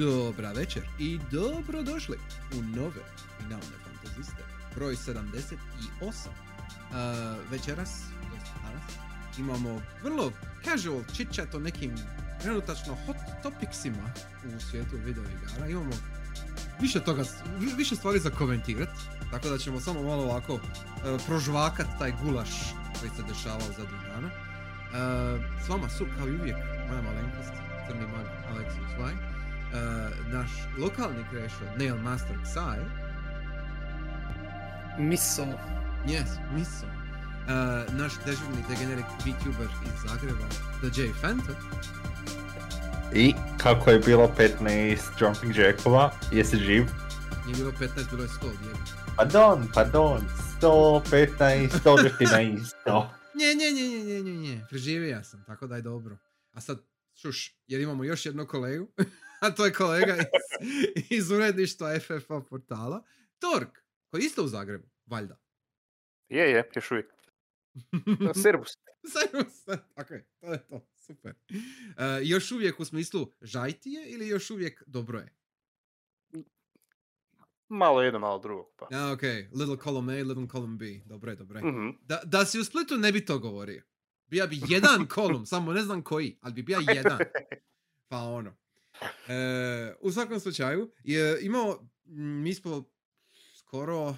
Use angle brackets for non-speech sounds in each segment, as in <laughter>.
Dobra večer i dobrodošli u nove finalne fantaziste, broj 78. Uh, večeras, danas, imamo vrlo casual chit-chat o nekim trenutačno hot topicsima u svijetu video igara. Imamo više toga, vi- više stvari za komentirat, tako da ćemo samo malo ovako uh, prožvakat taj gulaš koji se dešavao zadnjih dana. Uh, s vama su, kao i uvijek, moja malenkost, crni mag Alexius Vaj, uh, naš lokalni krešo, Nail Master Xai, Miso. yes, Miso, uh, naš dežurni degenerik VTuber iz Zagreba, The J Phantom, I kako je bilo 15 jumping jackova, jesi živ? nije bilo 15, bilo je 100, jebi. Pardon, pardon, 115, 114, 100. Nje, nje, nje, nje, nje, nje, nje, preživio sam, tako da je dobro. A sad, šuš, jer imamo još jednog kolegu, <laughs> <laughs> a to je kolega iz, <laughs> iz uredništva FFA portala, Tork, koji je isto u Zagrebu, valjda. Je, je, još uvijek. <laughs> Servus. Servus, tako je, to je to, super. E, još uvijek u smislu žajtije ili još uvijek dobro je? Malo jedno, malo drugo. Pa. A, ok, little column A, little column B, dobro je, dobro je. Mhm. Da, da si u Splitu ne bi to govorio. Bija bi jedan kolum, samo ne znam koji, ali bi bija jedan. Pa ono. E, u svakom slučaju, je imao, mi smo skoro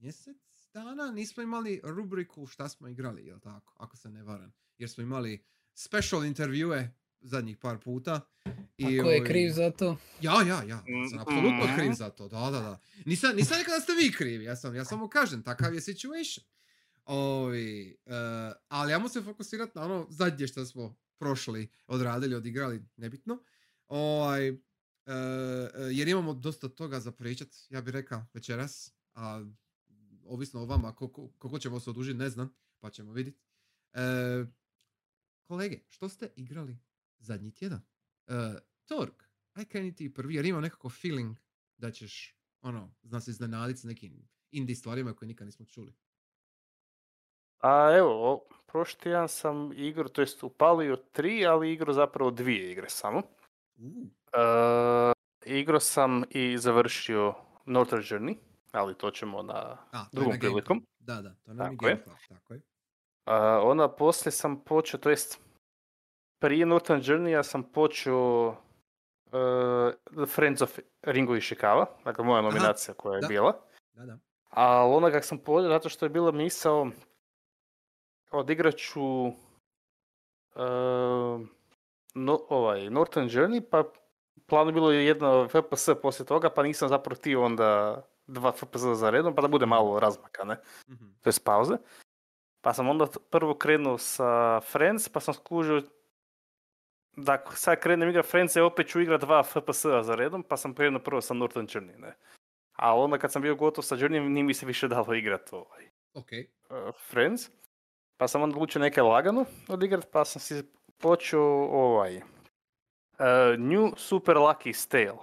mjesec dana nismo imali rubriku šta smo igrali, jel tako? Ako se ne varam. Jer smo imali special intervjue zadnjih par puta. A ko je ovaj, kriv za to? Ja, ja, ja, sam apsolutno Mhm. kriv za to, da, da, da. Nisam, nisam rekao da ste vi krivi, ja, sam, ja samo kažem, takav je situation. Ovi, eh, ali ja se fokusirati na ono zadnje što smo prošli, odradili, odigrali, nebitno. Ovaj, eh, jer imamo dosta toga za pričat, ja bih rekao večeras, a ovisno o vama, koliko, koliko ćemo se odužiti, ne znam, pa ćemo vidjeti. Eh, kolege, što ste igrali zadnji tjedan? Eh, Tork, aj kreni ti prvi, jer imam nekako feeling da ćeš, ono, zna se iznenaditi s nekim indie stvarima koje nikad nismo čuli. A evo, prošli tjedan sam igru, to jest upalio tri, ali igru zapravo dvije igre samo. Uh, E, igro sam i završio Northern Journey, ali to ćemo na a, to je drugom na prilikom. Da, da, to nam je Tako je. Gamecube, tako je. A, onda poslije sam počeo, to jest prije Northern Journey sam počeo e, The Friends of Ringo Ishikawa, dakle moja nominacija koja je da. bila. Da, da. Ali onda kak sam počeo, zato što je bila misao odigrat ću e, no, ovaj, Northern Journey, pa planu bilo je jedno FPS poslije toga, pa nisam zapravo htio onda dva FPS za redom, pa da bude malo razmaka, ne? Mhm. to jest pauze. Pa sam onda prvo krenuo sa Friends, pa sam skužio da ako sad krenem igrat Friends, opet ću igrat dva FPS-a za redom, pa sam krenuo prvo sa Northern Journey, ne. A onda kad sam bio gotov sa Journey, nije mi se više dalo igrat ovaj, Ok, uh, Friends. Pa sam onda odlučio neke lagano odigrat, pa sam si počeo ovaj... uh, New Super Lucky Tale.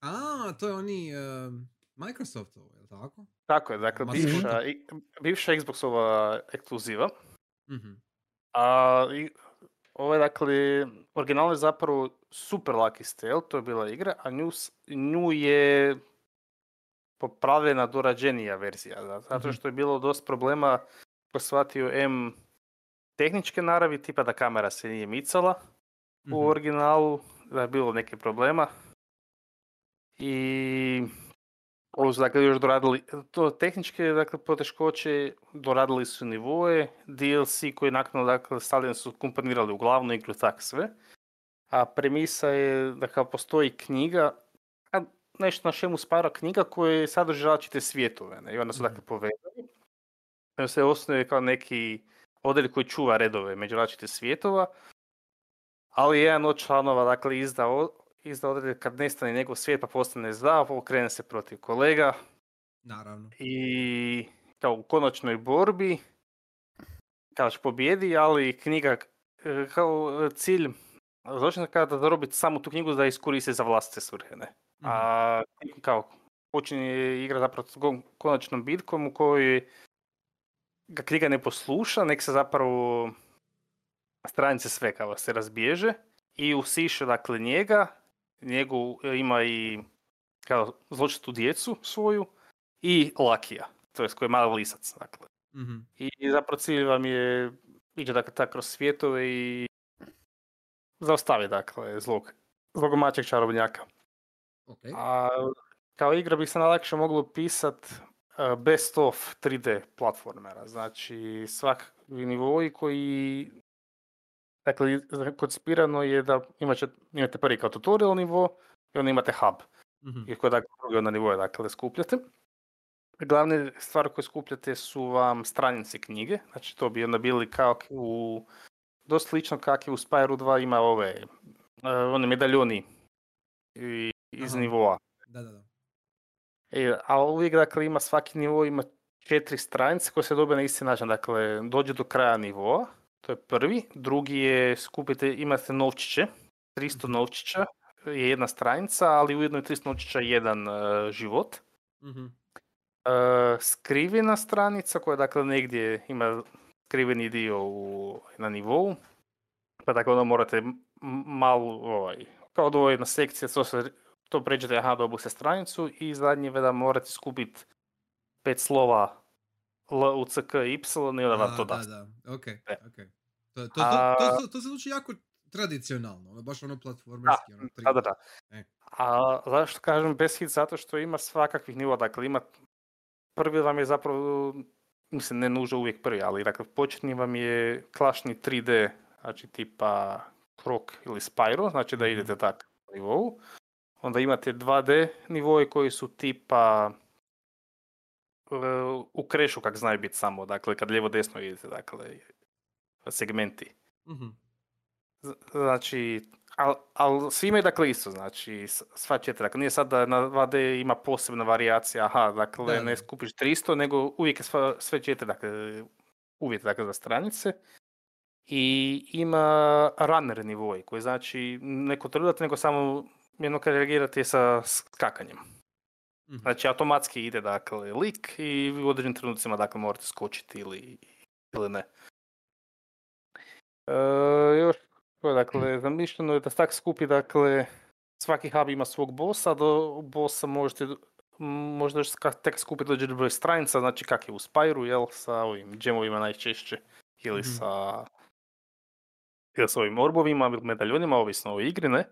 a, to je oni um, Microsoftovo, je li tako? Tako je, dakle, bivša, i- bivša Xboxova ekskluziva. Mhm. A i, ovo je dakle, originalno je zapravo Super Lucky Tale, to je bila igra, a nju, nju je popravljena dorađenija verzija, za- zato Mhm. što je bilo dosta problema ko shvatio M tehničke naravi, tipa da kamera se nije micala Mhm. u originalu, da je bilo neke problema. I ovo su dakle još doradili, to tehničke dakle, poteškoće, doradili su nivoe, DLC koji naknadno dakle, stavljeni su komponirali u glavnu igru, tak sve. A premisa je da kao postoji knjiga, a nešto na čemu spara knjiga koje sadrži različite svijetove, ne? i onda su Mhm. dakle povezani. I onda se osnuje kao neki odjel koji čuva redove među različitih svjetova, ali jedan od članova dakle izda, izda odredbe kad nestane njegov svijet pa postane zdrav, okrene se protiv kolega Naravno. i kao u konačnoj borbi kao će pobjedi, ali knjiga e, kao e, cilj zločina kada zarobiti samo tu knjigu da je iskoristi za vlastite svrhe, ne. Mhm. A kao počinje igra zapravo s konačnom bitkom u kojoj ga knjiga ne posluša, nek se zapravo stranice sve kao se razbježe i usiše dakle njega njegu ima i kao zločitu djecu svoju i Lakija, to je koji je mali lisac. Dakle. Mhm. I zapravo cilj vam je ići dakle, tak kroz svjetove i zaustavi dakle, zlog, zlogomačeg čarobnjaka. Ok. A kao igra bi se najlakše moglo pisat e, best of 3D platformera. Znači svakakvi nivoi koji Dakle, koncipirano je da imat će- imate prvi kao tutorial nivo i onda imate hub. Mhm. I koje dakle, drugi onda nivoje dakle, skupljate. Glavne stvari koje skupljate su vam stranice knjige, znači to bi onda bili kao u, dosta slično kak je u Spyro 2 ima ove, e, one medaljoni i, iz Aha. nivoa. Da, da, da. E, a uvijek dakle ima svaki nivo ima četiri stranice koje se dobije na isti način. Dakle, dođe do kraja nivoa, to je prvi. Drugi je skupite, imate novčiće, 300 Mhm. novčića je jedna stranica, ali ujedno je 300 novčića jedan e, život. Mhm. E, skrivena stranica koja dakle negdje ima skriveni dio u, na nivou. Pa dakle onda morate malo ovaj, kao odvojena sekcija, to, se, to pređete, aha, dobu se stranicu i zadnje da morate skupiti pet slova L, U, C, K, Y i onda vam to da, da. da, ok, ok. To, to, to, to, to, to se zvuči jako tradicionalno, ono, baš ono platformerski, ono, Da, da, 3D. da. E. A zašto kažem bez hit? Zato što ima svakakvih nivoa. Dakle, ima prvi vam je zapravo, mislim ne nužno uvijek prvi, ali dakle, početni vam je klašni 3D, znači tipa Krok ili Spyro, znači da Mhm. idete tak na nivou. Onda imate 2D nivoje koji su tipa e, u krešu kak znaju biti samo, dakle kad lijevo desno idete, dakle segmenti. Mhm. Z- Znači, ali al svi imaju dakle isto, znači sva četiri. Dakle, nije sad da na 2D ima posebna varijacija, aha, dakle Da, ne skupiš 300, nego uvijek je sva, sve četiri, dakle, uvijek dakle za stranice. I ima runner nivoj, koji znači ne kontrolirate, nego samo jedno kad reagirate sa skakanjem. Mhm. Znači, automatski ide, dakle, lik i u određenim trenucima, dakle, morate skočiti ili, ili ne. E, još, dakle, zamišljeno je da se tak skupi, dakle, svaki hub ima svog bossa, do bossa možete, možda još tek skupiti dođe do broj stranica, znači kak je u Spyru, jel, sa ovim džemovima najčešće, ili Mhm. sa ili sa ovim orbovima, ili medaljonima, ovisno o igri, ne?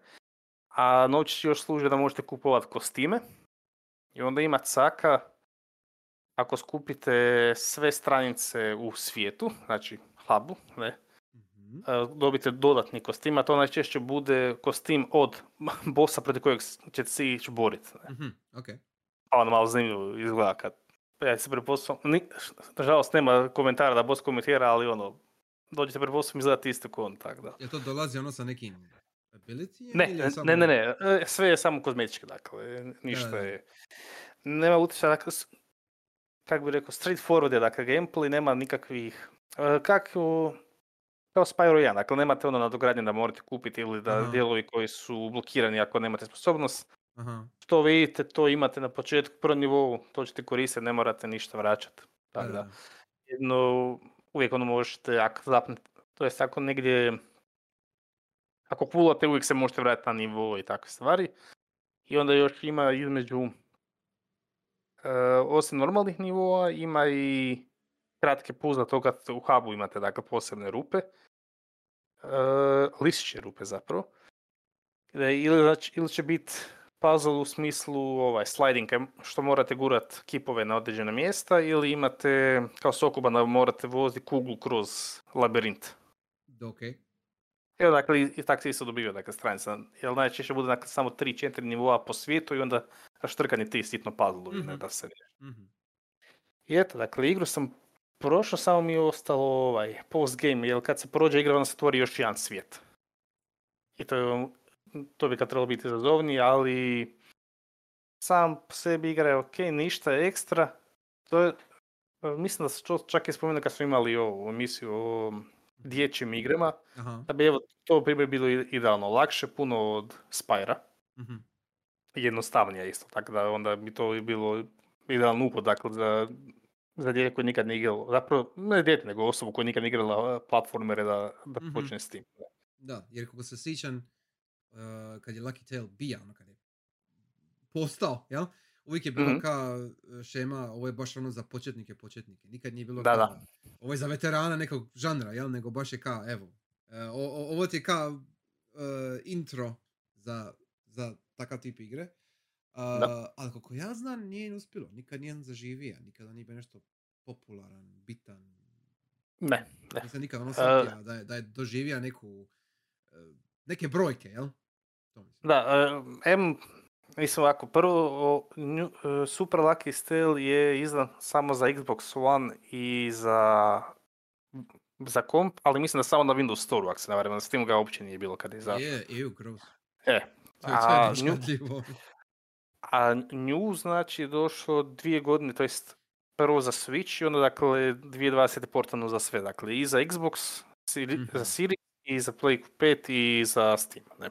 A novčići još služe da možete kupovati kostime, i onda ima caka, ako skupite sve stranice u svijetu, znači hubu, ne, Mhm. e, dobite dodatni kostim, a to najčešće bude kostim od <laughs> bossa protiv kojeg ćete se ići boriti. Ne. Mhm. Ok. A ono malo zanimljivo izgleda kad ja se prepostavljam, ni- nažalost nema komentara da boss komentira, ali ono, dođete pred bossom izgledati isto ko on, tako da. Je to dolazi ono sa nekim ability? Ne, samo- ne, ne, ne, e, sve je samo kozmetički, dakle, ništa da. je, nema utjecaja, dakle, s- kak bi rekao, straightforward je, dakle, gameplay, nema nikakvih, e, kak u, kao Spyro 1, dakle, nemate ono nadogradnje da morate kupiti ili da Aha. dijelovi koji su blokirani ako nemate sposobnost, Aha. što vidite, to imate na početku, prvom nivou, to ćete koristiti, ne morate ništa vraćati, tako da. jedno, uvijek ono možete, ako zapnete, to jest ako negdje, ako pulate, uvijek se možete vratiti na nivo i takve stvari. I onda još ima između, e, osim normalnih nivoa, ima i kratke puzzle, to kad u hubu imate dakle posebne rupe, e, listiće rupe zapravo. E, Ili, ili će biti puzzle u smislu ovaj, sliding, što morate gurat kipove na određena mjesta, ili imate kao sokuba da morate voziti kuglu kroz labirint. Ok. Evo, dakle, i, tako se isto dobivaju dakle, stranica. Jer najčešće bude dakle, samo 3-4 nivoa po svijetu i onda štrkani ti sitno ne Mhm. da se. Mhm. I eto, dakle, igru sam prošao, samo mi je ostalo ovaj, post game, jer kad se prođe igra, onda se otvori još jedan svijet. I to, je, to bi kad trebalo biti izazovnije, ali sam po sebi igra je ok, ništa ekstra. To je, mislim da se to čak i spomenuo kad smo imali ovu emisiju o dječjim igrama, Aha. da bi evo to primjer bilo idealno lakše, puno od Spyra, Mhm. jednostavnije isto, tako da onda bi to bilo idealan uput, dakle za, za dijete koje nikad nije igralo, zapravo ne dijete nego osobu koja nikad nije igrala platformere da, da Mhm. počne s tim. Da, jer kako se sjećam, uh, kad je Lucky Tail bija, ono kad je postao, jel? Uvijek je bilo Mhm. kao uh, šema, ovo je baš ono za početnike, početnike. Nikad nije bilo Da, kao, da. ovo je za veterana nekog žanra, jel? Nego baš je kao, evo, e, o- o- ovo ti je kao uh, intro za, za takav tip igre. Uh, Da. ali koliko ja znam, nije uspjelo. Nikad nije zaživio, nikada nije bio nešto popularan, bitan. Ne, ne. Nisam nikad ono E, shvatio da je, da je doživio neku, e, neke brojke, jel? Da, e, M, mislim ovako, prvo, e, Super Lucky Tale je izdan samo za Xbox One i za za komp, ali mislim da samo na Windows Store, ako se ne varam, na Steam ga uopće nije bilo kad je izašao. Je, eju, gross. E, a, nju, a nju znači je došlo dvije godine, to jest prvo za Switch i onda dakle 2020. portano za sve, dakle i za Xbox, Siri- Mhm. za Series i za Play 5 i za Steam, ne.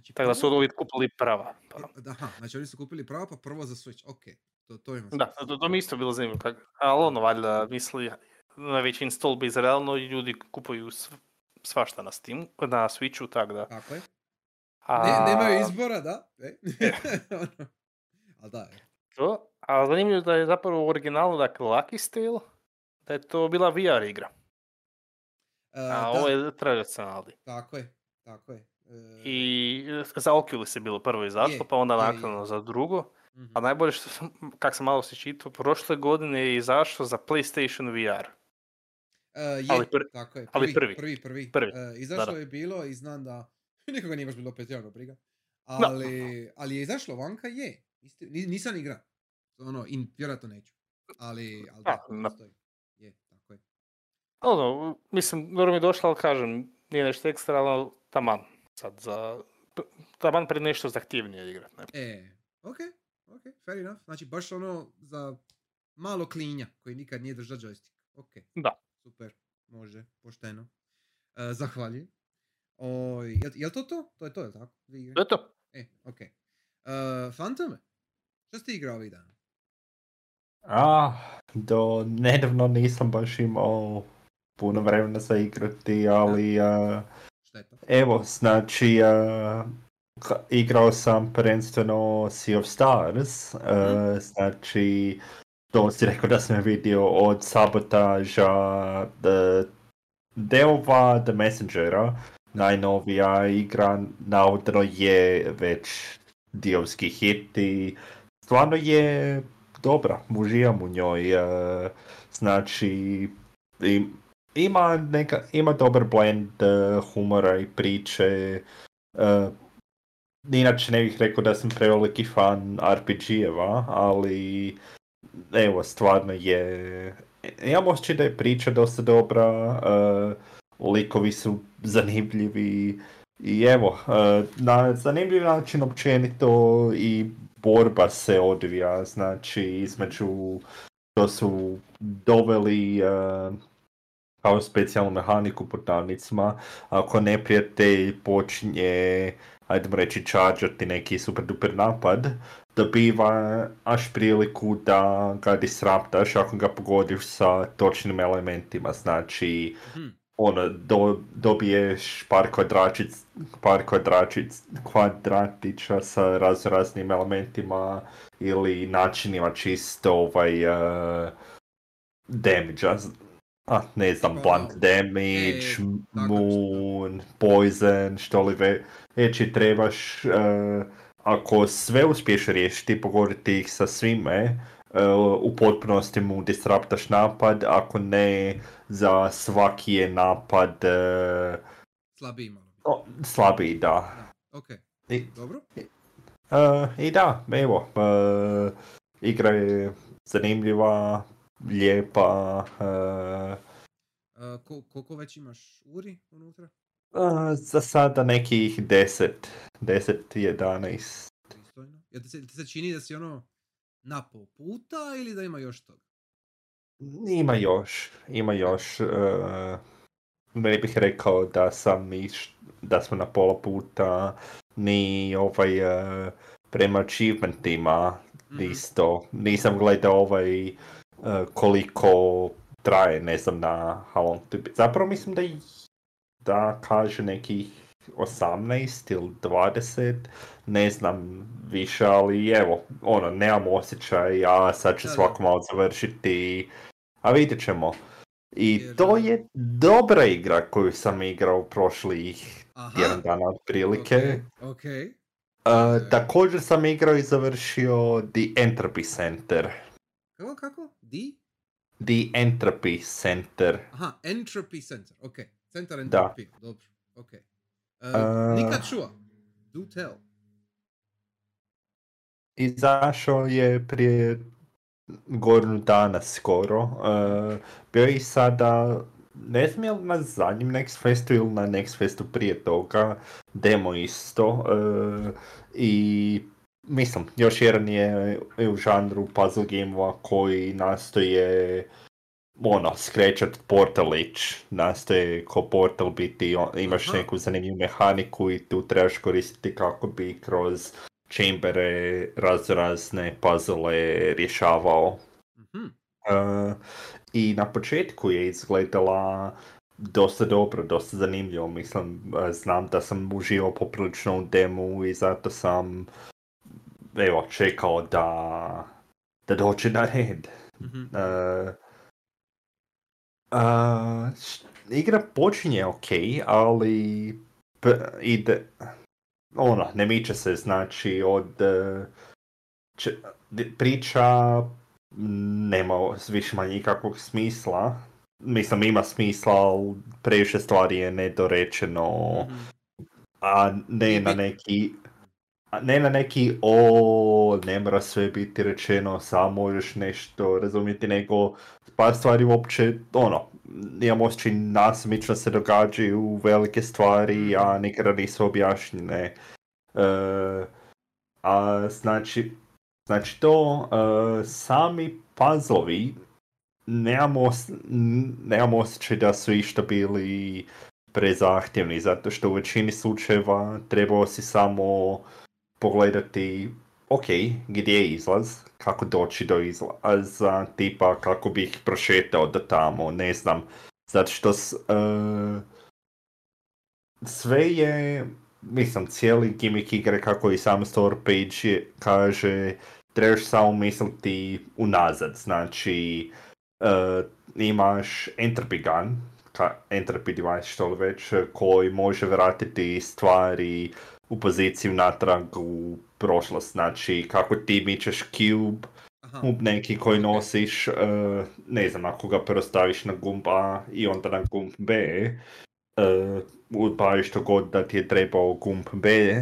Znači, Tako da su prvo- ovi kupili prava. Pa. e, da, Aha, znači oni su kupili pravo pa prvo za Switch, ok. To, to ima Da, to, to mi isto bilo zanimljivo. tak- Ali ono, valjda misli na već install base realno i ljudi kupuju sv- svašta na Steam, na Switchu, tako da. Tako je. A, Ne, nemaju izbora, da. E. <laughs> Ono. Ali da, e. To, a zanimljivo je da je zapravo u originalu, dakle, Lucky Tale, da je to bila VR igra. E, A da, ovo je tradicionalni. tako je, tako je. E, I e, za Oculus je bilo prvo izašlo, pa onda naknadno za drugo. mhm. A najbolje što sam, kak sam malo se čitao, prošle godine je izašlo za PlayStation VR. E, je, ali pr- tako je. ali prvi. Prvi, prvi. Prvi, E, izašlo da. je bilo i znam da <laughs> nikoga nije baš bilo pretjerano briga. Ali, ali je izašlo vanka, je. Isti, ni- nisam igra. Ono, in, vjerojatno neću. Ali, ali da, A, na- postoji. Je, tako je. Ono, mislim, dobro mi je došlo, ali kažem, nije nešto ekstra, ali taman. Sad za, taman pred nešto zahtjevnije igrat. Ne? E, ok, ok, fair enough. Znači baš ono za malo klinja koji nikad nije držao joystick. Ok. Da. Super, može, pošteno. E, zahvaljujem. O, jel, jel to to? To je to, jel tako? Dvije igre? To je to. E, ok. E, Fantome, što ste igrao ovih dana? A, do nedavno nisam baš imao puno vremena za igrati, ali a, Šteta. evo, znači ka- igrao sam prvenstveno Sea of Stars, a, znači to si rekao da sam vidio od sabotaža The Delva, The Messengera, najnovija igra, navodno je već diovski hit i stvarno je dobra, uživam u njoj, e, znači ima, neka, ima dobar blend e, humora i priče, e, inače ne bih rekao da sam preveliki fan RPG-eva, ali evo, stvarno je, imam osjećaj da je priča dosta dobra, e, likovi su zanimljivi i evo, na zanimljiv način općenito i borba se odvija, znači između to su doveli e, kao specijalnu mehaniku pod navnicima, ako neprijatelj počinje, ajdemo reći, čarđati neki super duper napad, dobiva aš priliku da ga disraptaš ako ga pogodiš sa točnim elementima, znači Hm. ono, do, dobiješ par kvadračic, par kvadračic, kvadratića sa raz, raznim elementima ili načinima čisto ovaj uh, damage a ne znam, blunt damage, e, moon, poison, što li ve, već i trebaš, uh, ako sve uspiješ riješiti, pogoditi ih sa svime, uh, u potpunosti mu disruptaš napad, ako ne, za svaki je napad uh, Slabiji malo. o, slabiji, da. Da. Ok, I, dobro. uh, I da, evo, uh, igra je zanimljiva, lijepa, uh, E, ko, koliko već imaš uri unutra? uh, za sada nekih 10, 10, 11. Pristojno. Jel ti se, ti se čini da si ono na pol puta ili da ima još toga? Ima još, ima još. Uh, ne bih rekao da sam iš, da smo na pola puta, ni ovaj uh, prema achievementima Mhm. isto. Nisam gledao ovaj koliko traje, ne znam na how long to be. Zapravo mislim da da kaže nekih 18 ili 20, ne znam više, ali evo, ono, nemam osjećaj, a sad da. svako malo završiti, a vidjet ćemo. I to je dobra igra koju sam igrao prošlih Aha. tjedan dana otprilike. Ok, ok. Uh, također sam igrao i završio The Entropy Center. Kako, kako? Di? The Entropy Center. Aha, Entropy Center, ok. Centar Da. entropije, dobro, ok. Uh, A- nikad čuo. Do tell. Izašao je prije godinu dana skoro. Uh, bio je i sada, ne znam je li na zadnjem Next Festu ili na Next Festu prije toga, demo isto. uh, I mislim, još jedan je u žanru puzzle gameova koji nastoje ono, skrećat portalić, nastoje ko portal biti, imaš Aha. neku zanimljivu mehaniku i tu trebaš koristiti kako bi kroz chambere razne puzzle rješavao. Uh, I na početku je izgledala dosta dobro, dosta zanimljivo. Mislim, uh, znam da sam uživao poprilično u demu i zato sam evo, čekao da, da dođe na red. Mhm. Uh, uh, igra počinje ok, ali p- ide, ono, ne miče se, znači od č- priča nema više manje nikakvog smisla. Mislim, ima smisla, ali previše stvari je nedorečeno, Mhm. a ne I na neki ne na neki o ne mora sve biti rečeno, samo možeš nešto razumjeti, nego par stvari uopće, ono, imam osjećaj nasmično se događaju velike stvari, a nikada nisu objašnjene. E, a znači, znači to, e, sami puzzlovi, nemam, os- n- nemam osjećaj da su išta bili prezahtjevni, zato što u većini slučajeva trebao si samo pogledati, ok, gdje je izlaz, kako doći do izlaza, tipa kako bih prošetao do tamo, ne znam, zato što e, sve je, mislim, cijeli gimmick igre kako i sam store page je- kaže, trebaš samo misliti unazad, znači e, imaš entropy gun, ka, entropy device što li već, koji može vratiti stvari u poziciju natrag u prošlost, znači kako ti mičeš cube, Aha. neki koji nosiš, e, ne znam, ako ga prvo staviš na gumb A i onda na gumb B, e, ubaviš što god da ti je trebao gumb B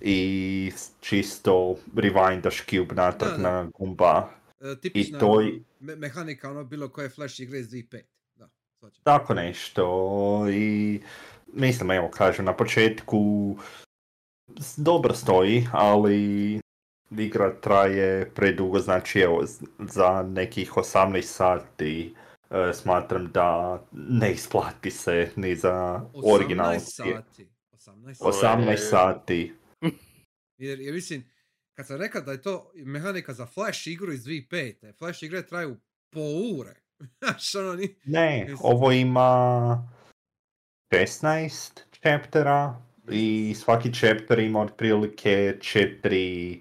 i čisto rewindaš cube natrag Da, da. na gumb A. E, tipična to i- me- mehanika ono bilo koje flash igre iz 2005. Da. Tako nešto i mislim, evo kažem, na početku dobro stoji, ali igra traje predugo, znači evo, za nekih 18 sati e, smatram da ne isplati se ni za 18 original. sati. 18 sati. 18 sati. <laughs> Jer, jer mislim, kad sam rekao da je to mehanika za flash igru iz 2005. Flash igre traju po ure. <laughs> Ono ni... Ne, Mislim- ovo ima 16 chaptera i svaki chapter ima otprilike četiri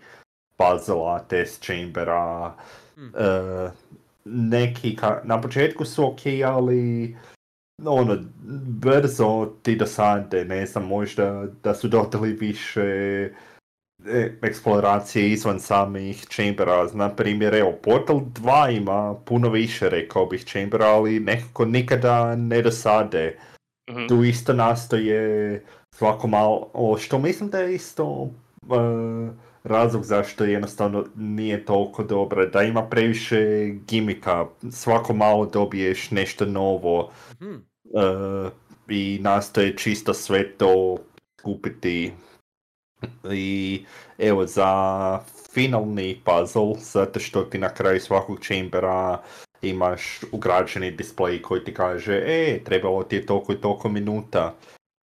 puzzle test chambera. Hmm. E, neki, ka- na početku su ok, ali ono, brzo ti dosade, ne znam, možda da su dodali više e, eksploracije izvan samih chambera. Na primjer, evo, Portal 2 ima puno više, rekao bih, chambera, ali nekako nikada ne dosade. Mhm. Tu isto nastoje svako malo, o, što mislim da je isto e, razlog zašto jednostavno nije toliko dobro, da ima previše gimika, svako malo dobiješ nešto novo Mhm. e, i nastoje čisto sve to kupiti. I evo za finalni puzzle, zato što ti na kraju svakog chambera imaš ugrađeni display koji ti kaže e, trebalo ti je toliko i toliko minuta.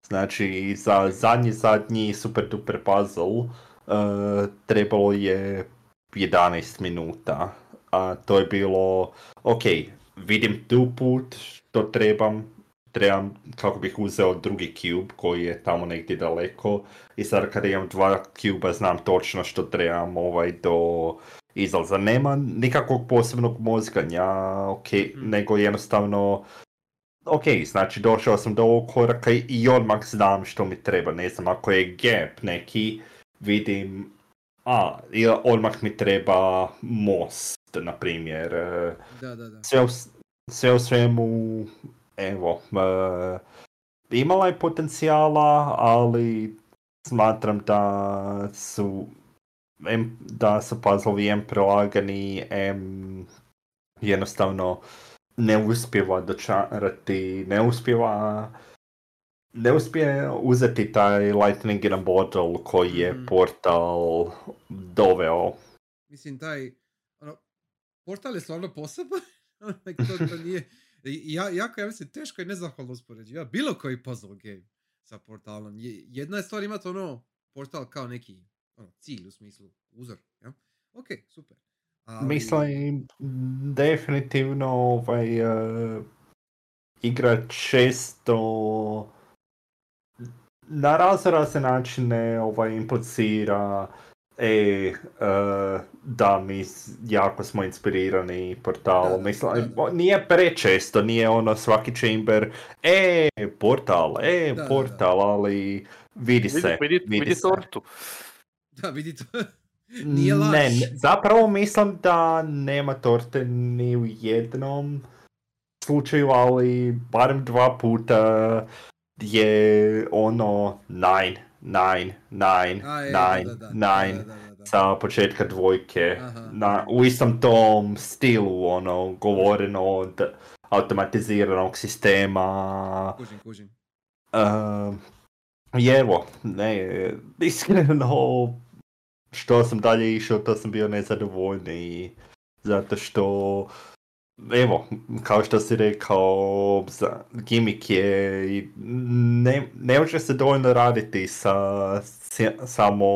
Znači za zadnji zadnji super duper puzzle e, trebalo je 11 minuta. A to je bilo, ok, vidim tu put što trebam, trebam, kako bih uzeo drugi cube koji je tamo negdje daleko i sad kada imam dva cuba znam točno što trebam ovaj do izlaza. Nema nikakvog posebnog mozganja, ok, Mhm. nego jednostavno ok, znači došao sam do ovog koraka i odmah znam što mi treba, ne znam, ako je gap neki, vidim, a, i odmah mi treba most, na primjer, e, Da, da, da. sve u, sve u svemu, evo, e, imala je potencijala, ali smatram da su em, da su puzzlovi em prelagani, em jednostavno ne uspjeva dočarati, ne uspjeva ne uspije uzeti taj lightning in a bottle koji je Mhm. portal doveo. Mislim, taj, ono, portal je stvarno poseban, <laughs> to, to <laughs> nije, ja, jako, ja mislim, teško i nezahvalno uspoređivati bilo koji puzzle game sa portalom. Je- Jedna je stvar imati ono, portal kao neki ono, cilj u smislu uzor, ja? Ok, super. Ali, Mislim, definitivno ovaj, uh, igra često na razne razne načine ovaj, implicira e, uh, da mi jako smo inspirirani portalom. Mislim, nije prečesto, nije ono svaki chamber, e, portal, e, Da, da, da. portal, ali vidi Vidi, se, vidi, vidi vidi se. tortu. Da, vidi to. Nije laž. Ne, zapravo mislim da nema torte ni u jednom slučaju, ali barem dva puta je ono nine, nine, nine, A, je, nine, da, da, da, nine da, da, da, da. sa početka dvojke. Aha. Na, u istom tom stilu, ono, govoreno od automatiziranog sistema. Kužim, kužim. Uh, I evo, ne, iskreno, što sam dalje išao, to sam bio nezadovoljniji, zato što, evo, kao što si rekao, za, gimik je, i ne, ne može se dovoljno raditi sa si- samo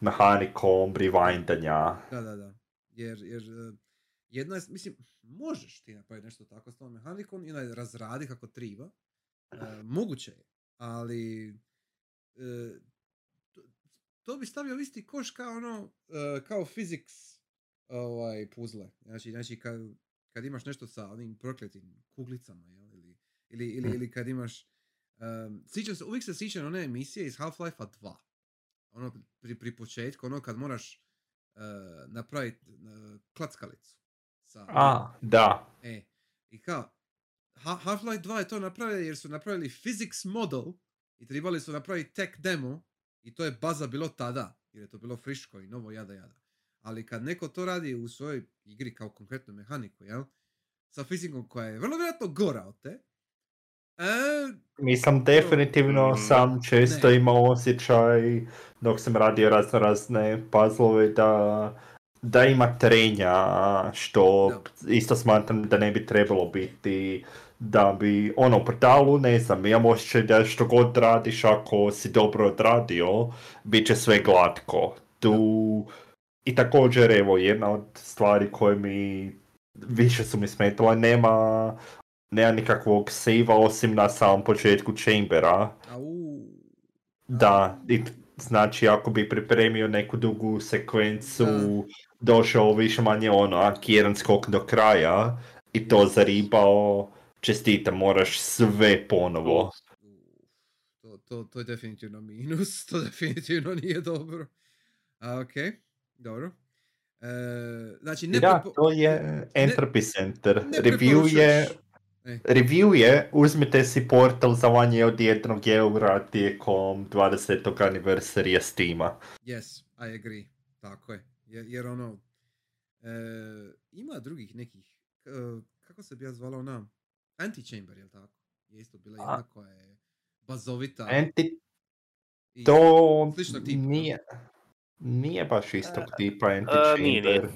mehanikom rewindanja. Da, da, da. Jer, jer e, jedna je, mislim, možeš ti napraviti nešto tako s tom mehanikom i onaj razradi kako triba. E, moguće je, ali e, to bi stavio isti koš kao ono, e, kao physics ovaj, puzle. Znači, znači kad, kad imaš nešto sa onim prokletim kuglicama, jel? Ili, ili, ili, Mm. ili kad imaš Um, sjećam se, uvijek se sjećam one emisije iz Half-Life 2. Ono pri, pri početku, ono kad moraš uh, napraviti uh, klackalicu. Sa, A, da. E, i kao, Ha- Half-Life 2 je to napravio jer su napravili physics model i trebali su napraviti tech demo i to je baza bilo tada, jer je to bilo friško i novo jada jada. Ali kad neko to radi u svojoj igri kao konkretnu mehaniku, jel? Sa fizikom koja je vrlo vjerojatno gora od te, e, Mislim, definitivno Mm, sam često ne. imao osjećaj dok sam radio razne razne puzzlove da, da ima trenja, što isto smatram da ne bi trebalo biti da bi, ono, u portalu, ne znam, imam osjećaj da što god radiš, ako si dobro odradio, bit će sve glatko. Tu, i također, evo, jedna od stvari koje mi više su mi smetale, nema nema nikakvog save osim na samom početku chambera. Da, i znači ako bi pripremio neku dugu sekvencu, došao više manje ono, ak jedan skok do kraja i to zaribao, čestita, moraš sve ponovo. To, to, to je definitivno minus, to definitivno nije dobro. A, ok, dobro. E, znači, ne, da, prepo- to je Entropy Center. ne Review je, E, review je, uzmite si portal za manje od jednog eura tijekom 20. aniversarija Steama. yes, I agree. Tako je. Jer, jer ono, e, ima drugih nekih, e, kako se bi ja zvala ona, Antichamber, jel tako? Je isto bila A. jedna koja je bazovita. Enti, i- to sličnog tipa, nije, nije baš istog tipa nije, nije. Antichamber.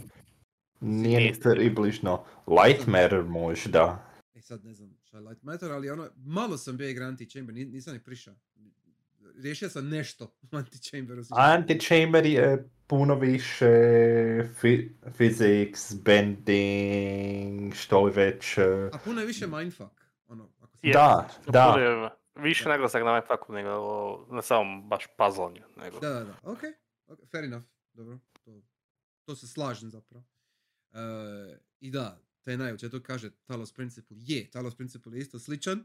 Nije Nije ni približno. Light Matter možda. E sad ne znam šta je Light Matter, ali ono, malo sam bio igra Antichamber, ni- nisam ni prišao. Riješio sam nešto u Antichamberu. Antichamber je puno više fi- physics, bending, što li već. eh, A puno je više mindfuck, ono, ako Je, Da, da. bude Više naglasak na metaku nego na samom baš puzzlanju. Nego. Da, da, da. Ok, ok, fair enough. Dobro, to, to se slažem zapravo. E, I da, taj najveće to kaže Talos Principle je. Talos Principle je isto sličan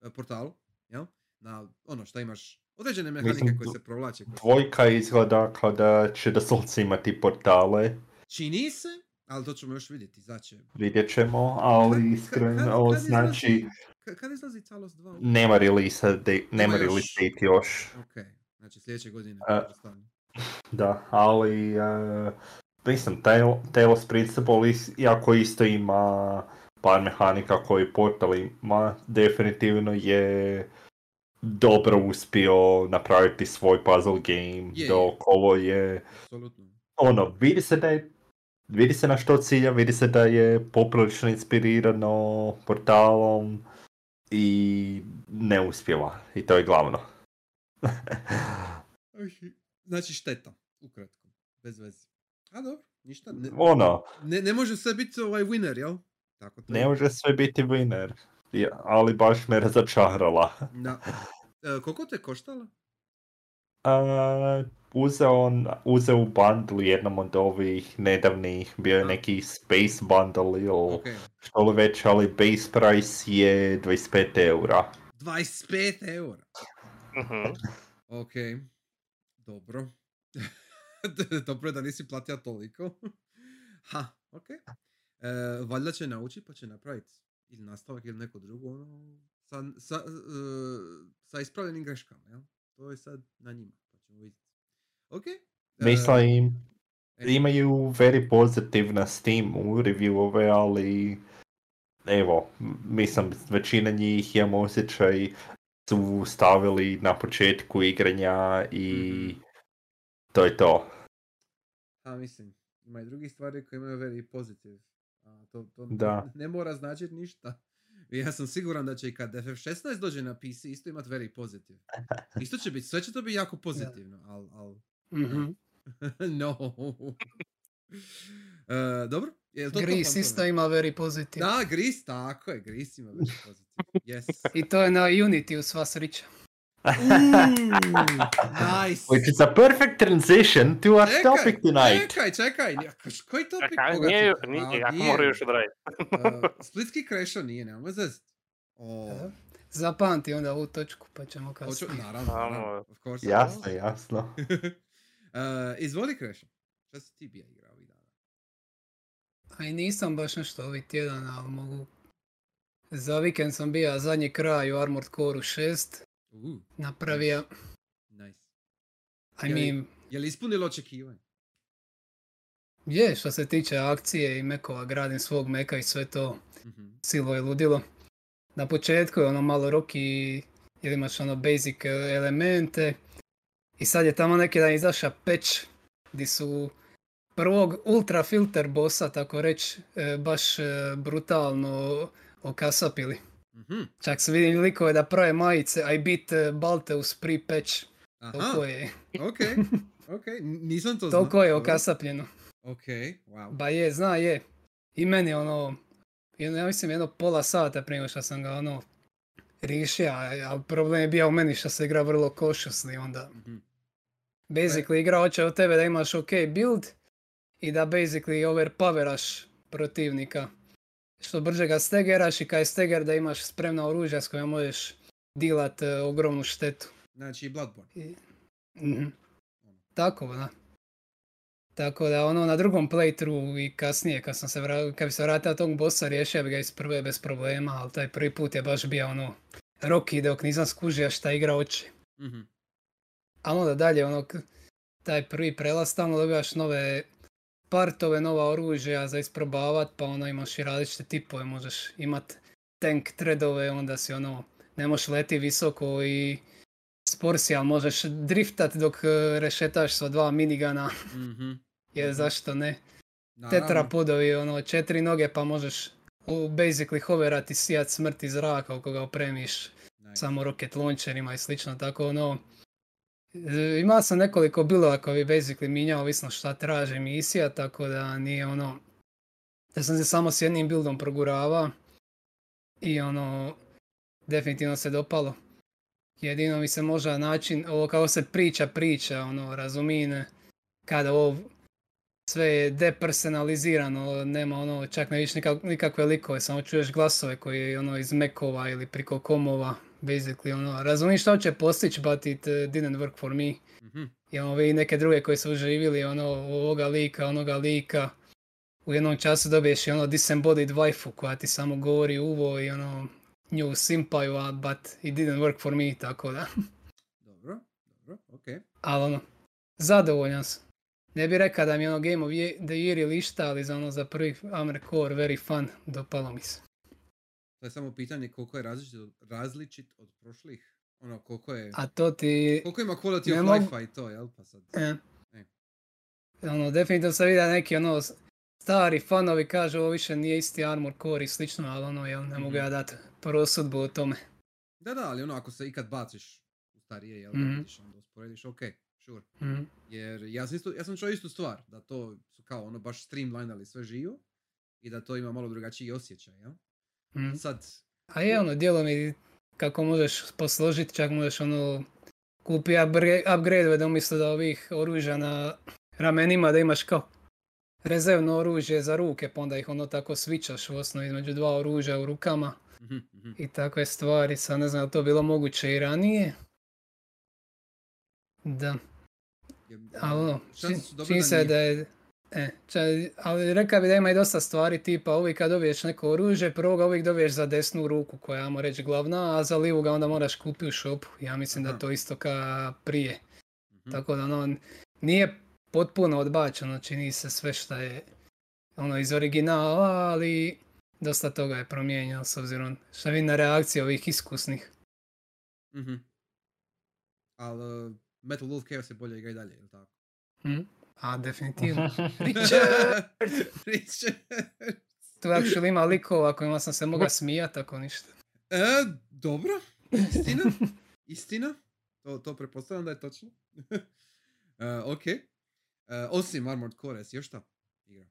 e, portalu, jel? Na ono što imaš određene mehanike Mislim, koje se provlače. Dvojka izgleda kao da će doslovce imati portale. Čini se, ali to ćemo još vidjeti, znači. Vidjet ćemo, ali Kad- kad- iskreno, kad znači, izlazi- ka- Kad izlazi Talos 2? nema release, de, nema još. release date još. Ok, znači sljedeće godine. Pretpostavljam. Da, ali uh, mislim, Talos Principle, is, iako isto ima par mehanika koji Portal ima, definitivno je dobro uspio napraviti svoj puzzle game, Je, dok ovo je, Apsolutno. ono, vidi se da je Vidi se na što cilja, vidi se da je poprilično inspirirano portalom i ne uspjeva. I to je glavno. <laughs> Znači šteta, ukratko, bez veze. A dobro, ništa. Ne, ono, ne, ne može sve biti ovaj winner, jel? Tako to je. Ne može sve biti winner, ali baš me razočarala. Da. E, koliko te koštala? Uh, uzeo, on- uzeo u bundle jednom od ovih nedavnih, bio je neki space bundle ili Ok. što li već, ali base price je 25 eura. 25 eura. Mhm. Ok. Dobro. <laughs> Dobro je da nisi platio toliko. <laughs> ha, ok. E, valjda će naučiti pa će napraviti ili nastavak ili neko drugo ono, sa, sa, e, sa ispravljenim greškama, jel? To je sad na njima, pa ćemo vidjeti. Ok. e, Mislim, e, imaju very pozitiv na Steamu reviewove, ali evo, mislim, većina njih imam osjećaj su stavili na početku igranja i Mhm. to je to. A mislim, ima i drugih stvari koje imaju very pozitiv. To, to Da. ne mora značiti ništa. Ja sam siguran da će i kad FF16 dođe na PC isto imati very pozitiv. <laughs> Isto će biti, sve će to biti jako pozitivno, al, al, Mhm. <laughs> no. <laughs> E, dobro, je to to Gris fantome? isto ima very pozitiv. Da, Gris, tako je, Gris ima very pozitiv. Yes. I to je na Unity u sva srića. <laughs> nice. Which is a perfect transition to our topic tonight. Čekaj, čekaj, koji topik? Čekaj, Koga nije, nije, Ma, jako nije. mora još odraditi. E, <laughs> Splitski krešo nije, nemoj zezati. O, Da. Zapamti onda ovu točku pa ćemo kasnije. naravno, Amo. naravno, of course. Jasno, jasno. E, <laughs> izvoli krešo. Šta si ti bija igrao ovih dana? A i nisam baš nešto ovih tjedan, ali mogu... Za vikend sam bio zadnji kraj u Armored Core 6. Uh, Napravio, nice. I Je li- mean, Je li ispunilo očekivanje? je što se tiče akcije i mekova, gradim svog meka i sve to. Mhm. Silvo je ludilo. Na početku je ono malo roki jer imaš ono basic e, elemente. I sad je tamo neki dan izaša patch gdje su prvog ultra filter bossa, tako reći, e, baš e, brutalno okasapili. Mhm. Čak se vidim likove da prave majice I beat Balteus pre patch. Aha, Toliko je, ok, <laughs> ok, nisam to znao. toliko je okasapljeno. Ok, wow. Ba je, zna je. I meni ono, jedno, ja mislim jedno pola sata prije što sam ga ono riješio, a problem je bio u meni što se igra vrlo cautiously onda. Mhm. Basically igra hoće od tebe da imaš ok build i da basically overpoweraš protivnika. Što brže ga stegeraš i kad je steger da imaš spremna oružja s kojima možeš dilat e, ogromnu štetu. Znači Bloodborne. I- Mhm. Tako, da. Tako da ono na drugom playthrough i kasnije kad sam se vra- kad bi se vratio tog bossa riješio bi ga iz prve bez problema, ali taj prvi put je baš bio ono roki dok nisam skužio šta igra oči. Mhm. A onda dalje ono taj prvi prelaz stalno dobivaš nove partove, nova oružja za isprobavat, pa ono imaš i različite tipove, možeš imat tank threadove, onda si ono ne možeš leti visoko i spor si, ali možeš driftat dok e, rešetaš sa dva minigana, Mhm. <laughs> jer Mhm. zašto ne. Naravno. Tetrapodovi, ono, četiri noge pa možeš u basically hoverati sijat smrt iz zraka ako ga opremiš Nice. samo rocket launcherima i slično, tako ono... e, Imao sam nekoliko bilova koji bi basically minjao ovisno šta traži misija, tako da nije ono... Da sam se samo s jednim buildom progurava i ono... definitivno se dopalo. Jedino mi se možda način, ovo kao se priča, priča, ono, razumine, kada ovo sve je depersonalizirano, nema ono, čak ne vidiš nikak, nikakve likove, samo čuješ glasove koji ono iz mekova ili priko komova, basically, ono, razumiješ što će postići, but it uh, didn't work for me. Mhm. I ono, vi neke druge koji su živjeli, ono, ovoga lika, onoga lika, u jednom času dobiješ i ono disembodied waifu koja ti samo govori uvo i ono, nju simpaju, a but it didn't work for me, tako da. <laughs> Dobro, dobro, okej. Ali ono, zadovoljan sam. Ne bi rekao da mi je ono Game of the Year ili išta, ali za ono za prvi Armored Core very fun, dopalo mi se. To je samo pitanje koliko je različit od, različit od prošlih. Ono, koliko je... A to ti, Koliko ima quality ne of mogu- life i to, jel? Pa sad... e, E. ono, definitivno sam vidio neki ono stari fanovi kažu ovo više nije isti Armor Core i slično, ali ono, jel, ne mogu Mhm. ja dati prosudbu o tome. Da, da, ali ono, ako se ikad baciš u starije, jel? Mhm. Da vidiš, onda usporediš, okej, sure. Mhm. Jer ja sam, isto, ja sam čuo istu stvar, da to su kao ono baš streamlinali sve živo i da to ima malo drugačiji osjećaj, jel? Mhm. Sad, A je ono, djelo mi kako možeš posložiti, čak možeš ono kupi upgra- upgrade da umjesto da ovih oružja na ramenima da imaš kao rezervno oružje za ruke, pa onda ih ono tako svičaš u osnovi između dva oružja u rukama mhm, mhm. i takve stvari. Sad ne znam to bilo moguće i ranije. Da, ali ono, čini se da je... E, ča- ali rekao bi da ima i dosta stvari tipa uvijek kad dobiješ neko oružje, prvo ga uvijek dobiješ za desnu ruku koja je, reći glavna, a za livu ga onda moraš kupiti u shopu. Ja mislim da Aha. to isto ka prije. Mhm. Tako da ono, nije potpuno odbačeno, čini se sve što je ono iz originala, ali dosta toga je promijenjeno s obzirom što vidim na reakcije ovih iskusnih. Mhm. Ali Metal Wolf Chaos je bolje igra i dalje, jel tako? Hm? A, definitivno. <laughs> Richard! Richard! Tu actually ima likova kojima sam se mogao smijati ako ništa. E, dobro, istina, istina, to, to pretpostavljam da je točno. uh, <laughs> ok, E, osim Armored Core, još šta igra?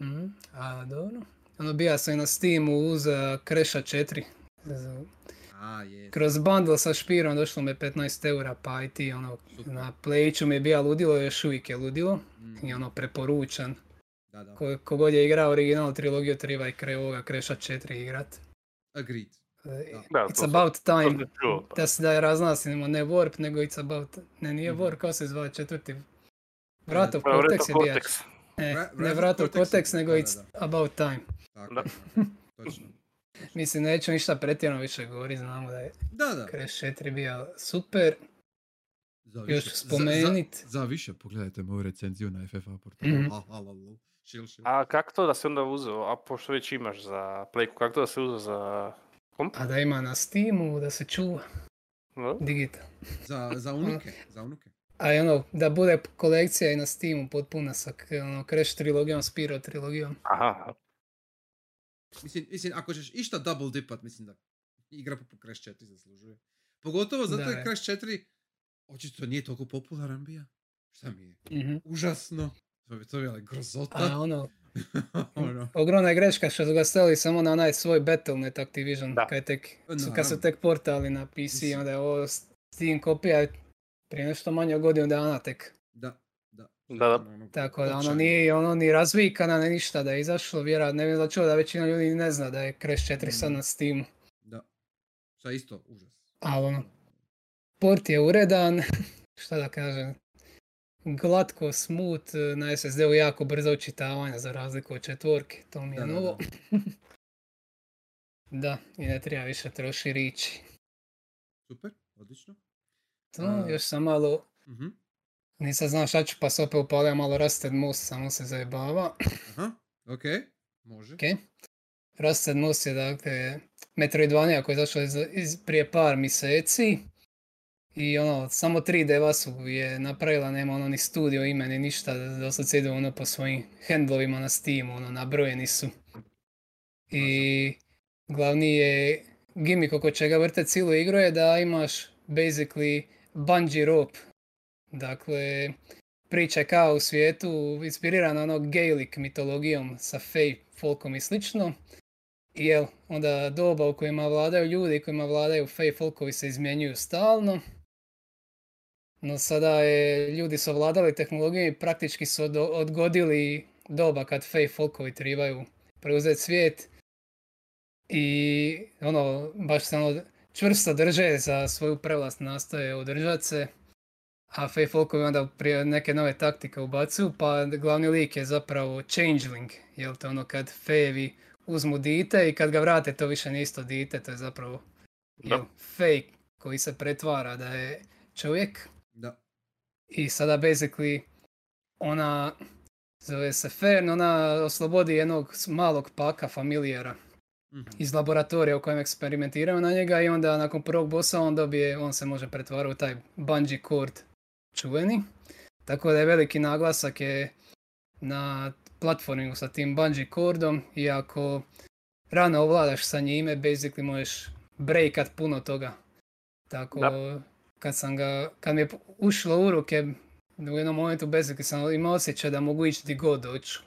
Mhm, A, dobro. Ono, bija sam i na Steamu uz Kreša 4. A, je. Kroz bundle sa špirom došlo me 15 eura, pa i ti, ono, Super. na Playiću mi je bija ludilo, još uvijek je ludilo. Mhm, I ono, preporučan. Da, da, Ko, kogod je igrao original trilogiju, treba i kre ovoga Kreša 4 igrat. agreed. E, Da, It's about time. čuo, pa. Da se da je raznasimo, ne Warp, nego It's about... Ne, nije Mhm. Warp, kao se zove četvrti? Vratov Pa, Cortex je Reto bija. Cortex. E, ne of Vratov Cortex, nego da, da, It's about time. Tako, <laughs> točno. Mislim, neću ništa pretjerano više govoriti, znamo da je Da, da. Crash 4 bio super. Za Još više- za- spomenit. Za, za više pogledajte moju recenziju na FFA portalu. Mhm. A, kako to da se onda uzeo, a pošto već imaš za Playku, kako to da se uzeo za komp? A da ima na Steamu, da se čuva No? digital. Za, za <laughs> unuke, za unuke. A ono, da bude kolekcija i na Steamu potpuna sa ono, Crash trilogijom, Spiro trilogijom. Aha, Mislim, mislim, ako ćeš išta double dipat, mislim da igra poput Crash 4 zaslužuje. Pogotovo zato je. Crash 4 očito nije toliko popularan bija. Šta mi je? Mhm. Užasno. To bi to bila grozota. A ono, <laughs> ono. ogromna je greška što su ga stavili samo na onaj svoj Battle.net Activision, Da. kad, je tek, su, kad su tek portali na PC, onda je ovo Steam kopija prije nešto manje od godinu dana tek. Da, da. Da, da. Ono, Tako da ono nije ono ni razvikana, ni ništa da je izašlo, vjerojatno ne bi da čuo da većina ljudi ne zna da je Crash 4 sad Mhm. na Steamu. Da. Šta isto, užas. Ali ono, port je uredan, <laughs> šta da kažem, glatko, smooth, na SSD-u jako brzo učitavanje za razliku od četvorke, to mi je Da, novo. da. <laughs> Da, i ne treba više troši riči. Super, odlično. To, A- još sam malo, Mhm. Nisam znao šta ću pa se opet upalio malo Rusted Moose, samo se zajebava. Aha, ok, može. Ok. Rusted Moose je dakle Metroidvania koji je izašao iz, iz, prije par mjeseci. I ono, samo 3D su je napravila, nema ono ni studio ime ni ništa, doslovce ide ono po svojim handlovima na Steamu, ono, nabrojeni su. I glavni je gimmick oko čega vrte cijelu igru je da imaš basically bungee rope. Dakle, priča je kao u svijetu inspirirana onog Gaelic mitologijom sa Fey folkom i slično. I jel, onda doba u kojima vladaju ljudi, kojima vladaju fej folkovi se izmjenjuju stalno. No sada je, ljudi su ovladali tehnologiju i praktički su od- odgodili doba kad fej folkovi trebaju preuzeti svijet. I ono, baš se ono čvrsto drže za svoju prevlast, nastoje održati se. A fej folkovi onda prije neke nove taktike ubacuju, pa glavni lik je zapravo changeling, jel to ono kad fejevi uzmu dite i kad ga vrate to više nije isto dite, to je zapravo Da. jel, fake koji se pretvara da je čovjek. Da. I sada basically ona zove se Fern, ona oslobodi jednog malog paka familijera Mhm. iz laboratorija u kojem eksperimentiraju na njega i onda nakon prvog bossa on dobije, on se može pretvarati u taj bungee cord čuveni. Tako da je veliki naglasak je na platformingu sa tim bungee cordom i ako rano ovladaš sa njime, basically možeš breakat puno toga. Tako Da. kad sam ga, kad mi je ušlo u ruke, u jednom momentu basically sam imao osjećaj da mogu ići di god doću.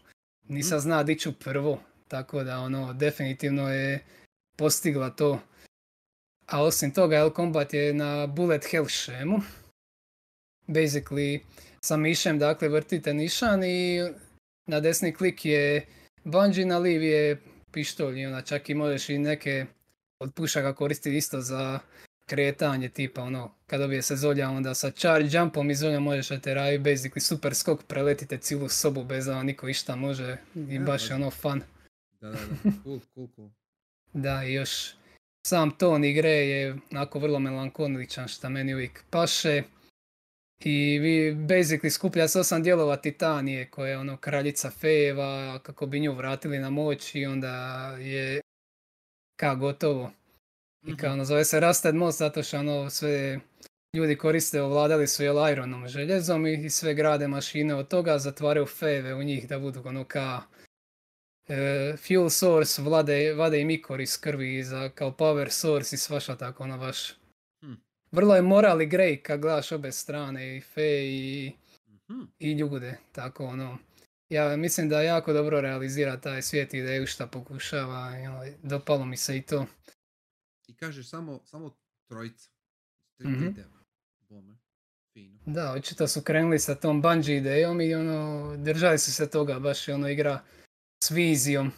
Nisam zna di ću prvo, tako da ono, definitivno je postigla to. A osim toga, El Combat je na bullet hell šemu. Basically, sa mišem, dakle, vrtite nišan i na desni klik je bungee, na liv je pištolj i onda čak i možeš i neke od pušaka koristiti isto za kretanje, tipa ono, kad dobije se zolja, onda sa charge jumpom iz zolja možeš ateraju, basically super skok, preletite cijelu sobu bez da niko išta može i Ja, baš je ono fun. Da, da, da. Cool, cool, cool. <laughs> Da, i još sam ton igre je onako vrlo melankoličan šta meni uvijek paše. I vi basically skuplja se osam dijelova Titanije koja je ono kraljica fejeva kako bi nju vratili na moć i onda je ka gotovo. I kao ono zove se Rusted Most zato što ono sve ljudi koriste, ovladali su jel ironom željezom i, i sve grade mašine od toga, zatvaraju fejeve u njih da budu ono ka e, fuel source, vlade, vade im ikor iz krvi za kao power source i svašta tako ono baš. Vrlo je moral i grej kad gledaš obe strane i fe i, Mhm. i ljude, tako ono. Ja mislim da jako dobro realizira taj svijet ideju šta pokušava i ono, dopalo mi se i to. I kažeš samo, samo trojica. Mhm. Bome. Fino. Da, očito su krenuli sa tom bungee idejom i ono, držali su se toga, baš ono igra s vizijom.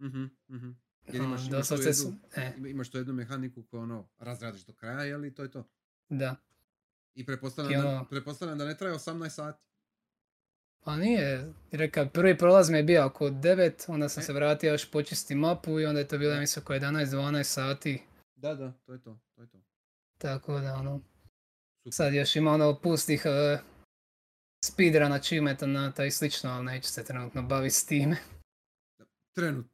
Mhm, mhm. Jer imaš, imaš, tu doslovce jednu, su- e, ima- imaš tu jednu mehaniku koju ono razradiš do kraja, jel i to je to. da. I pretpostavljam, da, ono- da ne traje 18 sati. Pa nije, reka, prvi prolaz mi je bio oko 9, onda sam E. se vratio još počisti mapu i onda je to bilo, mislim, oko 11-12 sati. Da, da, to je to, to je to. Tako da, ono, Super. sad još ima ono pustih uh, speedrun achievemenata i slično, ali neću se trenutno baviti s time. Trenutno.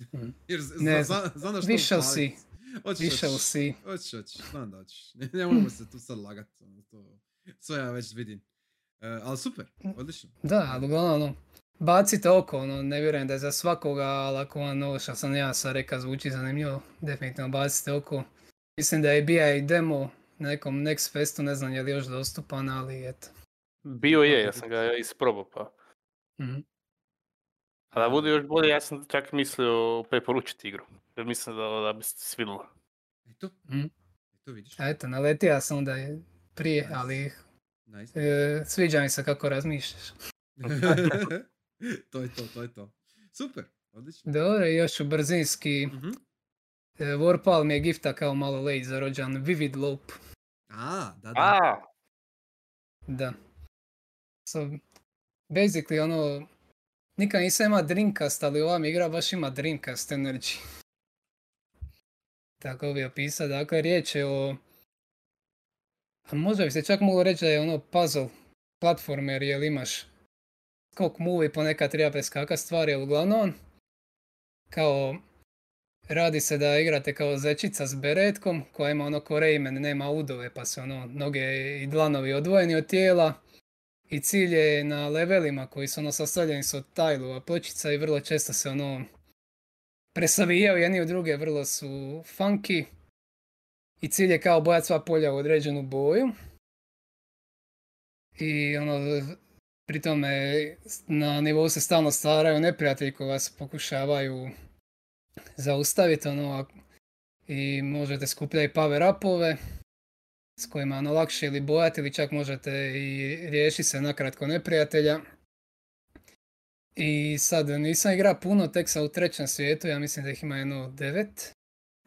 Mhm. Jer Ne za, za, znam da što upaliti. Hoćeš, We shall hoćeš. see. Hoćeš, hoćeš, znam da hoćeš. Ne, ne moramo se tu sad lagat. ono, To, sve ja već vidim. E, ali super, odlično. Da, ali uglavnom, ono, bacite oko, ono, ne vjerujem da je za svakoga, ali ako vam ovo što sam ja sad rekao zvuči zanimljivo, definitivno bacite oko. Mislim da je bija i demo na nekom Next Festu, ne znam je li još dostupan, ali eto. Bio je, ja sam ga isprobao pa. Mhm. A da bude još bolje, ja sam čak mislio preporučiti igru. Jer mislim da, da bi se svidjelo. Eto, Mhm. eto vidiš. A eto, naletio sam onda je prije, Nice. ali Nice. e, sviđa mi se kako razmišljaš. <laughs> to je to, to je to. Super, odlično. Dobro, još ću brzinski, Mhm. e, Warpal mi je gifta kao malo late za rođan, Vivid Loop. A, da, da. A, Da. So, basically, ono, nikad nisam ima Dreamcast, ali ova igra baš ima Dreamcast Energy. Tako bi opisao, dakle, riječ je o... A možda bi se čak moglo reći da je ono puzzle platformer, jer imaš skok move ponekad treba preskakat stvari, ali uglavnom, kao, radi se da igrate kao zečica s beretkom, koja ima ono ko Rayman, nema udove, pa su ono noge i dlanovi odvojeni od tijela. I cilj je na levelima koji su ono sastavljeni su od tajlova pločica i vrlo često se ono presavijaju jedni u druge, vrlo su funky. I cilj je kao bojati sva polja u određenu boju. I ono, pri tome na nivou se stalno stvaraju neprijatelji koji vas pokušavaju zaustaviti ono i možete skupljati power upove s kojima ono lakše ili bojati ili čak možete i riješiti se nakratko neprijatelja. I sad nisam igra puno, tek sam u trećem svijetu, ja mislim da ih ima jedno devet,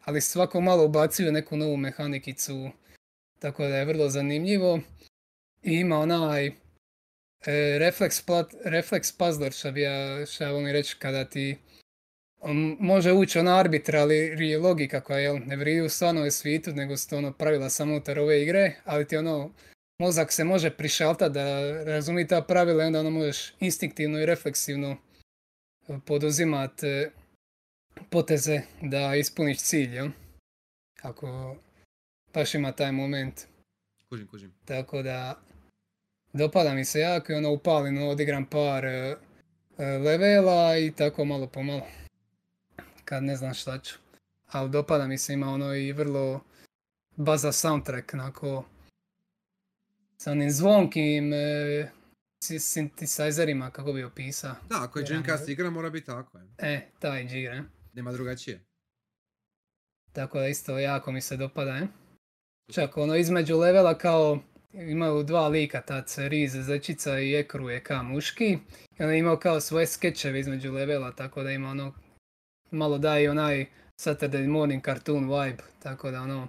ali svako malo ubacuju neku novu mehanikicu, tako da je vrlo zanimljivo. I ima onaj e, refleks, plat, refleks puzzler, što bi ja, volim reći, kada ti može ući ona arbitra, ali je logika koja jel, ne vridi u stvarnom svijetu, nego su to ono pravila samo unutar ove igre, ali ti ono, mozak se može prišaltati da razumi ta pravila i onda ono možeš instinktivno i refleksivno poduzimat e, poteze da ispuniš cilj, jel? Ako baš ima taj moment. Kužim, kužim. Tako da dopada mi se jako i ono upalim, odigram par e, e, levela i tako malo po malo. Kad ne znam šta ću. Ali dopada mi se, ima ono i vrlo baza soundtrack, onako sa onim zvonkim e, si- synthesizerima, kako bi opisao. Da, ako je Dreamcast ne- igra, mora biti tako. je. E, taj džir, e. Nema drugačije. Tako da isto jako mi se dopada, e. Čak ono između levela kao imaju dva lika, tad se Riz, Zečica i Ekru je kao muški. I on je imao kao svoje skečeve između levela, tako da ima ono malo daje onaj Saturday morning cartoon vibe, tako da ono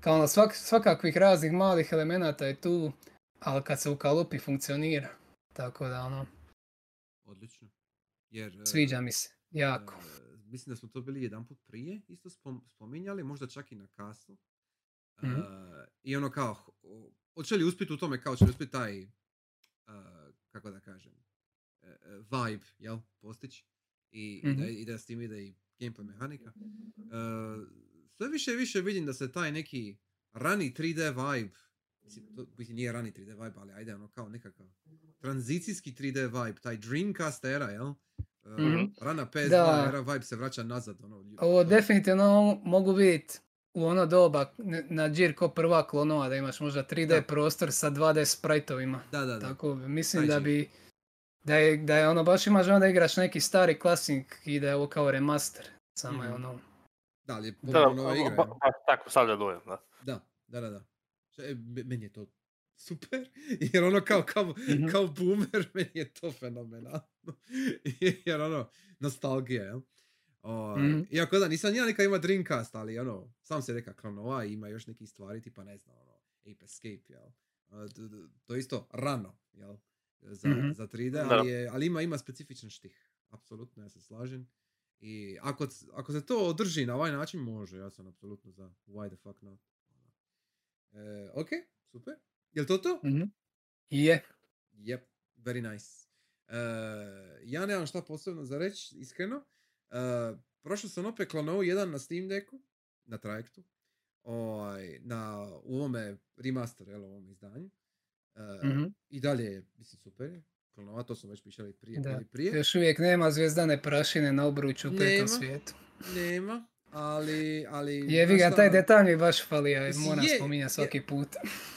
kao ono svak, svakakvih raznih malih elemenata je tu, ali kad se ukalupi funkcionira. Tako da ono, Odlično. Jer, e, sviđa mi se, jako. e, mislim da smo to bili jedan put prije, isto spom- spominjali, možda čak i na kasu. E, Mhm. I ono kao, hoće li uspjeti u tome, kao će li uspjeti taj, e, kako da kažem, vibe, jel, postići. I, i, da, Mhm. i da s tim ide i gameplay mehanika. E, sve više i više vidim da se taj neki rani 3D vibe, mislim, to mislim, nije rani 3D vibe, ali ajde ono kao nekakav tranzicijski 3D vibe, taj Dreamcast era, jel? E, Mhm. Rana PS2 Da. era vibe se vraća nazad. Ono, Ovo to- definitivno mogu vidjeti u ono doba na džir ko prva klonova da imaš možda 3D Da. prostor sa 2D sprajtovima. Da, da, da. Tako mislim Taj da džir. Da je, da je ono baš imaš onda igraš neki stari klasik i da je ovo kao remaster. Samo je Mhm. ono Da, ali je Da, potpuno nova igra. ba- jel? baš tako stavlja dojam, da. Da, da, da, da. Me- meni je to super, <laughs> jer ono kao, kao, Mhm. kao boomer, <laughs> meni je to fenomenalno. <laughs> jer ono, nostalgija, jel? O, Mhm. Iako da, nisam ja neka ima Dreamcast, ali ono, sam se reka Kronova i ima još neki stvari, tipa ne znam, ono, Ape Escape, jel? To je isto rano, jel? Za, Mhm. za 3D, Da. ali, je, ali ima, ima specifičan štih. Apsolutno, ja se slažem. I ako, ako se to održi na ovaj način, može, ja sam apsolutno za why the fuck not. E, ok, super. Jel to to? mhm. je. Yep, very nice. E, ja nemam šta posebno za reći, iskreno. E, prošao sam opet Klonovu 1 na Steam Decku, na trajektu. Ovaj, na, u ovome remaster, jel, ovom izdanju. Mhm. I dalje je, mislim, super je. Klonova, to smo već pišali prije. Da. prije. Još uvijek nema zvijezdane prašine na obruču u petom svijetu. Nema, ali... ali Jevi ga, taj detalj mi baš fali, ja Mislim, moram je- spominjati je- svaki put.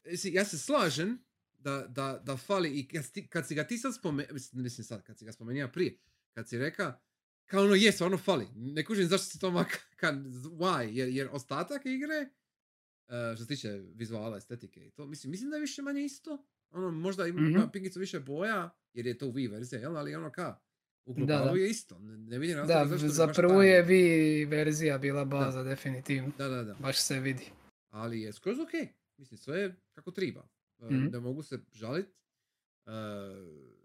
Mislim, ja se slažem da, da, da fali i kad, kad si ga ti sad spomenuo, mislim sad, kad si ga spomenuo prije, kad si reka, kao ono je, stvarno fali. Ne kužim zašto si to maka, why, jer, jer ostatak igre, uh, što se tiče vizuala, estetike i to, mislim, mislim da je više manje isto. Ono, možda ima Mhm. pinkicu više boja, jer je to Wii verzija, jel? Ali ono ka, u Da, globalu da. je isto. Ne, ne vidim Da, razloga zašto za prvu je vi verzija bila baza, definitivno. Da, da, da. Baš se vidi. ali je skroz ok. Mislim, sve je kako treba. E, Mhm. Ne mogu se žalit. E,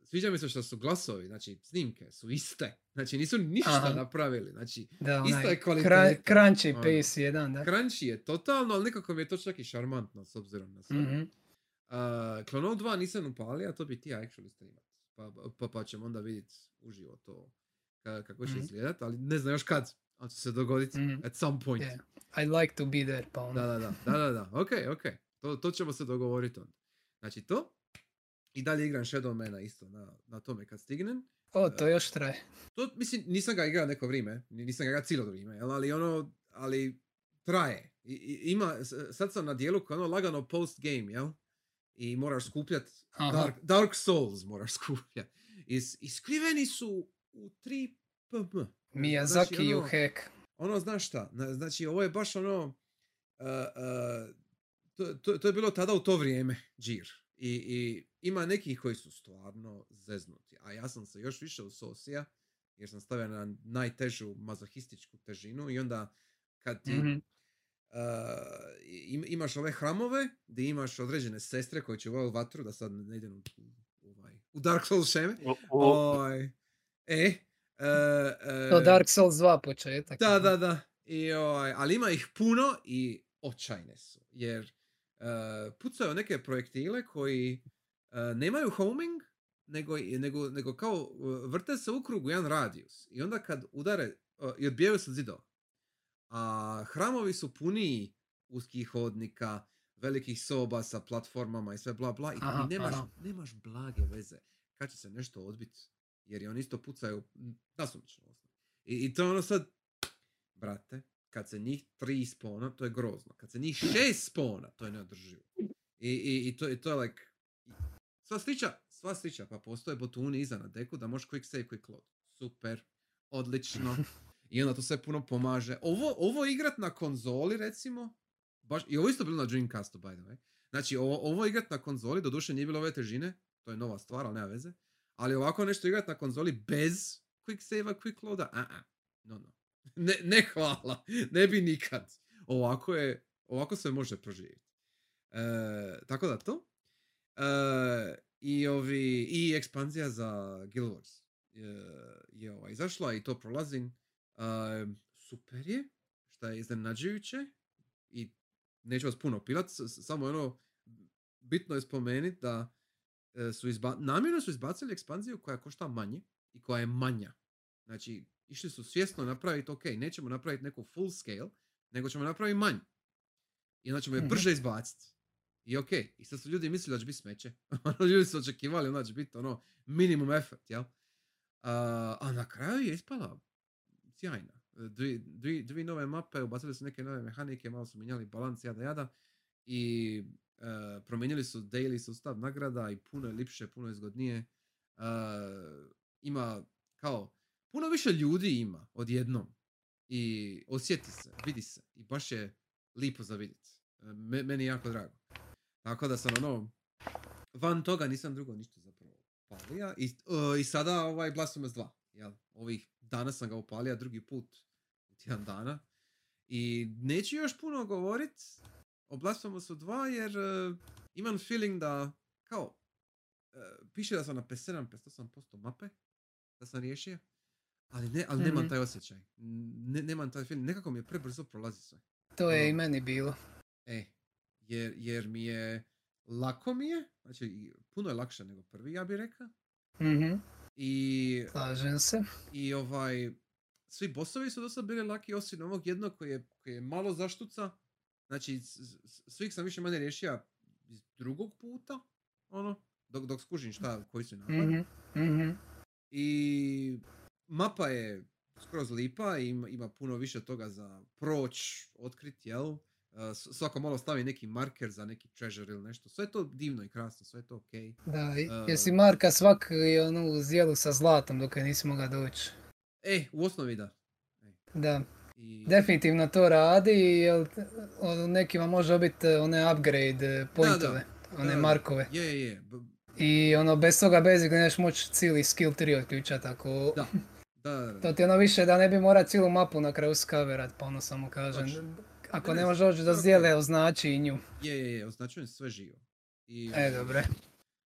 sviđa mi se što su glasovi, znači snimke su iste. Znači nisu ništa Aha. napravili. Znači, Da, onaj je kra- kvaliteta. Crunchy Ono. Pace 1, da. crunchy je totalno, ali nekako mi je to čak i šarmantno s obzirom na sve. Mhm. Uh, Clone 2 nisam upalio, a to bi ti actually streamat. Pa, pa, pa ćemo onda vidjeti uživo to ka- kako će Mhm. izgledat, ali ne znam još kad. Ali će se dogoditi Mhm. at some point. Je. I like to be there, pa ono. Da, da, da, da, da, ok, ok. To, to ćemo se dogovoriti onda. Znači to. I dalje igram Shadowmana isto na, na tome kad stignem. O, to još traje. To, mislim, nisam ga igrao neko vrijeme, ni- nisam ga igrao cijelo vrijeme, jel? ali ono, ali traje. I, ima, sad sam na dijelu koji ono lagano post game, jel? I moraš skupljat Aha. Dark, Dark Souls moraš skupljat. I, s- I skriveni su u 3 pm. Miyazaki u ono- hack. ono, znaš šta, na- znači ovo je baš ono, uh, uh, to, to, to je bilo tada u to vrijeme, džir. I, I ima nekih koji su stvarno zeznuti, a ja sam se još više usosija, jer sam stavio na najtežu mazohističku težinu i onda kad ti Mhm. Uh, im- imaš ove hramove, gdje imaš određene sestre koje će u vatru, da sad ne idem u, u, ovaj, u Dark Souls šeme, U- u- Oj, e, e, To e, Dark Souls 2 početak. da, da, da. I, ovaj, ali ima ih puno i očajne su. Jer e, pucaju neke projektile koji e, nemaju homing, nego, nego, nego kao vrte se u krug u jedan radijus. I onda kad udare, i odbijaju se od zidova. A hramovi su puniji uskih hodnika, velikih soba sa platformama i sve bla bla. I Aha, ti nemaš, aha. nemaš blage veze kad će se nešto odbiti. Jer i oni isto pucaju nasumično. I, I to je ono sad, brate, kad se njih tri spona, to je grozno. Kad se njih šest spona, to je neodrživo. I, i, i to, i to je like, sva sliča, sva sliča, pa postoje botuni iza na deku da možeš quick save, quick load. Super, odlično. <laughs> I onda to sve puno pomaže. Ovo, ovo igrat na konzoli, recimo, baš, i ovo isto bilo na Dreamcastu, by the way. Znači, ovo, ovo igrat na konzoli, doduše nije bilo ove težine, to je nova stvar, ali nema veze. Ali ovako nešto igrat na konzoli bez quick save-a, quick loada, a no, no. <laughs> Ne, ne hvala, ne bi nikad. Ovako je, ovako se može proživjeti. E, tako da to. E, I ovi, i ekspanzija za Guild Wars je, je ovaj, izašla i to prolazim. Super je, šta je iznenađujuće i neću vas puno pilat, samo ono, bitno je spomenuti da e, su izba, namjerno su izbacili ekspanziju koja košta manje i koja je manja. Znači, išli su svjesno napraviti, ok, nećemo napraviti neku full scale, nego ćemo napraviti manju. I onda ćemo je Mhm. brže izbaciti. I ok, i sad su ljudi mislili da će biti smeće. <laughs> Ono, ljudi su očekivali onda će biti ono minimum effort, jel? A, a na kraju je ispala sjajna. Dvi, dvi, dvi nove mape, ubacili su neke nove mehanike, malo su mijenjali balans, jada jada. I e, promijenili su daily sustav nagrada i puno je lipše, puno je zgodnije. E, ima kao, puno više ljudi ima odjednom. I osjeti se, vidi se. I baš je lipo za vidjeti. E, me- meni je jako drago. Tako da sam ono, van toga nisam drugo ništa zapravo palija. I, e, i sada ovaj Blasphemous 2. Jel? Ovih dana sam ga upalio drugi put u tjedan dana. I neću još puno govorit o Blasphemousu 2 jer e, imam feeling da kao e, piše da sam na 57-58% mape da sam riješio. Ali, ne, ali nemam Mhm. taj osjećaj. Ne, nemam taj feeling. Nekako mi je prebrzo prolazi sve. To je i Ono, meni bilo. E, jer, jer mi je lako mi je, znači i puno je lakše nego prvi, ja bih rekao. Mhm, I, slažem se. i ovaj, svi bossovi su dosta bili laki, osim ovog jednog koji je, koji je malo zaštuca. Znači, svih sam više manje riješio iz drugog puta, ono, dok, dok skužim šta, koji su napadi. Mhm, mhm. I mapa je skroz lipa, ima, ima puno više toga za proć, otkrit, jel? S- svako malo stavi neki marker za neki treasure ili nešto. Sve je to divno i krasno, sve je to okej. Da, E. jesi Marka svak i onu zdjelu sa zlatom dok je nisi mogao doći. E, u osnovi da. Da, I, definitivno to radi, jer od nekima može biti one upgrade pointove, one da. markove. Je, je, je. b- I ono, bez toga basic neš moći cijeli skill 3 otključati ako... Da. <laughs> Da, da, da. To ti je ono više da ne bi mora cijelu mapu na kraju skaverat, pa ono samo kažem. Točno. Ako Ne, možeš doći do ok. zdjele, označi i nju. Je, je, je, označujem sve živo. I, E, dobre.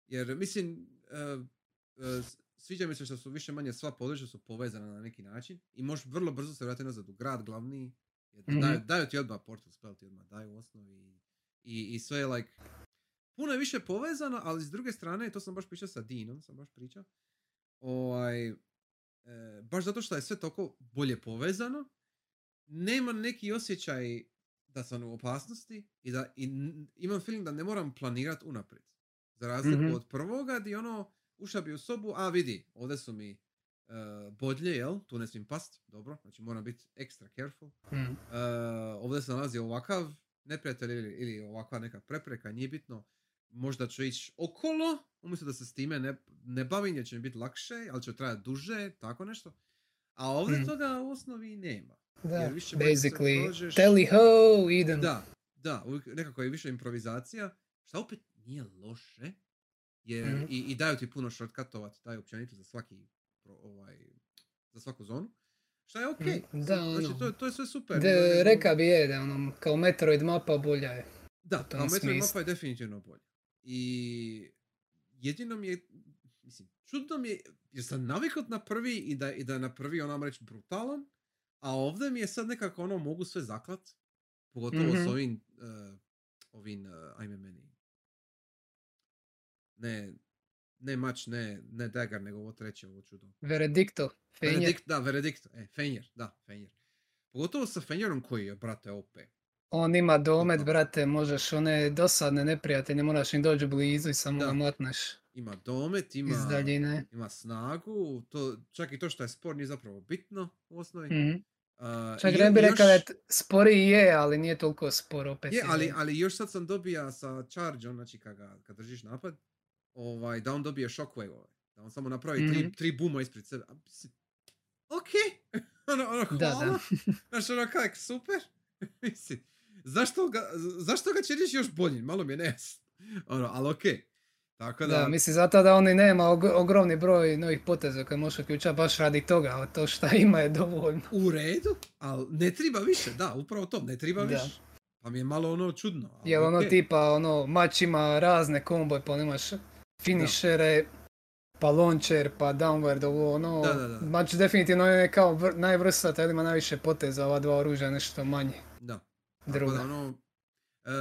Jer, mislim, uh, uh, sviđa mi se što su više manje sva područja su povezana na neki način i možeš vrlo brzo se vratiti nazad u grad glavni. Jer Mhm. daju, daju ti odmah portal spell, ti odmah daju u osnovi. I, i sve je like, puno je više povezano, ali s druge strane, to sam baš pričao sa Dinom, sam baš pričao, ovaj, e, baš zato što je sve toliko bolje povezano, nema neki osjećaj da sam u opasnosti i da i, imam feeling da ne moram planirati unaprijed. Za razliku Mhm. od prvoga gdje ono ušao bi u sobu, a vidi, ovdje su mi uh, bodlje, jel? Tu ne smijem past, dobro, znači moram biti extra careful. Mm. Uh, ovdje se nalazi ovakav neprijatelj ili, ili ovakva neka prepreka, nije bitno. Možda ću ići okolo, umjesto da se s time ne, ne bavim jer će mi biti lakše, ali će trajati duže, tako nešto. A ovdje Mm. toga u osnovi nema. Da, Jer više basically, prođeš- teli ho, idem. Da, da, uvijek nekako je više improvizacija, što opet nije loše, jer Mhm. i, i daju ti puno shortcutova, ti daju općenito za svaki, ovaj, za svaku zonu, što je okej. Mhm, da, znači, ono, to, je- to je sve super. De, reka bi je da ono, kao Metroid mapa bolja je. Da, a Metroid smislu. mapa je definitivno bolja. I jedino mi je, mislim, čudno mi je, jer sam naviknut na prvi i da, i da je na prvi onam reći brutalan, a ovdje mi je sad nekako ono mogu sve zaklat, pogotovo s Mhm. ovim, uh, ovim, uh, ajme meni, ne, ne mač, ne, ne dagger, nego ovo treće, ovo čudo. Veredikto, Fenjer. Veredikt, da, Veredikt, e, Fenjer, da, Fenjer. Pogotovo sa Fenjerom koji je, brate, OP. On ima domet, Totalno. brate, možeš one dosadne neprijatelje, moraš im doći blizu i samo ga matneš Ima domet, ima... iz daljine. ima snagu, to, čak i to što je spor nije zapravo bitno u osnovi. Mhm. Uh, Čak ne bi još- rekao da je t- sporiji je, ali nije toliko spor opet. Je, ali, ali još sad sam dobija sa chargeom, znači kad, ga, kad držiš napad, ovaj, da on dobije shockwave Da on samo napravi tri, Mhm. tri buma ispred sebe. Ok, <laughs> ono, ono, Da, hvala. da. Znaš, ono kak, super. <laughs> Mislim, zašto ga, zašto ga činiš još boljim? Malo mi je nejasno. Ono, ali okej. Tako da, Da, mislim zato da oni nema og- ogromni broj novih poteza koje možeš uključati baš radi toga, a to šta <laughs> ima je dovoljno. u redu, ali ne treba više, da, upravo to, ne treba Da. više. Pa mi je malo ono čudno. ali Jel ono tipa, ono, mač ima razne komboje, pa ono imaš finishere, pa launcher, pa downward, ovo ono, Da, da, da. mač definitivno je kao vr- najvrsata, ima najviše poteza, ova dva oružja nešto manje. Da. Tako da, Druga. ono, e,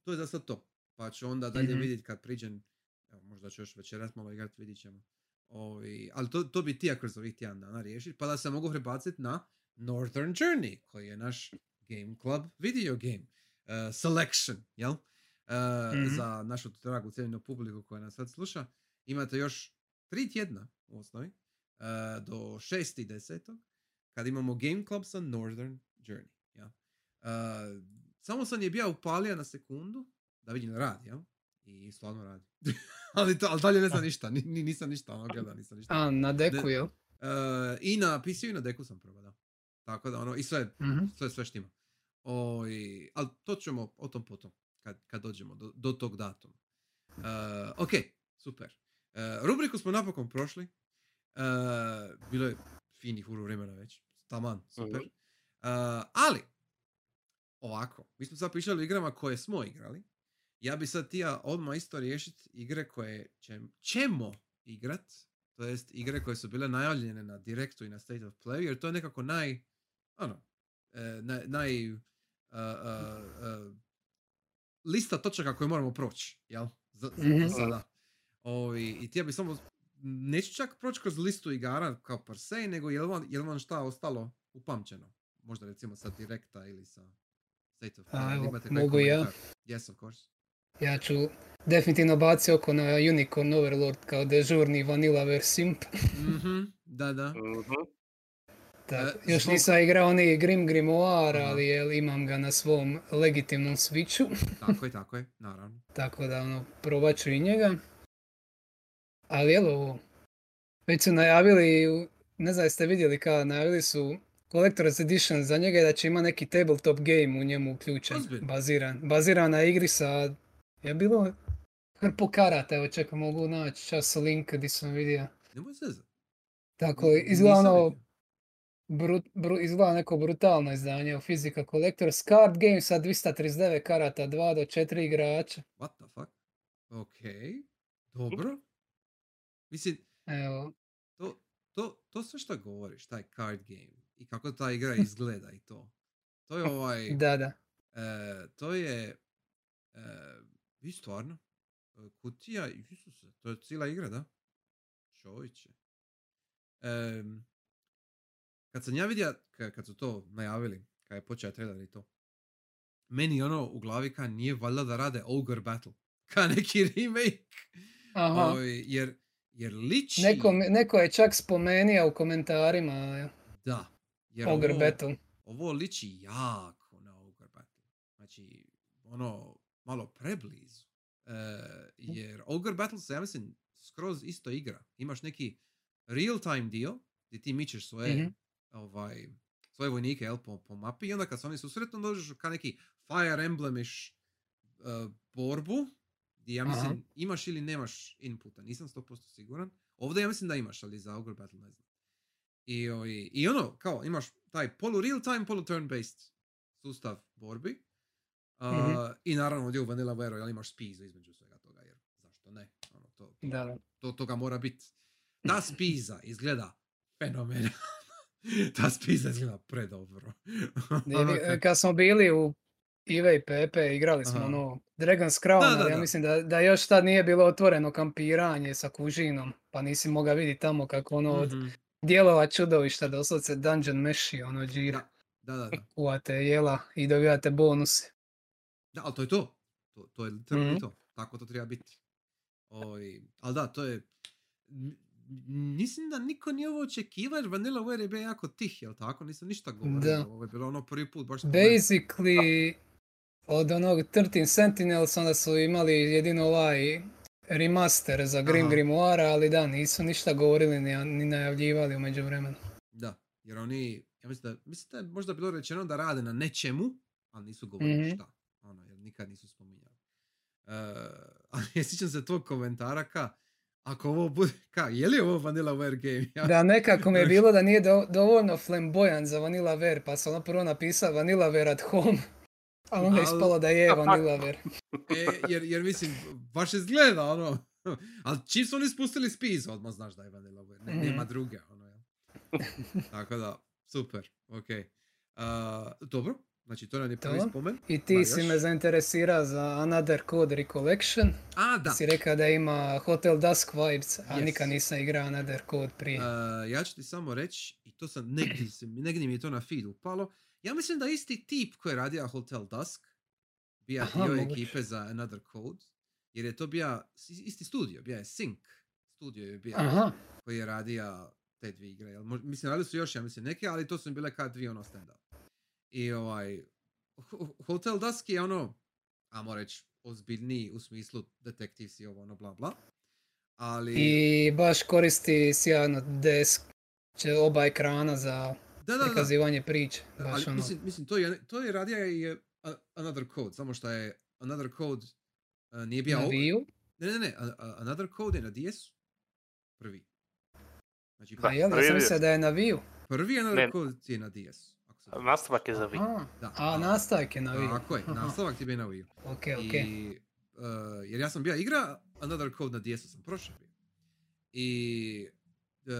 to je za sad to. Pa ću onda dalje Mhm. vidjeti kad priđem, evo, možda ću još večeras malo igrat, vidit ćemo. Ovi, ali to, to bi ti ja kroz ovih tjedan dana riješiti, pa da se mogu prebaciti na Northern Journey, koji je naš Game Club video game e, selection, jel? E, Mhm. Za našu dragu cijeljenu publiku koja nas sad sluša. Imate još tri tjedna u osnovi, e, do 6.10. kad imamo Game Club sa Northern Journey. Uh, samo sam je bio upalio na sekundu da vidim da radi, jel? I stvarno radi. <laughs> ali, to, ali dalje ne znam ništa, ni, ni- nisam ništa ono gledao, nisam ništa. A, na deku, jel? Uh, I na PC i na deku sam probao, da. Tako da ono, i sve, Mhm. sve, sve štima. O, i, ali to ćemo o tom potom, kad, kad dođemo do, do tog datuma. Uh, ok, super. Uh, rubriku smo napokon prošli. Uh, bilo je finih uru vremena već. Taman, super. Uh, ali, ovako, mi smo sad pričali o igrama koje smo igrali. Ja bi sad tija odmah isto riješiti igre koje ćem- ćemo igrat, to jest igre koje su bile najavljene na Directu i na State of Play, jer to je nekako naj, ono, e, naj, naj uh, uh, uh, lista točaka koje moramo proći, jel? Za, za, Mhm. za sada. Ovi, I ti ja bi samo, neću čak proći kroz listu igara kao per se, nego je li vam, je li vam šta ostalo upamćeno? Možda recimo sa Directa ili sa State of A, Play. koji mogu ja. Yes, of course. Ja ću definitivno baciti oko na Unicorn Overlord kao dežurni vanilla versimp. Mhm, da, da. Mhm. E, još zbog- nisam igrao ni Grim Grimoire, Aha. ali jel, imam ga na svom legitimnom switchu, Tako je, <laughs> tako je, naravno. tako da ono, probat ću i njega. Ali jel ovo, već su najavili, u- ne znam jeste vidjeli kada, najavili su Collector's Edition za njega i da će ima neki tabletop game u njemu uključen, Ozbiljno? baziran, baziran na igri sa, je bilo hrpu karata, evo čekaj mogu naći čas link gdje sam vidio. Nemoj se. Tako, izgleda ono, vidio. Bru, izgleda neko brutalno izdanje u Physical Collectors Card Game sa 239 karata, 2 do 4 igrača. What the fuck? Ok, dobro. Mislim, Evo, to, to, to sve što govoriš, taj card game i kako ta igra <laughs> izgleda i to. To je ovaj, da, da. e, to je, e, vi stvarno, e, kutija, Isuse, to je cijela igra, da? Čovječe. Kad sam ja vidio, ka- kad su to najavili, kad je počeo trailer i to, meni ono u glavi ka nije valjda da rade Ogre Battle. <laughs> Ka neki remake. Aha. Ovaj, jer, jer liči... Neko, neko je čak spomenio u komentarima Da. Jer Ogre ovo, Battle. ovo liči jako na Ogre Battle. Znači, ono, malo preblizu. E, jer Ogre Battle se, ja mislim, skroz isto igra. Imaš neki real time dio gdje ti mičeš svoje, Mhm. ovaj, svoje vojnike jel, po, po mapi i onda kad se oni susretnu dođeš ka neki Fire Emblemiš uh, borbu gdje ja Aha. mislim imaš ili nemaš inputa, nisam 100% siguran. Ovdje ja mislim da imaš, ali za Ogre Battle ne znam. I, ovaj, I ono, kao, imaš taj polu real time, polu turn based sustav borbi. Uh, Mhm. I naravno ovdje u Vanilla Vero, jel imaš spizu između svega toga, jer zašto ne? Ono, to, to, Da, da. to toga mora biti. Ta spiza izgleda fenomenalno. <laughs> Ta spiza izgleda predobro. <laughs> Ono kad- smo bili u Ive i Pepe, igrali smo Aha. ono Dragon's Crown, Da, da, ali ja da. mislim da, da još tad nije bilo otvoreno kampiranje sa kužinom, pa nisi mogao vidjeti tamo kako ono od Mhm. dijelova čudovišta doslovce dungeon meši, ono džira, Da, da, da. kuvate jela i dobivate bonuse. Da, ali to je to. To, to je literalno Mhm. to. Tako to treba biti. Oj, ali da, to je... Mislim da niko nije ovo očekivao jer Vanilla Ware je bio jako tih, jel tako? Nisam ništa govorio. Da. Ovo je bilo ono prvi put baš... Basically, od onog 13 Sentinels onda su imali jedino ovaj remaster za Grim. Grimoire, ali da, nisu ništa govorili ni, ni najavljivali u međuvremenu. Da, jer oni, ja mislim da, mislim da je možda bilo rečeno da rade na nečemu, ali nisu govorili Mhm. šta. Nikad nisu spominjali. Uh, <laughs> ali sjećam se tog komentara ka, ako ovo bude, ka, je li ovo Vanilla Ware game? Ja, Da, nekako mi je <laughs> bilo da nije do- dovoljno flamboyan za Vanilla Ware, pa sam ono prvo napisao Vanilla Ware at home. A onda je Al- ispalo da je Vanilla Ware. E, jer, jer mislim, baš izgleda ono. <laughs> Ali čim su oni spustili spiz, odmah znaš da je Vanilla Ware. Ne, nema Mhm. druge. Ono, jel? Tako da, super, ok. dobro, znači to nam je prvi To. spomen. I ti Ma, si još? me zainteresirao za Another Code Recollection. A, da. Si rekao da ima Hotel Dusk vibes, a Yes. nikad nisam igrao Another Code prije. Uh, ja ću ti samo reći, i to sam negdje, negdje mi je to na feed upalo, ja mislim da isti tip koji je radio Hotel Dusk, bija Aha, dio moguće. ekipe za Another Code, jer je to bija isti studio, bija je Sync studio je bio Aha, koji je radio te dvije igre. Mislim, radili su još, ja mislim, neke, ali to su bile kad dvije ono stand up. I ovaj, Ho- Hotel Dusk je ono, ajmo reći, ozbiljniji u smislu detektivs i ovo ono bla bla. Ali, i baš koristi sjajno desk, će oba ekrana za da, da, da, prikazivanje priče. Da, Baš ali ono. mislim, mislim to, je, to je radija i Another Code, samo što je Another Code uh, nije bio... na Wii. Ne, ne, ne, Another Code je na DS prvi. Znači, Da, A jel, ja prvi sam je. mislio da je na Wii prvi Another Ne. Code je na DS. Se dobro Nastavak je za. Aha, Da. a nastavak je na Wii. Tako je, nastavak ti je na Wii. Ok, ok. I, uh, jer ja sam bio igra, Another Code na DS-u sam prošao bio. I uh,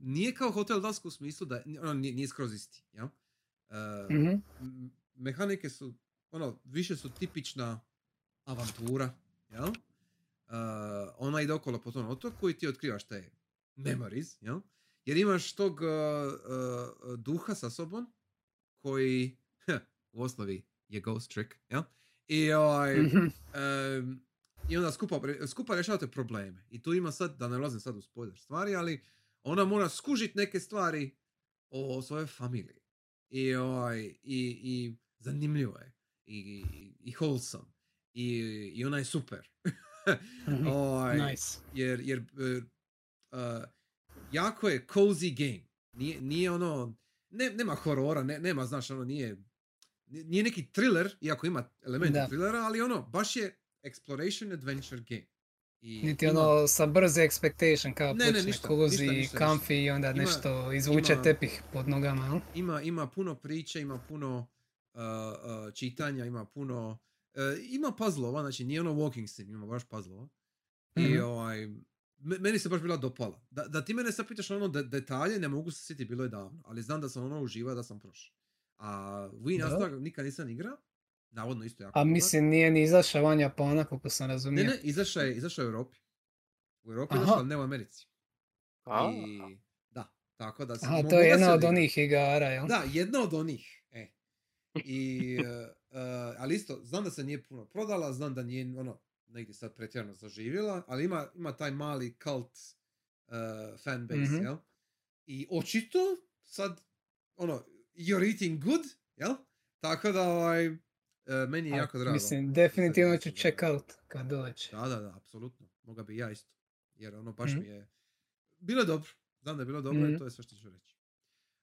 nije kao Hotel Dusk u smislu da, ono, nije, nije skroz isti, jel? Uh, Mhm. m- mehanike su, ono, više su tipična avantura, jel? Uh, ona ide okolo po tom otoku i ti otkrivaš te memories, jel? Jer imaš tog uh, uh, duha sa sobom koji u osnovi je ghost trick, jel? I, ovaj, em, I onda skupa, skupa rješavate probleme. I tu ima sad, da ne ulazim sad u spoiler stvari, ali ona mora skužit neke stvari o svojoj familiji. I, ovaj, i, i zanimljivo je. I, i, i wholesome. I, I ona je super. Mhm. <laughs> ovaj, Nice. jer, jer uh, jako je cozy game. Nije, nije ono, ne, nema horora, ne, nema, znaš, ono, nije, nije neki thriller, iako ima elemente Da. thrillera, ali ono, baš je exploration adventure game. I Niti ima- ono sa brze expectation kao Ne, ne, počne ništa, cozy, ništa, ništa, comfy i onda Ima- nešto izvuče ima- tepih pod nogama, ima, ima puno priče, ima puno uh, uh, čitanja, ima puno, uh, ima puzzlova, znači nije ono walking sim, ima baš puzzlova. I Mhm. ovaj, meni se baš bila dopala. Da, da ti mene sad pitaš ono de- detalje, ne mogu se sjetiti, bilo je davno, ali znam da sam ono uživao da sam prošao. A Wii Da. nastavak nikad nisam igrao, navodno isto jako A dobar. mislim nije ni izašao van Japana, koliko sam Ne, razumio. ne, izašao je, izašao je u Europi. U Europi izašao, ali ne u Americi. A, I, da, tako da... se- Aha, mo- to je jedna od onih igara, jel? Da, jedna od onih. E. I, uh, <laughs> uh, ali isto, znam da se nije puno prodala, znam da nije ono, negdje sad pretjerano zaživjela, ali ima, ima taj mali cult uh, fanbase, Mhm. jel? I očito sad, ono, you're eating good, jel? Tako da, ovaj, uh, meni je A, jako drago. Mislim, definitivno ću check out kad dođe. Da, da, da, apsolutno. Moga bi ja isto. Jer ono, baš Mhm. mi je... Bilo je dobro. Znam da je bilo dobro i Mhm. to je sve što ću reći.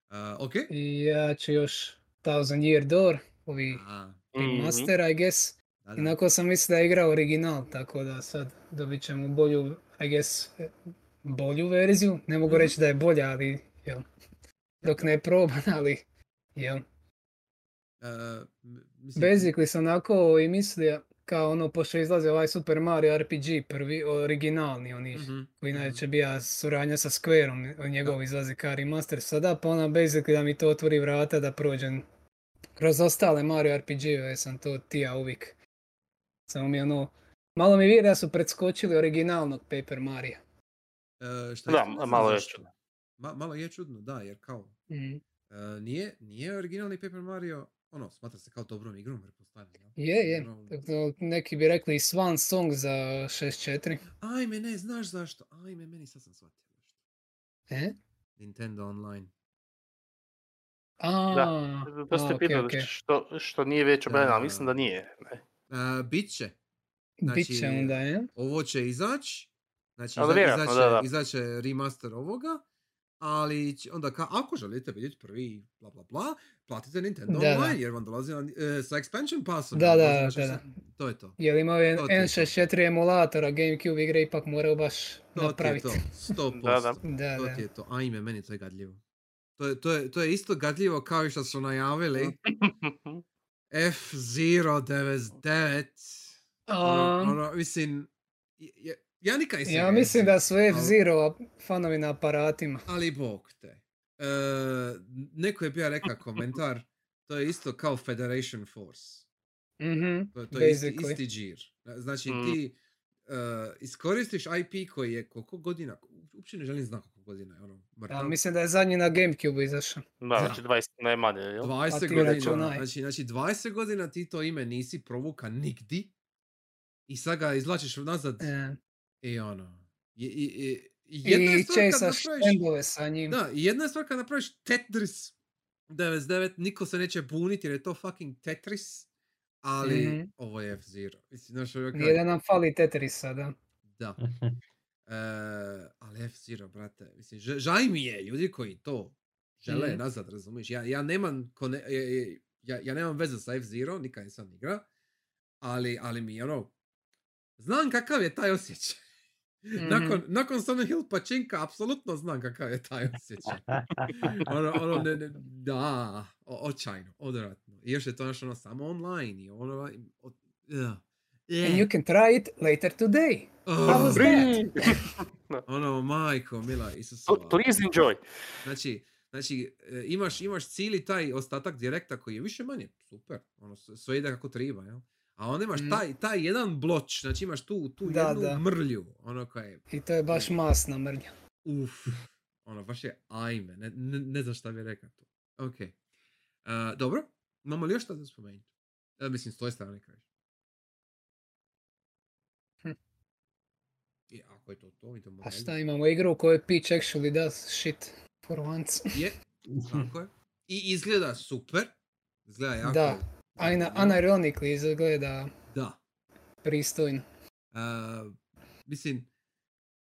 Uh, ok? I ja ću još Thousand Year Door, ovi A, Mhm. master, I guess. Da, da. Inako sam mislio da je igrao original, tako da sad dobit ćemo bolju, I guess, bolju verziju. Ne mogu Mhm. reći da je bolja, ali, jel, dok ne probam, <laughs> ali, jel. Uh, mislim, Basically sam onako i mislio, kao ono, pošto izlazi ovaj Super Mario RPG, prvi, originalni, oni mhm, koji mhm. inače bija suradnja sa Squareom, njegov izlazi kao remaster sada, pa ona basically da mi to otvori vrata da prođem kroz ostale Mario RPG-eve, sam to tija uvijek. Samo mi ono, malo mi vidi da su predskočili originalnog Paper Mario. E, šta Da, znam malo je čudno. Ma, malo je čudno, da, jer kao, Mhm. e, nije, nije originalni Paper Mario, ono, smatra se kao dobrom igrom, pretpostavljam? Je, je. Ono, Tako da Neki bi rekli i Swan Song za 6.4. Ajme, ne, znaš zašto? Ajme, meni sad sam shvatio zašto. E? Nintendo Online. A, To ste a, ok, pitali ok. što, što nije već objavljeno, ali mislim da Da. nije. Ne. E, bit će. Bit će Znači, onda, je? Ovo će izaći, znači Ali iza- vjerojatno, izaće, da, da. izaće remaster ovoga, ali će- onda ka, ako želite vidjeti prvi bla bla bla, platite Nintendo Da, da. Online jer vam dolazi na, e, sa expansion passom. Da, da, da, da. To je to. Jer ima To ti je to. N64 emulatora, Gamecube igre ipak moraju baš To ti je napraviti. to. 100%. <laughs> Da, da. Da, To da. ti je to. Ajme, meni to je gadljivo. To je, to je, to je isto gadljivo kao i što su najavili <laughs> F099. Ono, A, ono, mislim, je- ja nikad nisam ja mislim da su F-Zero fanovi na aparatima. Ali bog te. E, neko je bio rekao komentar, to je isto kao Federation Force. Mhm, To, to je isti, isti džir. Znači Mm. ti e, iskoristiš IP koji je koliko godina, uopće ne želim znati godina je ono mrtav. A, mislim da je zadnji na Gamecube izašao. Da, Da. znači 20 najmanje, jel? 20 A ti godina, računaj. znači, znači 20 godina ti to ime nisi provuka nigdi i sad ga izvlačiš nazad E, i ono. I, i, i, jedna je I stvar kad napraviš- štendove sa njim. Da, jedna je stvar kad napraviš Tetris 99, niko se neće buniti jer je to fucking Tetris, ali Mhm. ovo je F-Zero. Mislim, znaš, ovo je Nije da kao- nam fali Tetrisa, da. Da. <laughs> E, ali F-Zero, brate, mislim, žaj mi je ljudi koji to žele Mhm. nazad, razumiješ? Ja, ja nemam, kone, e, e, ja, ja nemam veze sa F-Zero, nikad nisam igra, ali, ali mi je ono, znam kakav je taj osjećaj. <laughs> Nakon, Mhm. nakon Silent Hill Pačinka, apsolutno znam kakav je taj osjećaj. <laughs> ono, ono, ne, ne, da, o, očajno, odvratno. I još je to još ono samo online i ono, o, uh, And you can try it later today. How was that? <laughs> <laughs> ono, majko, mila, Isusova. Please enjoy. Znači, znači e, imaš, imaš cijeli taj ostatak direkta koji je više manje super, ono, sve ide kako treba, jel? A onda imaš Mm. taj, taj jedan bloč, znači imaš tu, tu Da, jednu da. mrlju, ono koja je, I to je baš masna mrnja. uf, ono, baš je ajme, ne, ne, ne znam šta bi rekao tu. Ok. E, dobro, imamo li još šta da spomenuti? E, mislim, s tvoje strane kažeš. Hm. I ako je to to, idemo A dalje. šta imamo igru u kojoj Peach actually does shit for once. <laughs> Je, tako je. I izgleda super. Izgleda jako... Da. Unironically izgleda Da. pristojno. Uh, mislim,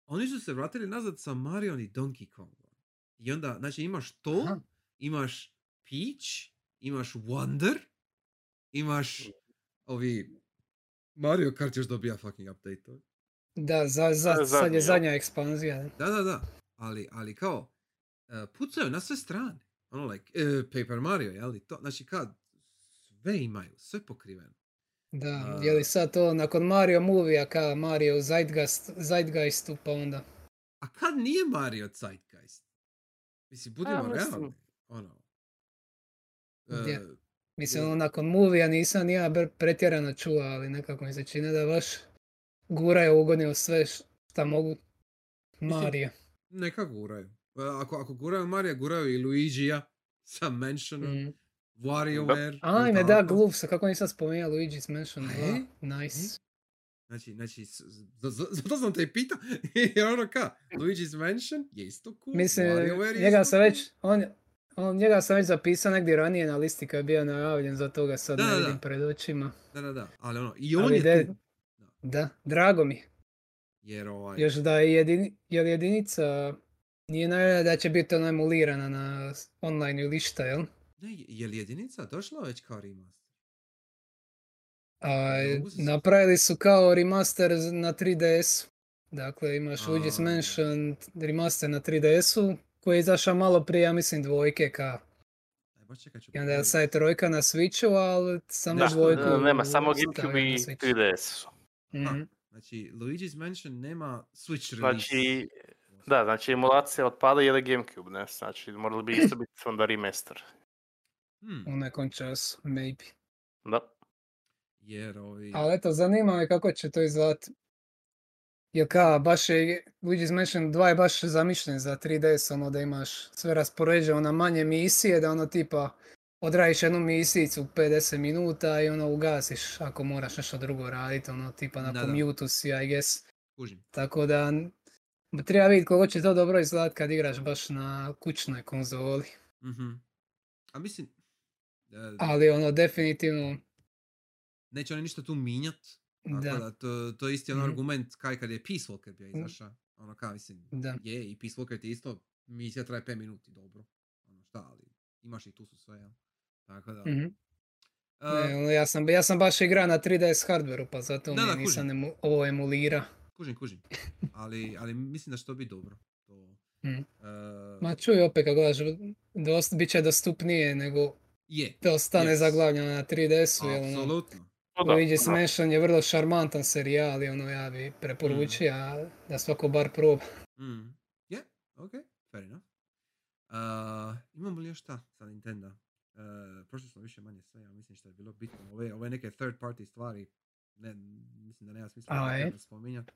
oni su se vratili nazad sa Mario i Donkey Kongom. I onda, znači imaš to, Aha. imaš Peach, imaš Wonder, imaš ovi... Mario Kart još dobija fucking update. Da, za, za, je sad je jel? zadnja ekspanzija. Da, da, da. Ali, ali kao, uh, pucaju na sve strane. Ono, like, uh, Paper Mario, jel? To, znači, kad sve imaju, sve pokriveno. Da, A- je li sad to nakon Mario movie ka Mario Zeitgeist, Zeitgeistu pa onda... A kad nije Mario Zeitgeist? Mislim, budimo A, mislim- realni. Ono. E, Mislim, ono, nakon movija nisam ni ja ber- pretjerano čuo, ali nekako mi se čini da baš guraju ugodnio sve š- šta mogu Mario. neka guraju. E, Ako, ako guraju Marija, guraju i Luigija sa Mansionom, Mm. WarioWare. Ajme, da, tako? Gloves, kako nisam spomenuo Luigi's Mansion A 2. je? Nice. Znači, znači, zato sam te i pitao, <laughs> jer ono ka, Luigi's Mansion je isto cool, Mislim, WarioWare je njega isto sam cool. već, on, on, njega sam već zapisao negdje ranije na listi kad je bio najavljen, za toga sad Da, ne da, vidim da. pred očima. Da, da, da, ali ono, i on Ali je de- tu, da, drago mi. Jer ovaj... Još da je jedini, jer jedinica nije najavljena da će biti ona emulirana na online ili šta, jel? Ne, je li jedinica došla već kao remaster? A, e, napravili su kao remaster na 3DS-u. Dakle, imaš Luigi's Mansion remaster na 3DS-u, koji je izašao malo prije, ja mislim, dvojke ka. I onda je sad trojka na Switchu, ali samo da, dvojku... nema, samo Gamecube i 3DS-u. Mm-hmm. Znači, Luigi's Mansion nema Switch release. Znači, da, znači emulacija otpada ili Gamecube, ne? Znači, morali bi isto <clears throat> biti onda remaster. Hmm. U nekom času, maybe. Da. Jer ovi... Ali eto, zanima me kako će to izgledati. Jer ka, baš je, Luigi's Mansion 2 je baš zamišljen za 3DS, ono da imaš sve raspoređeno na manje misije, da ono tipa odradiš jednu misijicu u 50 minuta i ono ugasiš ako moraš nešto drugo raditi, ono tipa na commute si, I guess. Kužim. Tako da treba vidjeti koliko će to dobro izgledat kad igraš baš na kućnoj konzoli. Mhm. A mislim... e, Ali ono definitivno, neće oni ništa tu minjat. Tako da, da, to, to je isti ono Mhm. argument kaj kad je Peace Walker bio Mm. izaša. Ono kao, mislim, da. je i Peace Walker ti isto, misija traje 5 minuti, dobro. Ono šta, ali imaš i tu su sve, jel? Tako da... Mhm. e, Ne, ono, ja, sam, ja sam baš igrao na 3DS hardwareu, pa zato Da, mi da, nisam emu- ovo emulira. kužim, kužim. Ali, ali mislim da će to biti dobro. To, Mhm. e, Ma čuj opet kako gledaš, dost, bit će dostupnije nego je, da ostane Yes. zaglavljeno na 3DS-u, jer ono, apsolutno. No da, Luigi's da. Mansion je vrlo šarmantan serijal i ono ja bi preporučio da svako bar proba. Mm. Je, ok, fair enough. Uh, imamo li još šta sa Nintendo? Uh, prošli smo više manje sve, ja mislim što je bilo bitno. Ove, ove neke third party stvari, ne, mislim da nema smisla A, da e? to spominjati.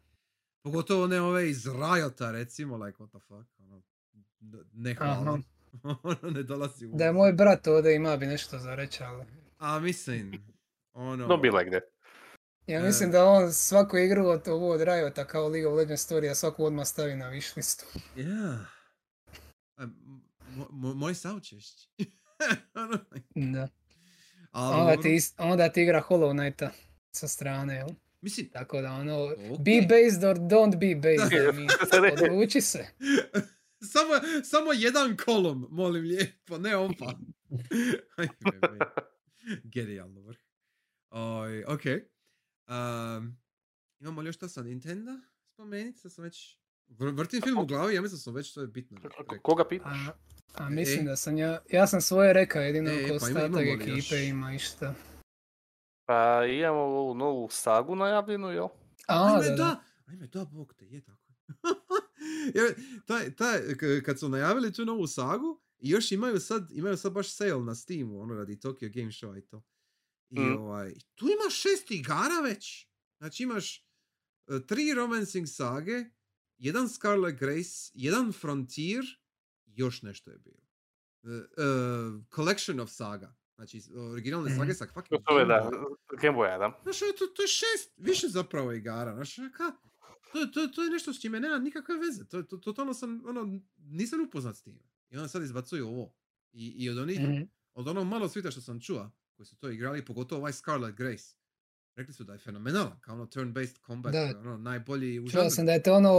Pogotovo ne ove iz Riota recimo, like what the fuck, ono, ne hvala. <laughs> ono ne dolazi u Da je moj brat ovdje ima bi nešto za reći, ali A mislim, ono... Don't be like that. ja E. mislim da on svaku igru od ovo od Riota kao League of Legends Story, a svaku odmah stavi na wish listu. Yeah. Mo- mo- moj saučešć. <laughs> <laughs> ono, Da. ali Onda ti, onda ti igra Hollow Knighta sa strane, jel? Mislim, Tako da ono, Ok. be based or don't be based, Da. I mean, <laughs> odluči se. <laughs> samo, samo jedan kolom, molim lijepo, ne opa. Aj, bebe. Genijalno vrh. Oj, ok. Um, imamo li još šta sa Nintendo spomenuti? Sad sam već... vr- Vrtim film u glavi, ja mislim da sam već to je bitno. rekao. Koga pitaš? A, a mislim E. da sam ja, ja sam svoje rekao, jedino E, ko pa ekipe još? ima išta. Pa imamo ovu novu sagu najavljenu, jel? A, Ajme da, da, da. ajme da, bog te, je tako. <laughs> Jer, taj, taj, kad su najavili tu novu sagu, i još imaju sad, imaju sad baš sale na Steamu, ono radi Tokyo Game Show i to. I Mm. ovaj, tu ima šest igara već. Znači imaš e, tri Romancing sage, jedan Scarlet Grace, jedan Frontier, još nešto je bilo. E, e, collection of saga. Znači, originalne Mhm. sage sa To fucking je Game da, Boy. Game Boya, da. Znaš, je to, to je šest, više zapravo igara, znaš, ka, to, to, to je nešto s čime nema nikakve veze, to, to, totalno sam, ono, nisam upoznat s tim. I onda sad izbacuju ovo. I, i od onih, Mhm. od onog malo svita što sam čuo, koji su to igrali, pogotovo ovaj Scarlet Grace, rekli su da je fenomenalan, kao ono turn-based combat, Da. ono, najbolji u Čuo sam da je to ono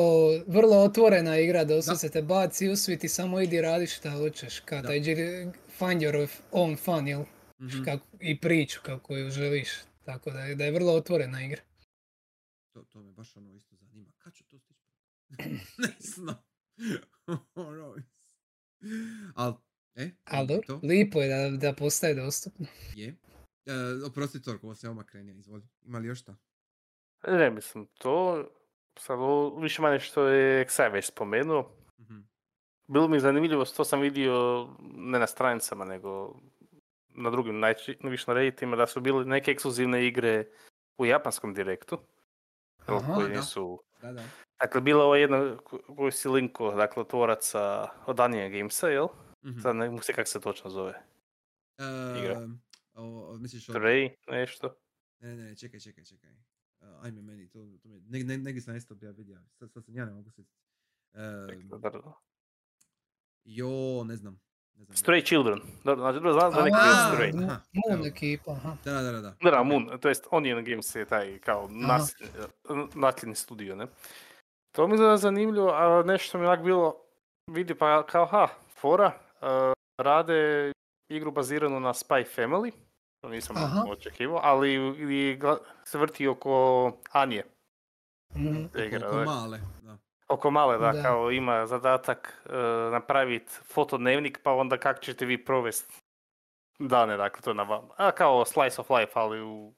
vrlo otvorena igra, da Da. se te baci u svit i samo idi radi šta hoćeš, ka Da. taj find your own fun, jel? Mhm. Kako, i priču kako ju želiš. Tako da je, da je vrlo otvorena igra. To, to me baš ono isto zanima. Kad ću to stići? <laughs> ne znam. <laughs> Ono, Al, e? Dobro, to? lipo je da, da postaje dostupno. Je. E, oprosti Torko, ovo se odmah krenija, izvoli. Ima li još šta? Ne, mislim, to... Sad, ovo više manje što je Xai već spomenuo. Mhm. Bilo mi zanimljivo, to sam vidio ne na stranicama, nego na drugim, najči- više na Redditima, da su bile neke ekskluzivne igre u japanskom direktu. Aha, koji da. nisu... Da, da. Dakle, bila ova jedna ko- koju si linko, dakle, tvoraca od Anja Gamesa, jel? Mhm. Sad ne se kako se točno zove. igra. O, misliš. Stray, nešto. Ne, ne, ne, čekaj, čekaj, čekaj. Uh, ajme meni, to, to mi, ne, ne, negdje sam isto ja vidio. Sad, sad sam ja ne mogu se... Uh, jo, ne znam. Ne znam. Stray Children. Dobro, znači, dobro, znam da neki je Stray. Aha, Moon ekipa, aha. Da, da, da, da. Da, da, Moon, to jest Onion Games je taj kao nasljedni studio, ne? To mi je zanimljivo, a nešto mi je onak bilo, vidi pa kao ha, fora, uh, rade igru baziranu na Spy Family, to nisam Aha. očekivao, ali i gla- se vrti oko Anje. Mhm. te igra, Oko da. male, da. Oko male, da, Da. kao ima zadatak uh, napraviti fotodnevnik, pa onda kako ćete vi provesti dane, dakle, to je na vama. A kao slice of life, ali u...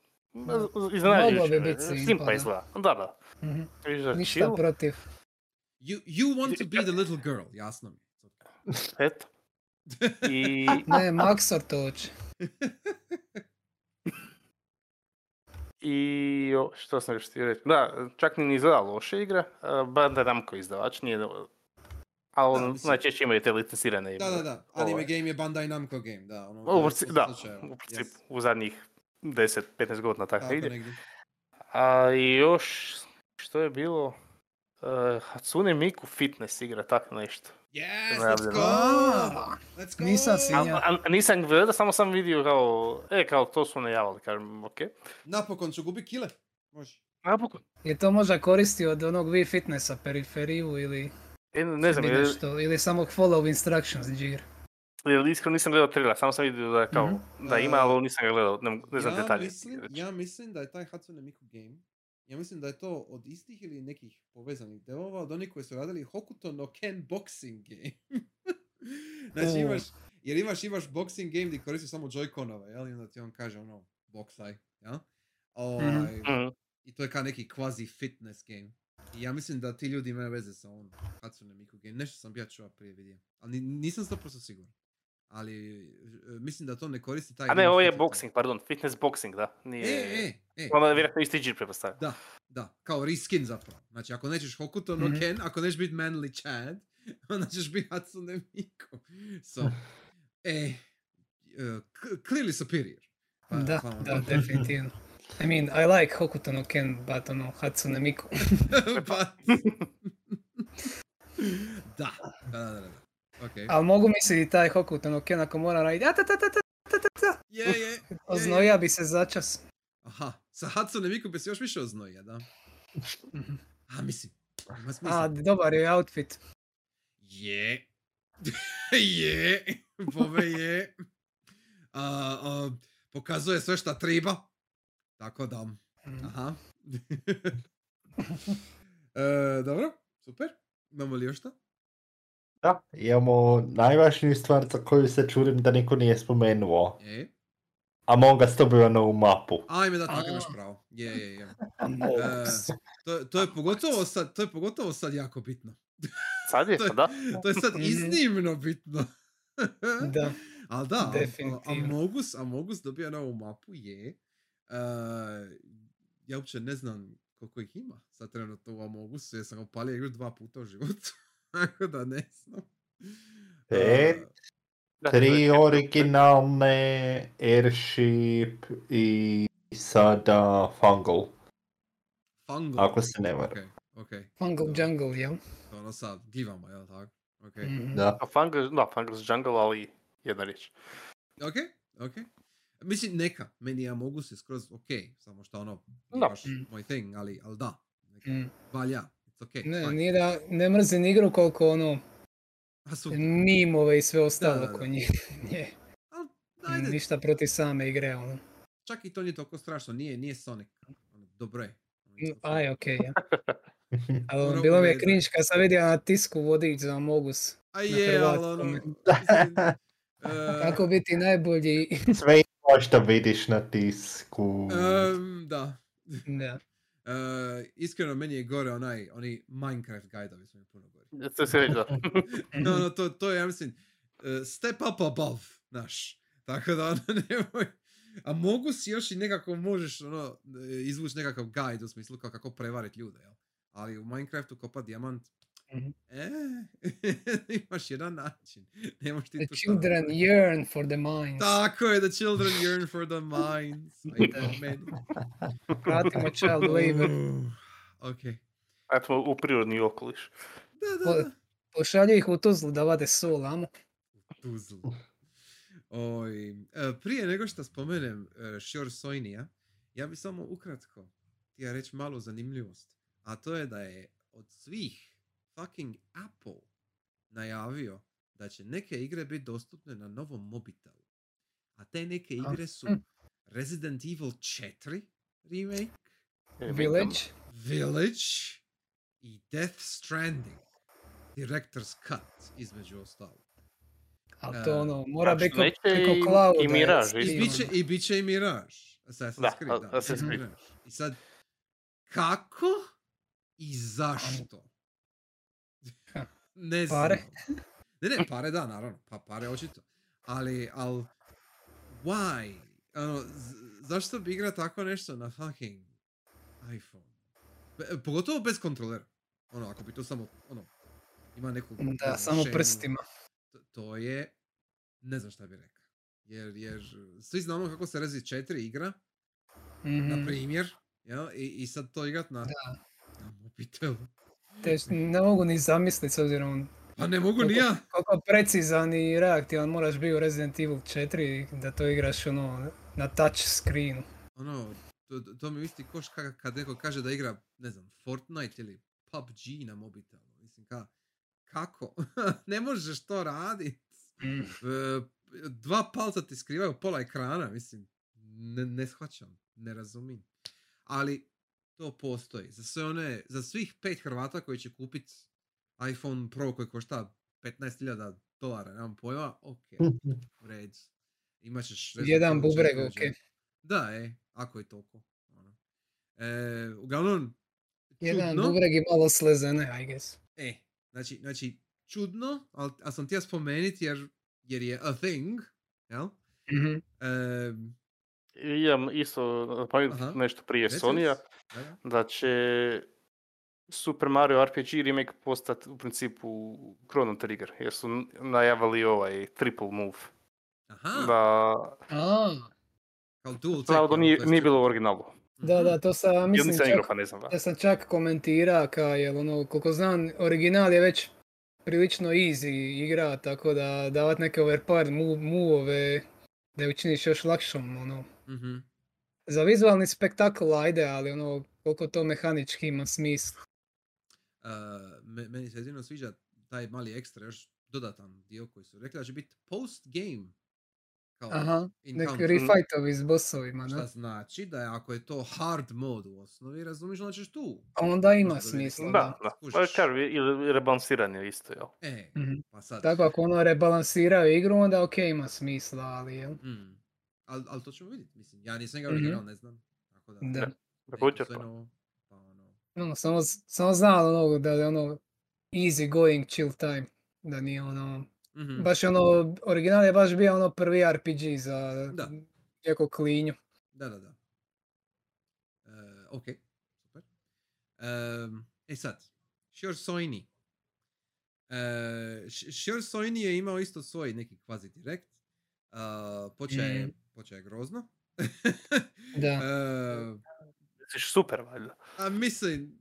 Iznenađujuće. Moglo bi biti simpa, Simpa da. izgleda. Da, da. Mhm. Vidiš, Ništa chill, protiv. You, you want to be the little girl, jasno mi. eto. <laughs> I Ne, Maxor to hoće. <laughs> I o, što sam još htio reći? Da, čak ni izgleda loše igre. Bandai Namco izdavač, nije... Ali on mislim- najčešće imaju te licencirane igre. Da, da, da. Anime Ovaj. game je Bandai Namco game, da. Ono, U, princi- da, u principu, yes. u zadnjih 10-15 godina tako, Tako ide. negdje. A i još, što je bilo? Uh, Hatsune Miku fitness igra, tako nešto. Yes, let's go! Let's go! nisam si A, Ja. a- a nisam gledao, samo sam vidio kao, e, kao to su najavili, kažem, ok. Napokon ću gubi kile. Može. Napokon. Je to možda koristi od onog Wii Fitnessa periferiju ili, E, ne znam, ili, je, nešto, ili samo follow instructions džir. Jer iskreno nisam gledao trailer, samo sam vidio da, je kao, Mhm. da ima, ali nisam ga gledao, ne, ne znam ja detalje. Mislim, ja mislim da je taj Hatsune Miku game, ja mislim da je to od istih ili nekih povezanih devova, od onih koji su radili Hokuto no Ken boxing game. <laughs> znači O. imaš, jer imaš, imaš boxing game gdje koristiš samo Joy-Conove, jel? I onda ti on kaže ono, boksaj, jel? Ovaj, Mhm. I to je kao neki kvazi fitness game. I ja mislim da ti ljudi imaju veze sa ovom Hatsune Miku game. Nešto sam ja čuo prije vidio. Ali ni- nisam 100% siguran. Ali e, mislim da to ne koristi taj A ne, ovo je boxing, pardon, fitness boxing, da. Nije... E, e, e. Onda je vjerojatno isti džir pretpostavlja. Da, da, kao reskin zapravo. Znači, ako nećeš Hokuto no Mhm. Ken, ako nećeš biti Manly Chad, <laughs> onda ćeš biti Hatsune Miku. So, e, uh, clearly superior. Pa- Da, pa- da, definitivno. I mean, I like Hokuto no Ken, but ono, Hatsune Miku. <laughs> Pa- <laughs> da, da, da, da. Da. Ok. Ali mogu misliti taj Hokuto no Ken ako mora raditi, a ta ta ta ta ta ta ta, Je, je, je, je. oznoja bi se začas. Aha, sa Hatsune Miku bi se još više oznoja, da? Mhm. A, mislim. A, dobar je outfit. Je. <laughs> je. Bove je. A, a, pokazuje sve šta treba. Tako da. Mhm. Aha. <laughs> e, dobro, super. Imamo li još šta? Da, imamo najvažniju stvar za koju se čudim da niko nije spomenuo. E. Among Us dobiva novu mapu. Ajme da tako imaš pravo. Je, je, je. E, to, to je pogotovo sad, to je pogotovo sad jako bitno. Sad je, <laughs> To je- da. To je sad Mhm. iznimno bitno. <laughs> Da. Ali da. Amogus, Amogus dobija novu mapu, je. Uh, ja uopće ne znam koliko ih ima sad trenutno u Amogusu, jer sam ga upalio igru dva puta u životu. <laughs> Tako da ne znam. Je Tri četvrto. originalne, Airship i sada Fungal, Fungal. ako se ne varam. Ok, ok. Fungal. Jungle, jel? To ono sad, givamo, jel tako? Ok. Mhm. Da. A Fungus, da, Fungus Jungle, ali jedna riječ. Ok, ok. Mislim, neka. Meni je Amogus je skroz ok. Samo što ono, Da. baš Mm. moj thing, ali, ali da. Neka. Mm. Valja. Ok. Ne, fine. nije da ne mrzim igru koliko ono A su, mimove i sve ostalo da, oko nje. <laughs> Nje. al, ajde, Ništa protiv same igre, ono. čak i to nije toliko strašno. Nije, nije Sonic. Ono, dobro je. Ono, okay. Aj, okej, ja. <laughs> Ali bilo mi je cringe kad sam vidio na tisku vodič za Mogus. A je, ali ono... e, <laughs> Kako biti najbolji... Sve što vidiš na tisku. em, da. da. E, iskreno, meni je gore onaj, oni Minecraft guidovi su mi puno gori. To se da. <laughs> No, no, to, to je, ja mislim, e, step up above, znaš. Tako da, ono, <laughs> nemoj... A mogu si još i nekako možeš, ono, e, izvući nekakav guide u smislu kao kako prevariti ljude, jel? Ali u Minecraftu kopa dijamant, Mhm. e, imaš jedan način. Ne možeš ti The tu children sad- yearn for the mines. Tako je, the children yearn for the meni. <laughs> Vratimo child labor. Ok. Eto, u prirodni okoliš. Da, da, da. Pošalju ih u Tuzlu da vade sol, amo. Tuzlu. Oj, e, prije nego što spomenem uh, Shore Soinija, ja bi samo ukratko htio reći malu zanimljivost. A to je da je od svih fucking Apple najavio da će neke igre biti dostupne na novom mobitelu. A te neke igre su hm. Resident Evil 4 remake, Village. Village i Death Stranding. Director's Cut, između ostalog. Ali to E, ono, mora znači, neće preko i- clouda. i Mirage, I isto. bit će, ono. i bit će i Mirage. Assassin's Da, Creed, da. Assassin's Creed. I sad, kako i zašto? Ne znam. pare? Ne, ne, pare da, naravno. Pa pare očito. Ali, al, why? Z- zašto bi igra tako nešto na fucking iPhone? Be- pogotovo bez kontrolera. Ono, ako bi to samo, ono, ima neku... ne Da, samo prstima. to- to je, ne znam šta bi rekao. Jer, jer svi znamo kako se Rezi 4 igra, na Mhm. primjer, jel? I, i sad to igrat na, na mobitelu. Te š- ne mogu ni zamisliti s obzirom Pa ne mogu ni ja. koliko precizan i reaktivan moraš biti u Resident Evil 4 da to igraš ono na touch screenu. Ono, to, to- mi isti koš ka- kad neko kaže da igra, ne znam, Fortnite ili PUBG na mobitelu. Mislim, ka, kako? <laughs> ne možeš to radit. Mm. E, dva palca ti skrivaju pola ekrana, mislim, ne, ne shvaćam, ne razumijem. Ali to postoji. Za sve one, za svih pet Hrvata koji će kupiti iPhone Pro koji košta 15.000 dolara, nemam pojma, ok, <laughs> u redu. Imaćeš Jedan bubreg, 4 u ok. Da, e, ako je toliko. ono. E, uglavnom, Jedan čudno. bubreg i malo slezene, I guess. E, znači, znači čudno, ali a sam ti ja spomenuti jer, jer je a thing, jel? Mhm. Ehm, Imam isto napomenuti Aha. nešto prije reci, Sonija. Da, će Super Mario RPG remake postati u principu Chrono Trigger, jer su najavili ovaj triple move. Aha, Da, A, kao dual jel? nije, je nije bilo u originalu. da, da, to sam, mislim čak, pa ne znam. da. ja sam čak komentira ka, jel ono, koliko znam, original je već prilično easy igra, tako da davat neke overpowered move, move da je učiniš još lakšom, ono. Mhm. Za vizualni spektakl ajde, ali ono, koliko to mehanički ima smisla. Uh, me- meni se jedino sviđa taj mali ekstra, još dodatan dio koji su rekli da će biti post game. Kao Aha, neki refightovi s bossovima, Šta da. znači da je ako je to hard mode u osnovi, razumiješ onda ćeš tu. A onda ima smisla, Da, da. Skužiš. Pa kažem, ili rebalansiranje isto, jel? E, Mhm. pa sad. Tako ako ono rebalansiraju igru, onda ok ima smisla, ali jel? Mm. Ali al to ćemo vidjeti, mislim. Ja nisam ga original, ne znam. Tako da, Da. Također to. novo, pa ono. Ono, samo, samo znam ono, da je ono easy going chill time. Da nije ono, Mhm. baš je ono, original je baš bio ono prvi RPG za Da. jako klinju. Da, da, da. E, ok, super. Em, e sad, Sure Soini. E, Sh- Sure Soini je imao isto svoj neki kvazi direkt. Uh, počeje, Mm. počeje grozno. Da. <laughs> E, Misliš super, valjda. a mislim,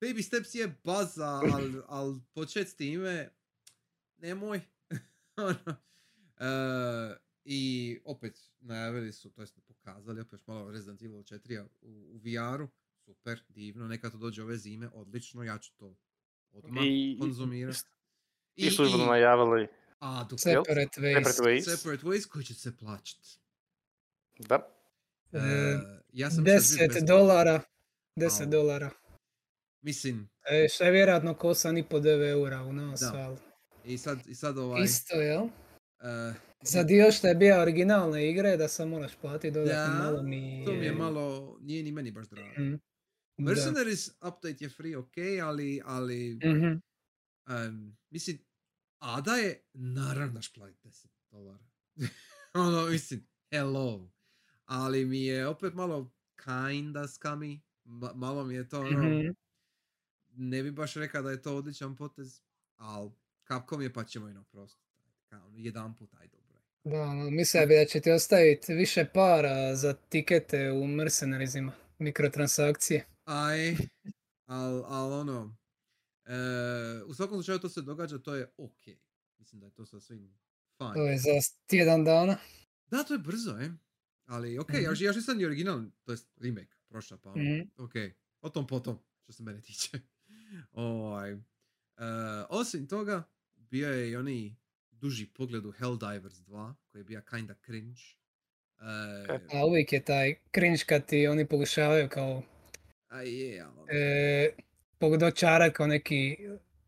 Baby Steps je baza, ali al počet s time, nemoj. <laughs> Ono, e, I opet najavili su, to jest pokazali opet malo Resident Evil 4 u, u VR-u. Super, divno, neka to dođe ove zime, odlično, ja ću to odmah I, konzumirati. i, i službeno najavili a, dok Separate ways. Separate Ways. Koji će se plaćat. Da. E, E, ja sam mislio da će biti 10 besplatno. dolara. 10 Au. dolara. Mislim, E, što je vjerojatno ko 8,5 eura u nas, Da. ali... i sad, i sad ovaj... Isto, jel? e, Za dio što je bio originalne igre, da sam moraš platiti dodatno Da, malo mi to mi je malo, nije ni meni baš drago. Mm, da. Mercenaries update je free, ok, ali, ali Mhm. em, mislim, Ada je naravno daš platiti 10 dolara. <laughs> ono, mislim, hello. Ali mi je opet malo kinda skami. Ma- malo mi je to ono, Mhm. ne bi baš rekao da je to odličan potez, ali Capcom je pa ćemo im oprostiti. Kao, jedan put, aj dobro. Da, ono, mislio bi da će ti ostaviti više para za tikete u Mercenariesima, mikrotransakcije. Aj, al, al ono, e, u svakom slučaju to se događa, to je ok. Mislim da je to sasvim To fine. je za tjedan dana. Da, to je brzo, e. Ali ok, ja, Mhm. još- ja još nisam ni original, to jest remake, prošla pa ono, Mhm. ok. O tom potom, što se mene tiče. <laughs> ovaj. e, osim toga, bio je i oni duži pogled u Helldivers 2, koji je bio kinda cringe. E, A uvijek je taj cringe kad ti oni pokušavaju kao a je, ali... e, dočarat kao neki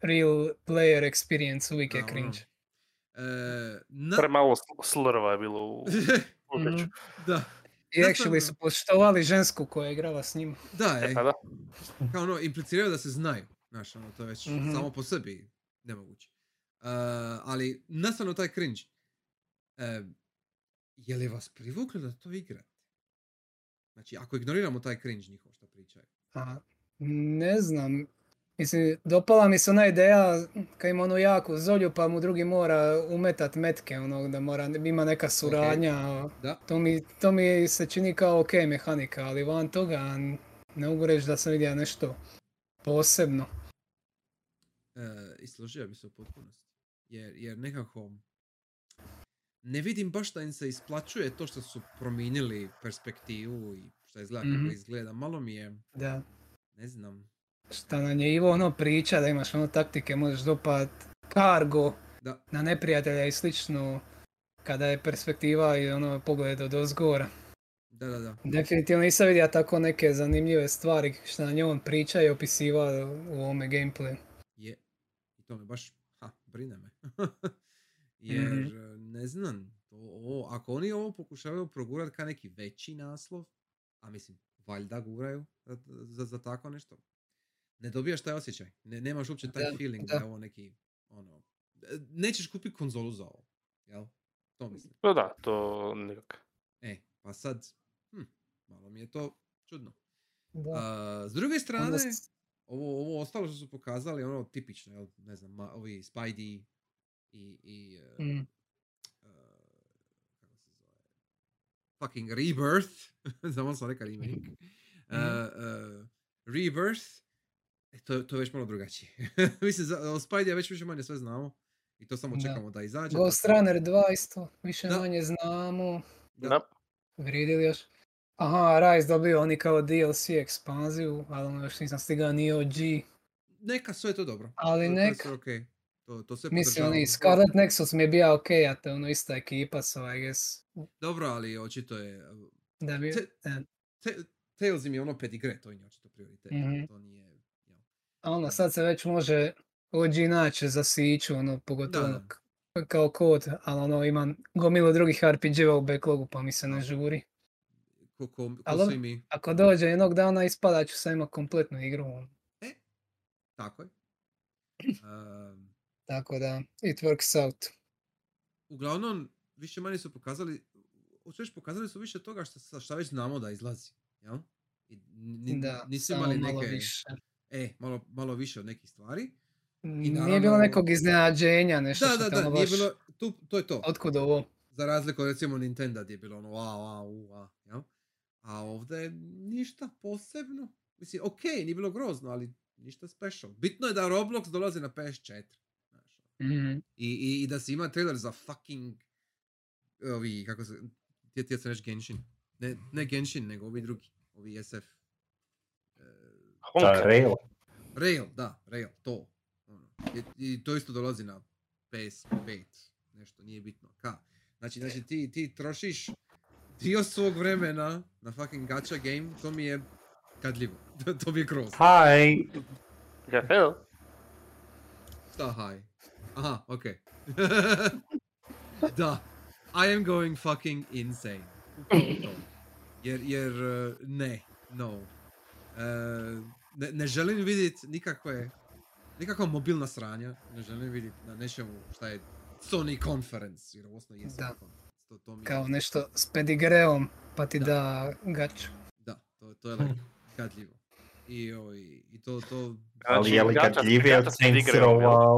real player experience, uvijek je ono, cringe. e, na- Premalo sl- slurva je bilo u. <laughs> da, I Da, actually su poštovali žensku koja je igrala s njim. da, E, e, pa da. kao ono, impliciraju da se znaju. Znaš, ono, to je već Mhm. samo po sebi nemoguće. Uh, ali, nastavno taj cringe. Uh, je li vas privuklo da to igrate? Znači, ako ignoriramo taj cringe njihov što pričaju. A, ne znam. Mislim, dopala mi se ona ideja kad ima onu jaku zolju pa mu drugi mora umetat metke, ono da mora, ima neka suradnja. Da. To, mi, to mi se čini kao ok mehanika, ali van toga ne mogu reći da sam vidio nešto posebno. Uh, I složio bi se u potpunosti. Jer, jer nekako ne vidim baš da im se isplaćuje to što su promijenili perspektivu i što izgleda kako Mhm. izgleda. Malo mi je, Da. ne znam, Šta nam je Ivo ono priča da imaš ono taktike, možeš dopat kargo da, na neprijatelja i slično kada je perspektiva i ono pogled od ozgora. da, da, da. Definitivno nisam vidio tako neke zanimljive stvari što na njoj on priča i opisiva u ovome gameplayu. Je. I to me baš, ha, brine me. <laughs> Jer, Mhm. e, ne znam, ovo, ako oni ovo pokušavaju progurati kao neki veći naslov, a mislim, valjda guraju za, za, za tako nešto, ne dobijaš taj osjećaj. Ne, nemaš uopće taj Da, feeling da. da. je ovo neki, ono, e, nećeš kupiti konzolu za ovo, jel? To mislim. Pa da, to nikak. E, pa sad, hm, malo mi je to čudno. Da. A, s druge strane, Onda ovo, ovo ostalo što su pokazali, ono tipično, jel, ne znam, ma, ovi Spidey i, i e, Mm. e, kako se zove, fucking Rebirth, <laughs> samo sam rekao remake. E, e, Rebirth, to, to je već malo drugačije. <laughs> Mislim, za, o Spidey već više manje sve znamo i to samo Da. čekamo da izađe. Ghost tako- Runner 2 isto, više Da. manje znamo. Da. Da. Vrijedi li još? Aha, Rise dobio oni kao DLC ekspanziju, ali ono još nisam stigao ni OG. Neka, sve je to dobro. Ali neka. sve okej. To, to sve Mislim, oni Scarlet Nexus mi je bio ok, a to je ono ista ekipa, so I guess Dobro, ali očito je... da bi... Te- da. Te- Tales im je ono pedigre, to im je očito prioritet. Mhm. To nije... A ono, sad se već može OG naći za Siću, ono, pogotovo Da, kao kod, ali ono, ima gomilu drugih RPG-a u backlogu, pa mi se ne žuri. Ko, ko, ko Ali svi mi. Ako dođe jednog dana ispada ću sam imati kompletnu igru, ono. Tako je. Um, tako da, it works out. uglavnom, više manje su pokazali, hoću reći, pokazali su više toga što, šta već znamo da izlazi. Jel? I ni- Da, nisu imali malo neke, više. E, malo, malo više od nekih stvari. Nije naravno- bilo nekog iznenađenja, nešto Da, što da, da, nije baš, bilo, tu, to je to. otkud ovo? Za razliku od recimo Nintendo gdje je bilo ono wow, wow, wow, jel? A ovdje ništa posebno. Mislim, ok, nije bilo grozno, ali ništa special. Bitno je da Roblox dolazi na PS4. Znaš. ono. Mhm. I, i, I da se ima trailer za fucking ovi, kako se, tje, tje se reći Genshin. Ne, ne Genshin, nego ovi drugi. Ovi SF. Honka. Rail. Rail, da, Rail, to. Ono. I, I to isto dolazi na PS5. Nešto, nije bitno. Ka? Znači, znači ti, ti trošiš dio svog vremena na fucking gacha game, to mi je kadljivo. <laughs> to mi je grozno. Hi. Šta haj? Aha, okej. <laughs> da, I am going fucking insane. Jer, jer, uh, ne, no. Uh, ne, ne želim vidjeti nikakve, nikakva mobilna sranja. Ne želim vidjeti na nečemu šta je Sony Conference, jer ovo je. Sony Conference. To, to mi je, Kao nešto s pedigreom, pa ti Da. da, gaču. da, to, to je like, gadljivo. I, ovaj, i to, to, Ali je li gadljivije od se Saints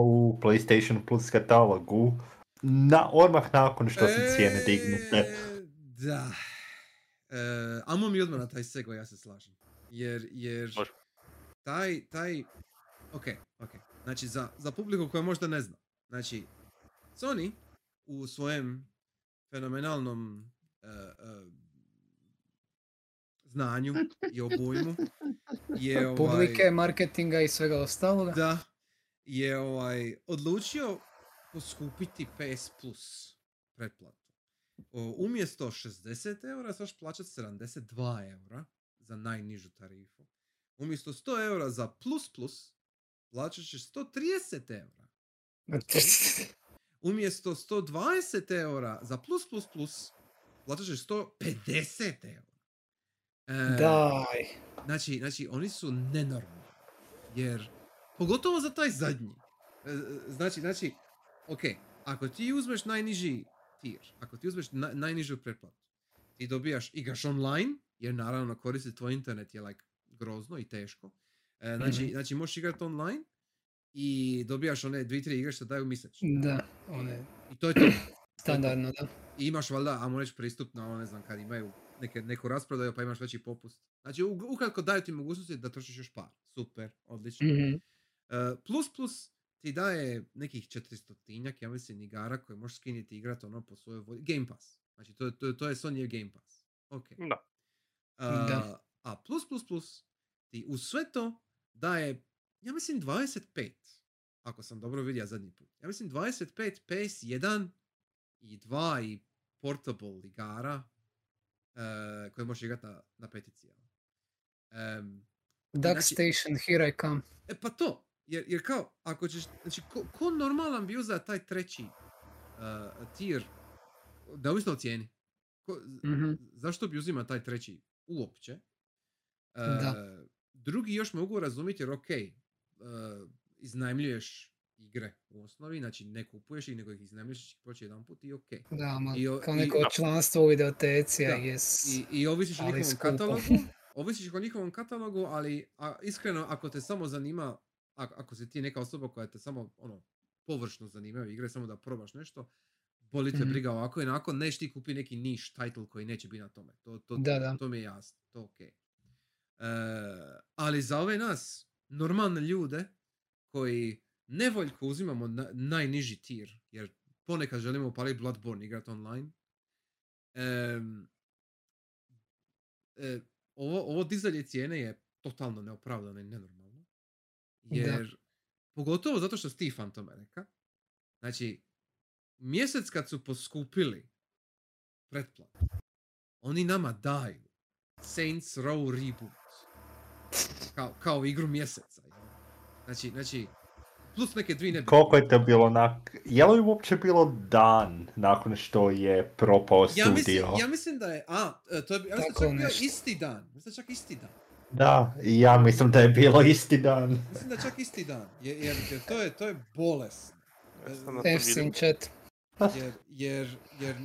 u PlayStation Plus katalogu? Na, odmah nakon što su cijene dignute. E, Da. E, amo mi odmah na taj sego, ja se slažem. Jer, jer Može. Taj, taj, ok, ok. Znači, za, za publiku koja možda ne zna. Znači, Sony u svojem fenomenalnom e, e, znanju i obujmu je <laughs> ovaj, Publike, marketinga i svega ostaloga. da je ovaj odlučio poskupiti PS Plus pretplatu. Umjesto 60 eura ćeš plaćati 72 eura za najnižu tarifu. Umjesto 100 eura za Plus Plus plaćat ćeš 130 eura. <laughs> Umjesto 120 eura za Plus Plus Plus plaćat ćeš 150 eura. E, Daj. Znači, znači, oni su nenormalni. Jer, pogotovo za taj zadnji. E, Znači, znači, ok, ako ti uzmeš najniži tier, ako ti uzmeš na- najnižu pretplatu, ti dobijaš, igraš online, jer naravno koristiti tvoj internet je like grozno i teško. E, znači, Mhm. znači, možeš igrati online i dobijaš one dvi, tri igre što daju mjesečno. Da, one I <clears throat> to je to. standardno, da. I imaš valjda, ajmo reći, pristup na ono, ne znam, kad imaju neke, neku rasprodaju pa imaš veći popust. Znači, ukratko daju ti mogućnosti da trošiš još par. Super, odlično. Mhm. Uh, plus plus ti daje nekih 400 tinjak, ja mislim, igara koje možeš skiniti i igrati ono po svojoj volji. Game Pass. Znači, to, je- to, je- to je Sony Game Pass. Ok. Da. Uh, Da. A plus plus plus ti uz sve to daje, ja mislim, 25. Ako sam dobro vidio zadnji put. Ja mislim 25 PS1 i 2 i portable igara uh, koje možeš igrati na, na petici. Em, Duck Znači- Station, here I come. E pa to, jer, jer kao, ako ćeš, znači, ko, ko normalan bi uzeo taj treći uh, tier, neovisno o cijeni, ko, Mhm. zašto bi uzima taj treći uopće? Uh, Da. Drugi još mogu razumjeti jer ok, uh, iznajmljuješ igre u osnovi, znači ne kupuješ ih, nego ih iznajmljuješ, proći jedan put i ok. Da, ma, I o- kao i- neko članstvo u videoteci, Da, I. I, i ovisiš o njihovom skupo. katalogu, ovisiš o njihovom katalogu, ali a, iskreno ako te samo zanima, ako, ako si ti neka osoba koja te samo ono površno zanimaju igre, samo da probaš nešto, boli te Mhm. briga ovako i onako, neš ti kupi neki niš title koji neće biti na tome. To, to, Da, da. to mi je jasno, to ok. Ali za ove nas, normalne ljude, koji nevoljko uzimamo na, najniži tier, jer ponekad želimo upaliti Bloodborne igrati online, em, e, ovo, ovo dizanje cijene je totalno neopravdano i nenormalno. Jer, pogotovo zato što Stefan tome reka, znači, mjesec kad su poskupili pretplatu, oni nama daju Saints Row Reboot kao, kao igru mjeseca. Znači, znači, plus neke dvije nebitne. Koliko je to bilo nak... Je li uopće bilo dan nakon što je propao Ja mislim, studio? ja mislim da je, a, e, to je, ja mislim čak bio isti dan. Mislim da čak isti dan. Da, ja mislim da je bilo isti dan. Mislim da čak isti dan. Jer, jer, jer to je, to je bolest. Ja vidio. chat. Jer, jer, jer,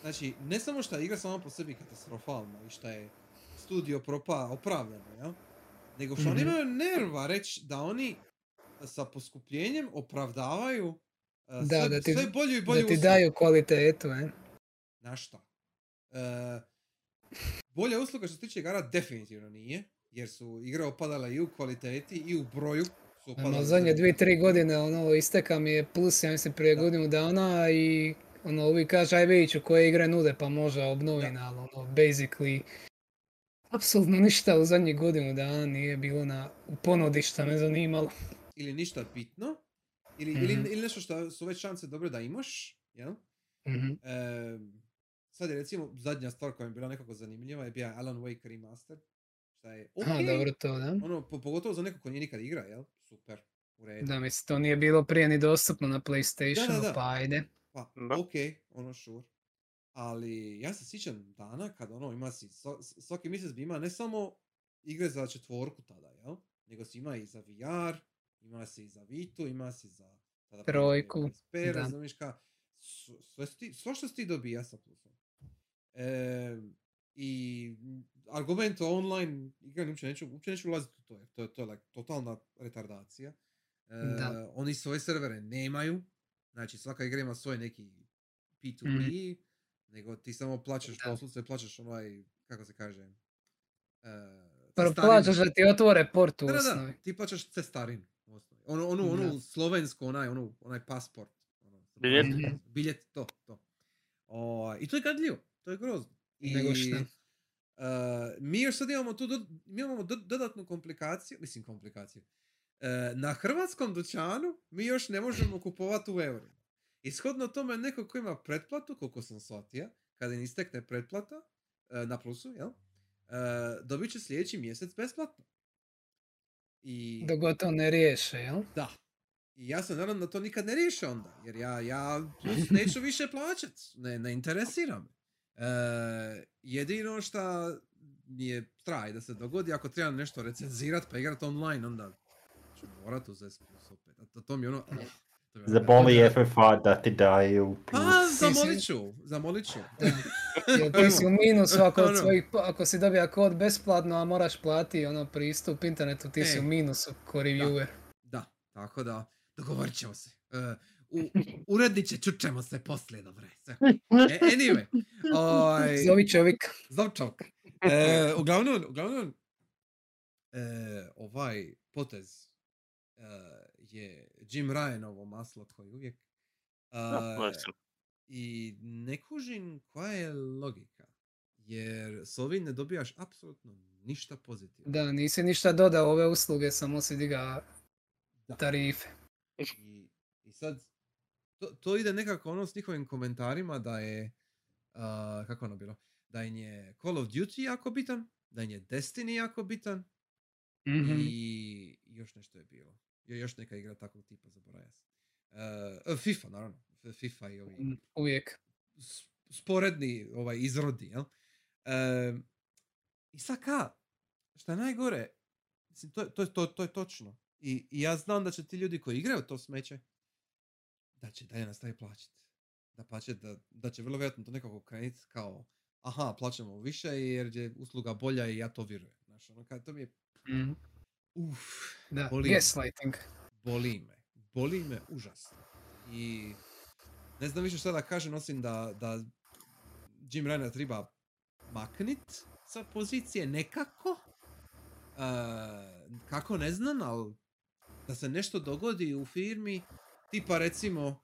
znači, ne samo što je igra sama po sebi katastrofalna i što je studio propa opravdano, jel? Nego što oni Mhm. imaju nerva reći da oni sa poskupljenjem opravdavaju uh, Da, sve, da ti- sve bolju i bolju Da ti uslugu. daju kvalitetu, e. Na šta? E, bolja usluga što se tiče igara definitivno nije, jer su igre opadale i u kvaliteti i u broju. Su opadale Ono, zadnje za- dvije, tri godine, ono, isteka mi je plus, ja mislim, prije Da. godinu dana i ono, uvijek kaže, aj vidit ću koje igre nude, pa može obnovim, Da. ali ono, basically, apsolutno ništa u zadnjih godinu dana nije bilo na u ponudi šta me zanimalo. Ili ništa bitno, ili, ili, Mhm. ili nešto što su već šanse dobre da imaš, jel? Mhm. E, sad je recimo zadnja stvar koja mi je bila nekako zanimljiva je bio Alan Wake Remastered. Šta je ok, Aha, dobro to, da. ono, po- pogotovo za nekog ko nije nikad igra, jel? Super, u redu. Da, mislim, to nije bilo prije ni dostupno na PlayStationu, da. pa ajde. Pa, Da. ok, ono sure. Ali ja se sjećam dana kad ono ima si, svaki mjesec bi ima ne samo igre za četvorku tada, jel? Nego si ima i za VR, ima si i za Vitu, ima si za tada prije Trojku, PSP, da. razumiješ ka, sve, si ti, sve što si ti dobija sa plusom. E, I argument o online igranju uopće neću, uopće neću ulaziti u to, jer to je, to je like, totalna retardacija. E, Da. Oni svoje servere nemaju, znači svaka igra ima svoj neki P2P, nego ti samo plaćaš. Da. doslovce plaćaš ovaj, kako se kaže, e, Prvo plaćaš da ti otvore port u Da, da, ti plaćaš cestarinu. Onu, onu, onu Da. slovensku, onaj, onu, onaj pasport. Ono, Biljet. Mhm. Biljet, to, to. O, I to je gadljivo, to je grozno. I, Nego šta. e, mi još sad imamo tu, dod- mi imamo do- dodatnu komplikaciju, mislim komplikaciju. E, na hrvatskom dućanu mi još ne možemo kupovati u eurima. Ishodno tome neko ko ima pretplatu, koliko sam shvatio, kada im istekne pretplata e, na plusu, jel? E, dobit će sljedeći mjesec besplatno. I Dok to ne riješe, jel? da. I ja se nadam da to nikad ne riješe onda, jer ja, ja plus neću više plaćat, ne, ne interesira me. E, jedino što mi je straj da se dogodi, ako treba nešto recenzirat pa igrat online, onda ću morat uzeti plus opet. A to, to mi je ono... Zaboli FFA da ti daju Pa, plus. zamolit ću, zamolit ću. <laughs> Jer ti si u minusu ako, od Ono. svojih, ako si dobija kod besplatno, a moraš plati ono pristup internetu, ti si E. u minusu ko reviewer. Da, tako da, dogovorit ćemo se. E, u, uredniče, čućemo se poslije, dobre. sve. E, anyway, oj, Zovi čovjek. Zov čovjek. E, uglavnom, uglavnom, e, ovaj potez e, je Jim Ryanovo maslo koji uvijek Da, uistinu. i ne kužim koja je logika. Jer s ovim ne dobijaš apsolutno ništa pozitivno. Da, nisi ništa dodao ove usluge, samo si diga Da. tarife. I, i sad, to, to ide nekako ono s njihovim komentarima da je, a, kako ono bilo, da im je Call of Duty jako bitan, da im je Destiny jako bitan Mhm. i još nešto je bilo. Jo- Još neka igra takvog tipa, zaboravio sam. E, FIFA, naravno. FIFA i ovi Mm, Uvijek. sporedni ovaj, izrodi, jel? E, I sad ka, šta je najgore, mislim, to, to, to, to je točno. I, I ja znam da će ti ljudi koji igraju to smeće, da će dalje nastaviti plaćati. Da, plaće, da, da će vrlo vjerojatno to nekako krenuti kao, aha, plaćamo više jer je usluga bolja i ja to vjerujem. Znaš, ono, kad to mi je, Mhm. Uf, Da, Boli me. gaslighting. boli me. Boli me užasno. I ne znam više šta da kažem, osim da, da Jim Ryan treba maknit sa pozicije nekako. E, kako ne znam, ali da se nešto dogodi u firmi, tipa recimo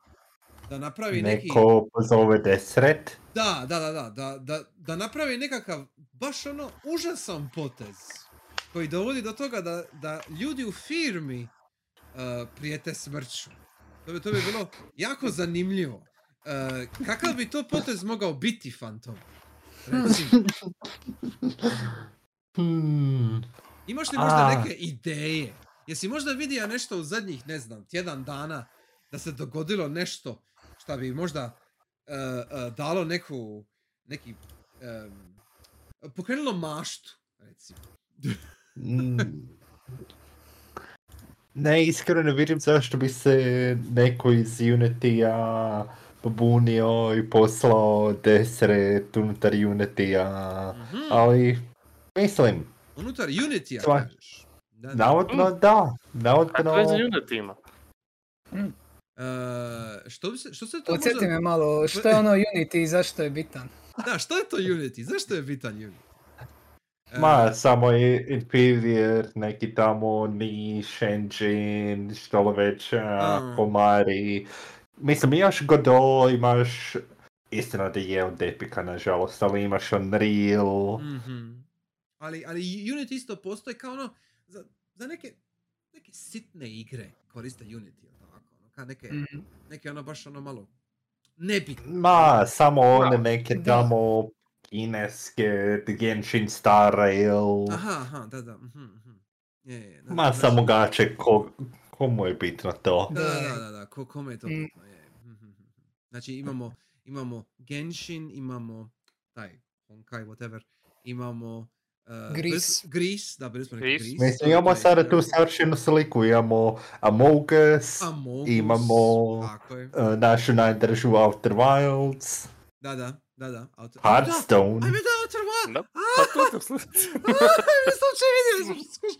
da napravi neki... Neko pozove Desret. Da, da, da, da, da, da, da napravi nekakav baš ono užasan potez koji dovodi do toga da, da ljudi u firmi uh, prijete smrću. To bi, to bi bilo jako zanimljivo. Uh, kakav bi to potez mogao biti, Fantom? Recimo, Hmm. imaš li možda A. neke ideje? Jesi možda vidio nešto u zadnjih, ne znam, tjedan dana da se dogodilo nešto šta bi možda uh, uh, dalo neku, neki, um, pokrenulo maštu, recimo. Mm. Ne, iskreno ne vidim zašto bi se neko iz Unity-a pobunio i poslao Desret unutar Unity-a, Mhm. ali mislim, Unutar Unity-a, Sva- kažeš. Da, da. navodno da, navodno... Kako je za Unity ima? E, što, bi se, što se to Podsjeti možda... me malo, što je ono Unity i zašto je bitan? Da, što je to Unity? Zašto je bitan Unity? Ma, samo je inferior, neki tamo niche engine, što li već, a, A. pomari. Mislim, imaš Godot, imaš, istina da je od Epica, nažalost, ali imaš Unreal. mhm. ali, ali Unity isto postoji kao ono, za, za neke, neke sitne igre koriste Unity, jel tako? Ono, kao neke, Mhm. neke ono baš ono malo nebitne. Ma, samo one neke tamo kineske, Genshin Star Rail. Aha, aha, da, da. mhm, mhm. Je, je, da, Ma, znaš- samo gače, ko, komu je bitno to? Da, da, Da. da, da, da, ko, kome je to Mm. bitno, je. Znači imamo, imamo Genshin, imamo taj Honkai, whatever, imamo uh, Gris. Gris, da, bili smo rekli Gris. Gris. Mislim, imamo sada tu savršenu sliku, imamo Among Us, Among Us, imamo- uh, našu najdržu Outer Wilds, Da, da, da, da. Outer... Hearthstone. Ajme da, Outer Wild! Da. A, Pa to te vidio, skuš.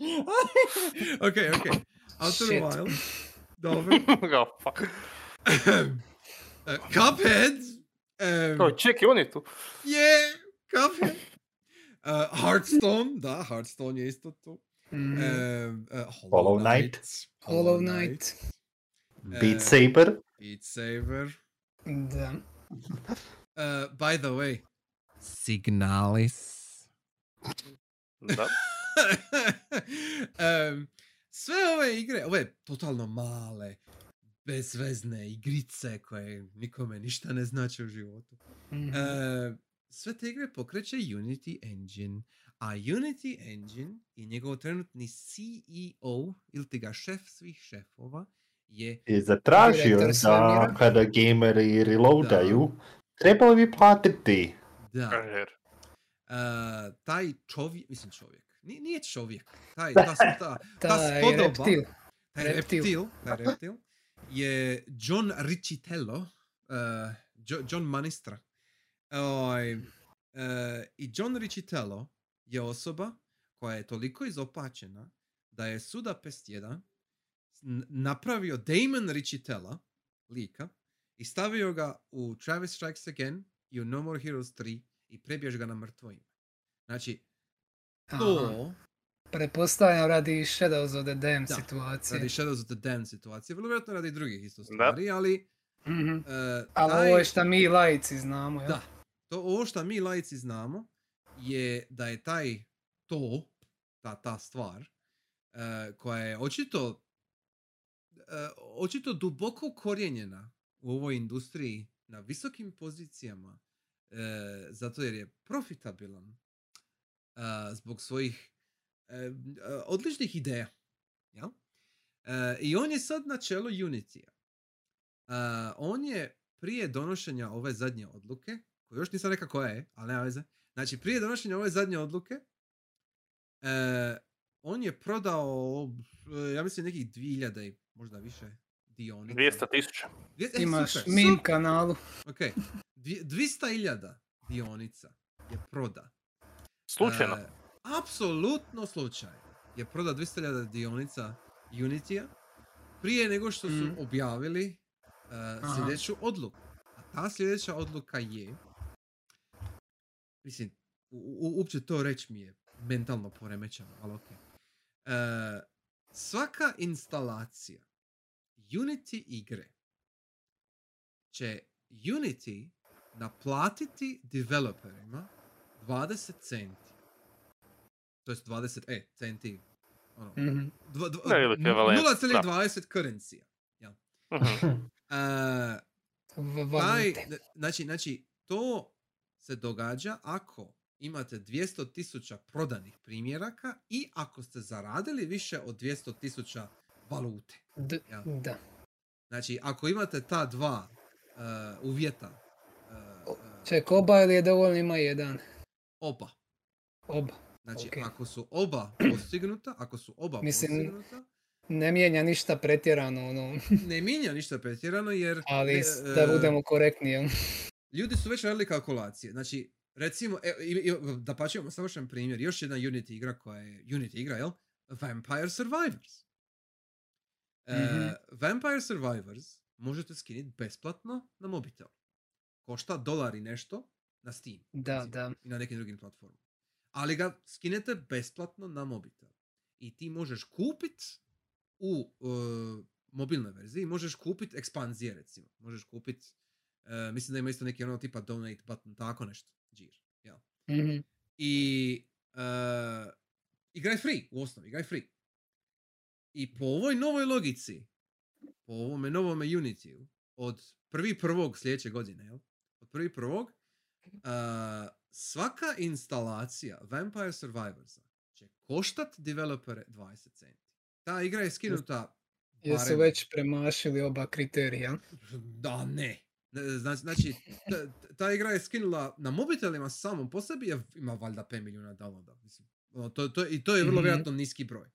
Ok, ok. Outer Shit. Wild. Dobro. <laughs> Ga, pa. Uh, Cuphead. Um, Kao, čekaj, on je tu. Je, Cuphead. Uh, Hearthstone, da, Hearthstone je isto tu. Mhm. Um, uh, Hollow, Hollow Knight. Hollow Knight. Beat Uh, Saber. Beat Saber. Da. <laughs> Uh, by the way, Signalis. Da. <laughs> um, sve ove igre, ove totalno male, bezvezne igrice koje nikome ništa ne znače u životu. Mhm. E, sve te igre pokreće Unity Engine, a Unity Engine i njegov trenutni CEO, ili ti ga šef svih šefova, je I zatražio da kada gameri reloadaju, trebali bi platiti. da, e, taj čovjek, mislim čovjek, ni- nije čovjek, taj, <laughs> ta, ta, ta spodoba, reptil. taj reptil. reptil, taj reptil, je John Riccitello, uh, Jo- John Manistra. Oj, e, I John Riccitello je osoba koja je toliko izopačena da je Sudapest 1 n- napravio Damon Riccitella, lika, i stavio ga u Travis Strikes Again i u No More Heroes 3 i prebjež ga na mrtvo ime. Znači, Aha. to Pretpostavljam radi Shadows of the Dam Da, situacije. radi Shadows of the Dam situacije, vrlo vjerojatno radi drugih isto Da. stvari, ali Mhm. e, Ali taj- ovo je šta mi lajci znamo, jel? Da. To, ovo što mi laici znamo je da je taj to, ta, ta stvar, e, koja je očito, e, očito duboko ukorijenjena u ovoj industriji na visokim pozicijama, e, zato jer je profitabilan e, zbog svojih e, e, odličnih ideja. Jel? E, I on je sad na čelu Unity-a. E, on je prije donošenja ove zadnje odluke, koju još nisam rekao koja je, ali nema veze. Znači, prije donošenja ove zadnje odluke, on je prodao, ja mislim, nekih 2000 i možda više dionica. 200 tisuća. E, Imaš super, meme super. kanalu. Ok, Dvi- 200.000 dionica je proda. Slučajno. E, apsolutno slučajno. Je proda 200.000 dionica Unity-a prije nego što su Mm. objavili Aha. sljedeću odluku. A ta sljedeća odluka je mislim, u, uopće to reći mi je mentalno poremećeno, ali ok. E, svaka instalacija Unity igre će Unity naplatiti developerima 20 centi. To jest 20 e, centi. Ono, Mhm. ekvivalent, 0,20 currency. Mhm. <laughs> E, V- taj, znači, znači, to se događa ako imate 200 tisuća prodanih primjeraka i ako ste zaradili više od 200 tisuća valute. D- Ja. Da. Znači, ako imate ta dva uh, uvjeta, uh, uh, Ček, oba ili je dovoljno ima jedan? oba. Oba. Znači, Ok. ako su oba <clears throat> postignuta, ako su oba Mislim- postignuta, Ne mijenja ništa pretjerano, ono, <laughs> ne mijenja ništa pretjerano jer ali ne, e, da budemo korektni. ljudi su već radili kalkulacije. Znači, recimo, e, i, i, da pa ćemo savršen primjer, još jedna Unity igra koja je Unity igra, jel? Vampire Survivors. E. Vampire Survivors možete skiniti besplatno na mobitel. Košta dolar i nešto na Steam. Da, da. I na nekim drugim platformama. Ali ga skinete besplatno na mobitel. I ti možeš kupit u uh, mobilnoj verziji, možeš kupit ekspanzije recimo. Možeš kupit, e, mislim da ima isto neki ono tipa donate button, tako nešto. Džir, jel? Mhm. I uh, igra je free, u osnovi, igra je free. I po ovoj novoj logici, po ovome novome Unity, od prvi prvog sljedeće godine, jel? Od prvi prvog, uh, svaka instalacija Vampire Survivorsa će koštat developere 20 centi. Ta igra je skinuta Jesu već premašili oba kriterija. Da, ne. Znači, znači ta, ta igra je skinula na mobitelima samom po sebi, je, ima valjda 5 milijuna downloada. Mislim. Ono, to, to, I to je vrlo Mhm. vjerojatno niski broj.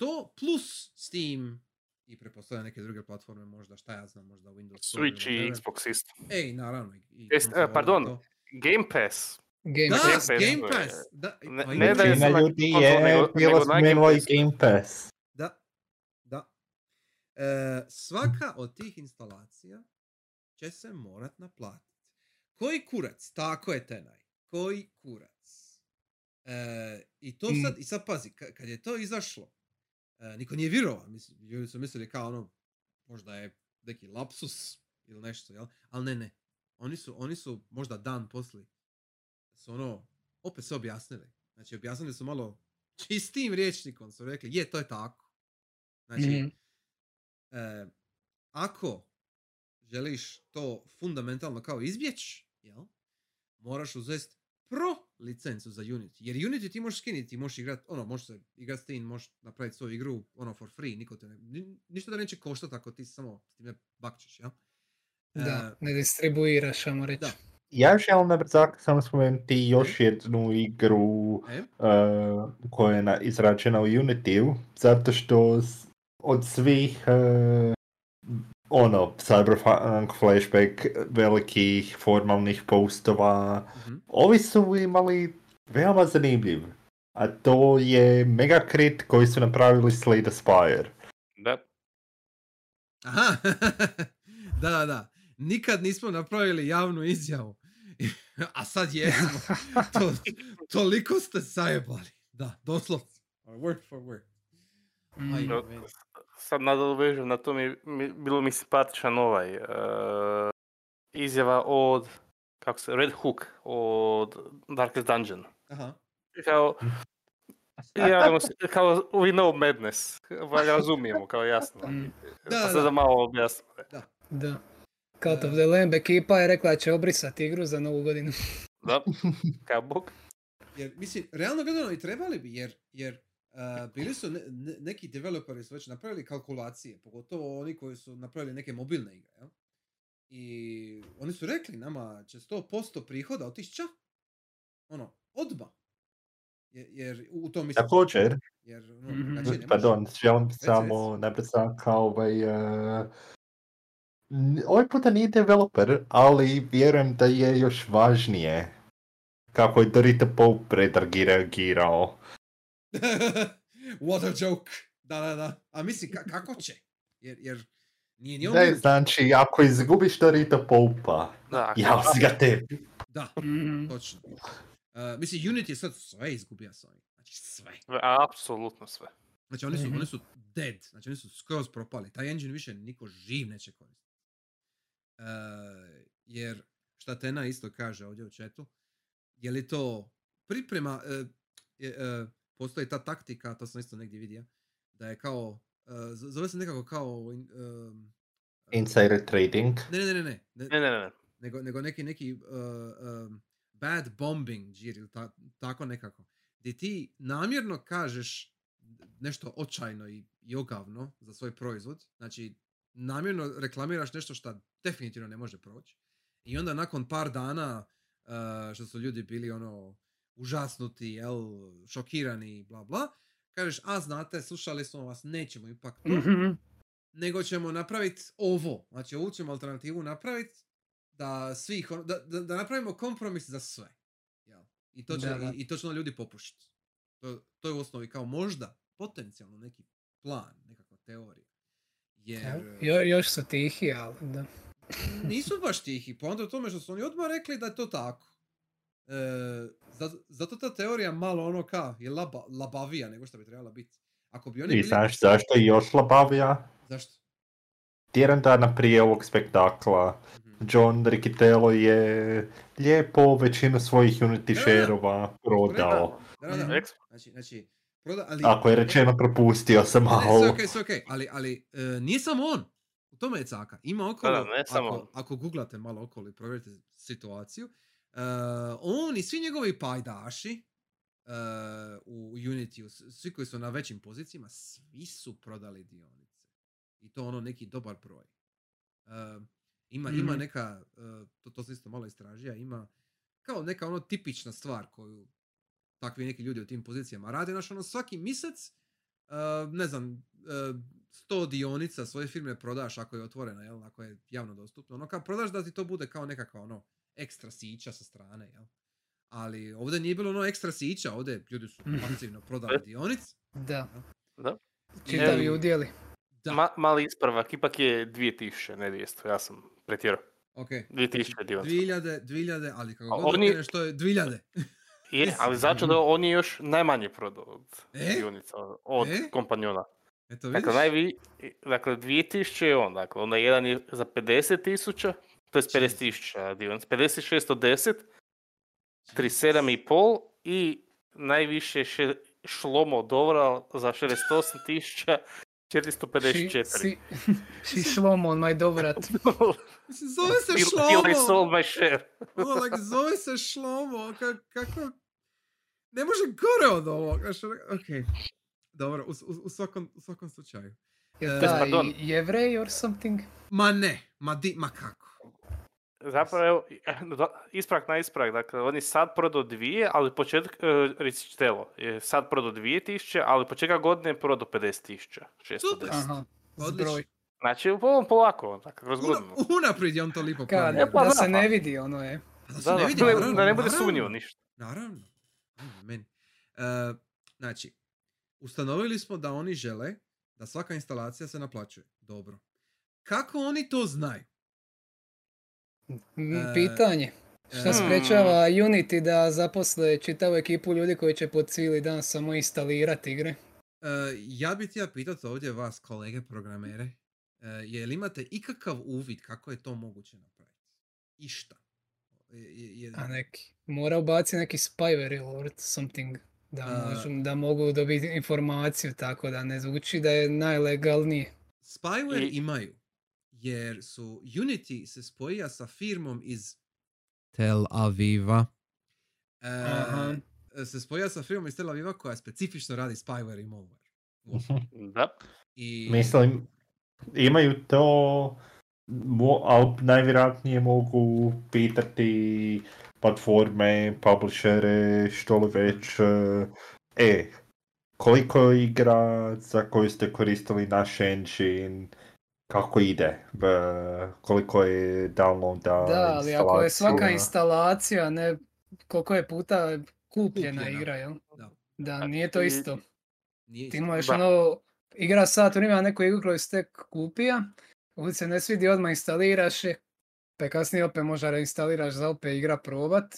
Uh, to plus Steam i pretpostavljam neke druge platforme, možda šta ja znam, možda Windows Switch i. Xbox isto. Ej, naravno. I, Jest, e, konzole i pardon, to. Game Pass. Game Da, Game Pass. Pass, Game Pass. Da, Ne- pa ne da je na ljudi je bilo Game i Pass. Da, da. E, svaka od tih instalacija će se morat naplatiti. Koji kurac? Tako je tenaj. Koji kurac? E, I to sad, i sad pazi, ka- kad je to izašlo, e, niko nije vjerovao. Ljudi su mislili kao ono, možda je neki lapsus ili nešto, jel? Ali ne, ne. Oni su, oni su možda dan poslije su ono, opet se objasnili. Znači, objasnili su malo čistim rječnikom, su rekli, je, to je tako. Znači, Mhm. e, ako želiš to fundamentalno kao izbjeći, jel? Moraš uzeti pro licencu za Unity. Jer Unity ti možeš skiniti, ti možeš igrat, ono, možeš se igrat s tim, možeš napraviti svoju igru, ono, for free, niko te ne, ni- ništa da neće koštati ako ti samo s time bakćeš, jel? Da, E, ne distribuiraš, ajmo reći. da. Ja želim na brzak samo spomenuti još jednu igru E? uh, koja je na, izrađena u Unity, zato što s- od svih uh, ono, Cyberpunk flashback velikih formalnih postova, mhm. ovi su imali veoma zanimljiv. A to je Megacrit koji su napravili Slay the Spire. Da. Aha, da, <laughs> da, da. Nikad nismo napravili javnu izjavu. <laughs> A sad jesmo. <laughs> To, toliko ste zajebali. Da, doslovno. Word for word. Mm. No, Sad nadovežem na to mi, mi bilo mi simpatičan ovaj e, izjava od kako se Red Hook od Darkest Dungeon. Aha. Kao <laughs> javljamo se, kao we know madness. Pa razumijemo, kao jasno. Mm. Pa Da, sad da. da malo objasnim. Da. Cult of the Lamb ekipa je rekla da će obrisati igru za novu godinu. Da, <laughs> kao bog. Jer, mislim, realno gledano i trebali bi, jer, jer uh, bili su ne- ne- neki developeri su već napravili kalkulacije, pogotovo oni koji su napravili neke mobilne igre, jel? I oni su rekli nama će 100% prihoda otići ča. Ono, odma. Jer, jer u tom mislim... Također, Jer, ono, Mhm. može. pardon, želim reci. samo na brzak ovaj... Uh, ovaj puta nije developer, ali vjerujem da je još važnije kako je Dorita Pope reagirao. <laughs> What a joke. Da, da, da. A mislim, ka- kako će? Jer, jer nije ni on Ne, bio- znači, ako izgubiš Dorita Popa, Da, ja si ga tebi. Da, Mhm. točno. Uh, mislim, Unity je sad sve izgubio s ovim. Znači, sve. apsolutno sve. Znači, oni su, Mhm. oni su dead. Znači, oni su skroz propali. Taj engine više niko živ neće koristiti. Uh, jer, šta Tena isto kaže ovdje u chatu, je li to priprema, uh, je, uh, postoji ta taktika, to sam isto negdje vidio, da je kao, uh, zove se nekako kao... um, Insider trading. Ne, ne, ne, ne, ne, ne, Ne, ne, ne. nego, nego neki, neki uh, um, bad bombing džir ili ta, tako nekako. Gdje ti namjerno kažeš nešto očajno i, i ogavno za svoj proizvod. Znači, namjerno reklamiraš nešto što definitivno ne može proći. I onda nakon par dana uh, što su ljudi bili ono užasnuti, jel, šokirani, bla bla, kažeš, a znate, slušali smo vas, nećemo ipak to Mhm. nego ćemo napraviti ovo. Znači, ovu ćemo alternativu napraviti da svih, ono- da, da, da napravimo kompromis za sve. Jel? I, to će, Da, da. i, I to će onda ljudi popušiti. To, to je u osnovi kao možda potencijalno neki plan, nekakva teorija. Jer Evo, jo- još su tihi, ali da. nisu baš tihi. Poanta je u tome što su oni odmah rekli da je to tako. E, zato, zato ta teorija malo ono ka je laba, labavija nego što bi trebala biti. Ako bi oni I bili... znaš zašto je još labavija? Zašto? Tjedan dana prije ovog spektakla Mhm. John Riccitello je lijepo većinu svojih Unity share-ova prodao. Da, da, da. Mhm. Znači, znači, proda, ali... Ako je rečeno propustio sam Ne, ne, sve malo. okej, sve okej, ali, ali e, nije samo on. U tome je caka. Ima okolo, Da, da, ne samo ako, ako googlate malo okolo i provjerite situaciju, on i svi njegovi pajdaši u Unity, svi koji su na većim pozicijama, svi su prodali dionice. I to ono neki dobar broj. Ima, ima Mhm. neka, to, to sam isto malo istražija, ima kao neka ono tipična stvar koju takvi neki ljudi u tim pozicijama rade. Znaš, ono svaki mjesec, uh, ne znam, uh, 100 dionica svoje firme prodaš ako je otvorena, jel, ako je javno dostupno. Ono kao prodaš da ti to bude kao nekakva ono ekstra sića sa strane, jel. Ali ovdje nije bilo ono ekstra sića, ovdje ljudi su Mhm. aktivno prodali dionic. Da. Da. Čitavi Evo. udjeli. Da, Ma, mali ispravak, ipak je 2000, ne 200, ja sam pretjerao. ok. 2000 dionica. 2000, 2000, ali kako god oni- okreneš, to je 2000. <laughs> Je, ali zato da on je još najmanje prodao od E? dionica, od E? kompanjona. Eto vidiš? Dakle, najvi, dakle, 2000 je on, dakle, onda jedan je za 50 tisuća, to je 50 tisuća dionica, 5610, 37,5 i najviše še, Šlomo Dovral za 68 tisuća 454. Si, si on my dobrat. Zove se Feel- feel I Šlomo. sold my share. <laughs> Ono, like, zove se Šlomo. Ka, kako... Ne može gore od ovog. Ok. Dobro, u, u, u, svakom, u svakom slučaju. Je E, pardon. jevrej or something? Ma ne, ma, di, ma kako. Zapravo, evo, <laughs> ispravak na ispravak, dakle, on je sad prodao dvije, ali početak, e, recitelo, je sad prodao dvije tisuće, ali početak godine je prodao 50 tisuća, 610. Super. Aha, Odlično. Znači, po- polako, dakle, kroz Una, godinu. unaprijed je on to lipo Kad. E, pa da da, se pa. ne vidi, ono je. Da, se Da, ne vidi, da ne- naravno, da ne bude sumnjivo ništa. Naravno. Meni. E, znači, ustanovili smo da oni žele da svaka instalacija se naplaćuje. Dobro. Kako oni to znaju? Mm, E, Pitanje. Šta e, sprečava Unity da zaposle čitavu ekipu ljudi koji će po cijeli dan samo instalirati igre? E, ja bih htio pitati ovdje vas, kolege programere, je li imate ikakav uvid kako je to moguće napraviti? Išta. Je, je, A neki. Mora ubaciti neki spyware alert, something. Da, A- možu- da mogu dobiti informaciju tako da ne zvuči da je najlegalnije. Spyware I- imaju, jer su Unity se spojija sa firmom iz Tel Aviva. E, se spojija sa firmom iz Tel Aviva koja specifično radi spyware i malware. Da. I, Mislim, imaju to, mo, ali najvjerojatnije mogu pitati platforme, publishere, što li već, e, e, koliko je igra za koju ste koristili naš engine, kako ide, b- koliko je downloada, Da, ali ako je svaka instalacija. ne koliko je puta kupljena Kupljena. igra, jel? Da. Da, A nije to ti- isto. nije Ti isto. možeš Da. ono, igra sat vremena neku igru koju si tek kupija, ovdje se ne svidi, odmah instaliraš je, pa je kasnije opet možda reinstaliraš za opet igra probat.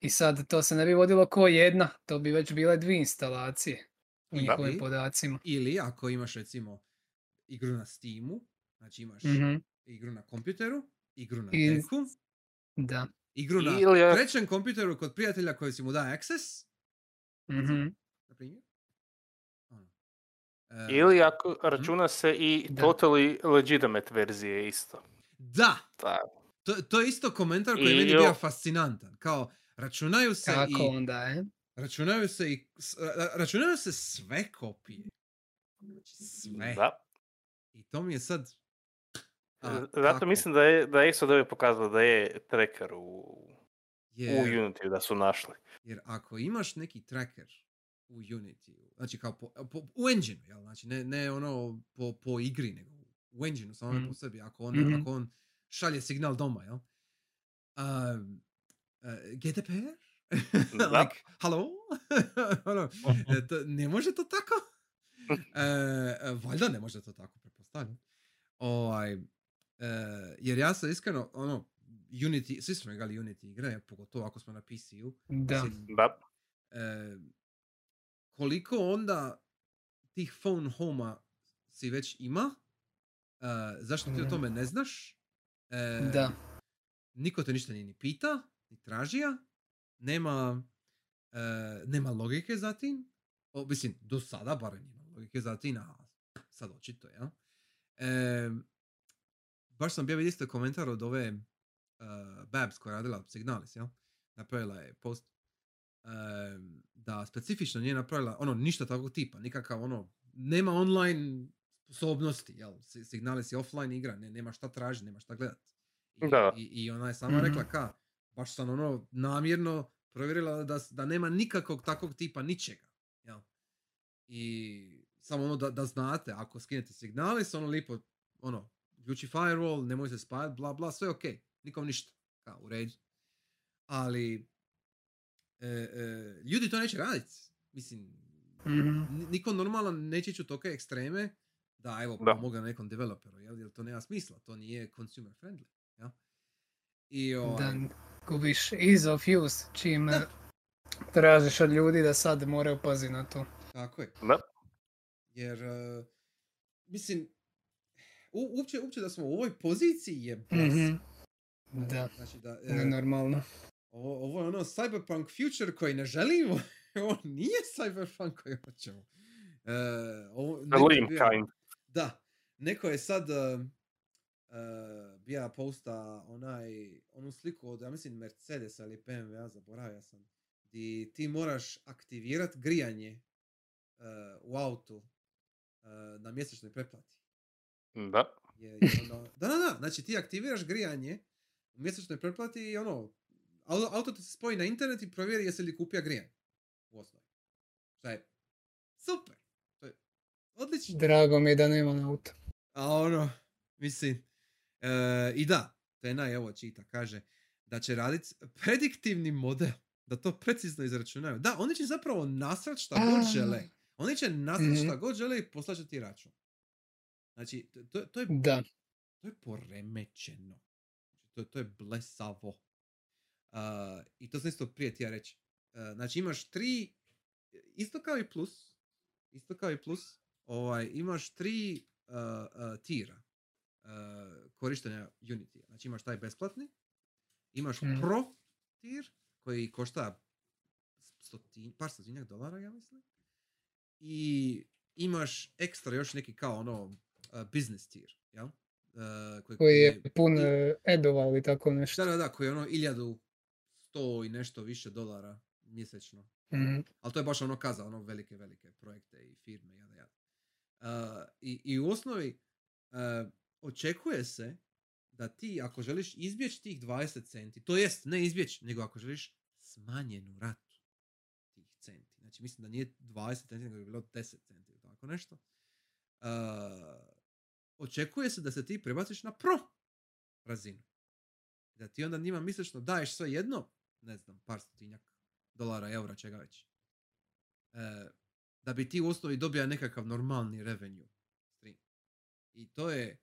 I sad to se ne bi vodilo ko jedna, to bi već bile dvije instalacije u njihovim podacima. Ili ako imaš recimo igru na Steamu, znači imaš Mhm, igru na kompjuteru, igru na I- Deku, Da. igru na Ili je- trećem kompjuteru kod prijatelja koji si mu da access, mhm. na primjer. Ono. E, Ili ako računa se i Da. totally legitimate verzije isto. Da, Da. to, to je isto komentar koji je I meni jo- bio fascinantan. Kao, računaju se Kako i onda, je? računaju se i računaju se sve kopije. Znači sve. Da. I to mi je sad... a, Zato kako? mislim da je, da je SOD pokazalo da je tracker u, u Jer, Unity da su našli. jer ako imaš neki tracker u Unity, znači kao po, po, u engine, jel? Znači ne, ne ono po, po igri, nego u engine samo Mm. po sebi, ako on, Mhm. ako on šalje signal doma, jel? Um, uh, GDPR? Like, halo? <laughs> ono, e, to, ne može to tako? <laughs> E, e, valjda ne može to tako, pretpostavljam. Ovaj, jer ja sam iskreno, ono, Unity, svi smo igrali Unity igre, pogotovo ako smo na PC-u. Da. Da. e, koliko onda tih phone homa si već ima, e, zašto ti o tome ne znaš, e, Da. niko te ništa nije ni pita, ni tražija, nema, nema logike za tim, o, mislim, do sada barem nema logike za tim, a sad očito, ja. Baš sam bio vidio isto komentar od ove e, Babs koja je radila Signalis, jel? Napravila je post e, da specifično nije napravila ono ništa takvog tipa, nikakav ono, nema online sposobnosti, jel? Si- Signalis je offline igra, ne, nema šta tražiti, nema šta gledat. I, Da. i, i ona je sama Mhm. rekla ka, baš sam ono namjerno provjerila da, da nema nikakvog takvog tipa ničega. Jel? I samo ono da, da znate, ako skinete Signalis, ono lipo, ono, ključi firewall, nemoj se spajati, bla bla, sve ok, nikom ništa, kao u redu. Ali, e, e, ljudi to neće raditi. Mislim, Mhm. ni- niko normalan neće ići u toke ekstreme da evo Da. pomoga nekom developeru, jel? jer to nema smisla, to nije consumer friendly. Jel? I ovaj, Da gubiš ease of use čim Da. tražiš od ljudi da sad moraju paziti na to. tako je. Da. Jer, e, mislim, u, uopće, uopće da smo u ovoj poziciji je. Mhm. Da, Znači da, e, nenormalno. ovo, ovo je ono cyberpunk future koji ne želimo. <laughs> ovo nije cyberpunk koji hoćemo. E, ovo, The lame kind. Da, neko je sad uh, uh, bija posta onaj, onu sliku od, ja mislim, Mercedesa ili BMW, zaboravio sam, di ti moraš aktivirati grijanje uh, u autu uh, na mjesečnoj pretplati. Da. Je, je onda- da, da, da, znači ti aktiviraš grijanje u mjesečnoj pretplati i ono, auto, ti se spoji na internet i provjeri jesi li kupio grijanje u osnovi. Šta je? Super! To je odlično. Drago mi je da nema auto. A ono, mislim, e, i da, to je evo čita, kaže da će raditi prediktivni model, da to precizno izračunaju. Da, oni će zapravo nasrat šta god žele. Oni će nasrat Mhm. šta god žele i poslat će ti račun. Znači, to- to, to, je, Da. to je poremećeno. Znači, To, to je blesavo. Uh, I to sam isto prije ti ja reći. Uh, znači imaš tri, isto kao i plus, isto kao i plus, ovaj, imaš tri uh, uh, tira uh, korištenja Unity. Znači imaš taj besplatni, imaš Mhm. pro tir koji košta stotin, par stotinjak dolara, ja mislim. I imaš ekstra još neki kao ono business tier, jel? Uh, Koji je pun e, edova ili tako nešto. da, da, da, koji je ono 1100 i nešto više dolara mjesečno. Mhm. Ali to je baš ono kaza, ono velike, velike projekte i firme, jada, jada. Uh, i, I u osnovi uh, očekuje se da ti ako želiš izbjeći tih 20 centi, to jest ne izbjeći, nego ako želiš smanjenu ratu tih centi. Znači mislim da nije 20 centi, nego je bilo 10 centi ili tako nešto. Uh, očekuje se da se ti prebaciš na pro razinu. Da ti onda njima mjesečno daješ sve jedno, ne znam, par stotinjak dolara, eura, čega već. E, da bi ti u osnovi dobija nekakav normalni revenue stream. I to je,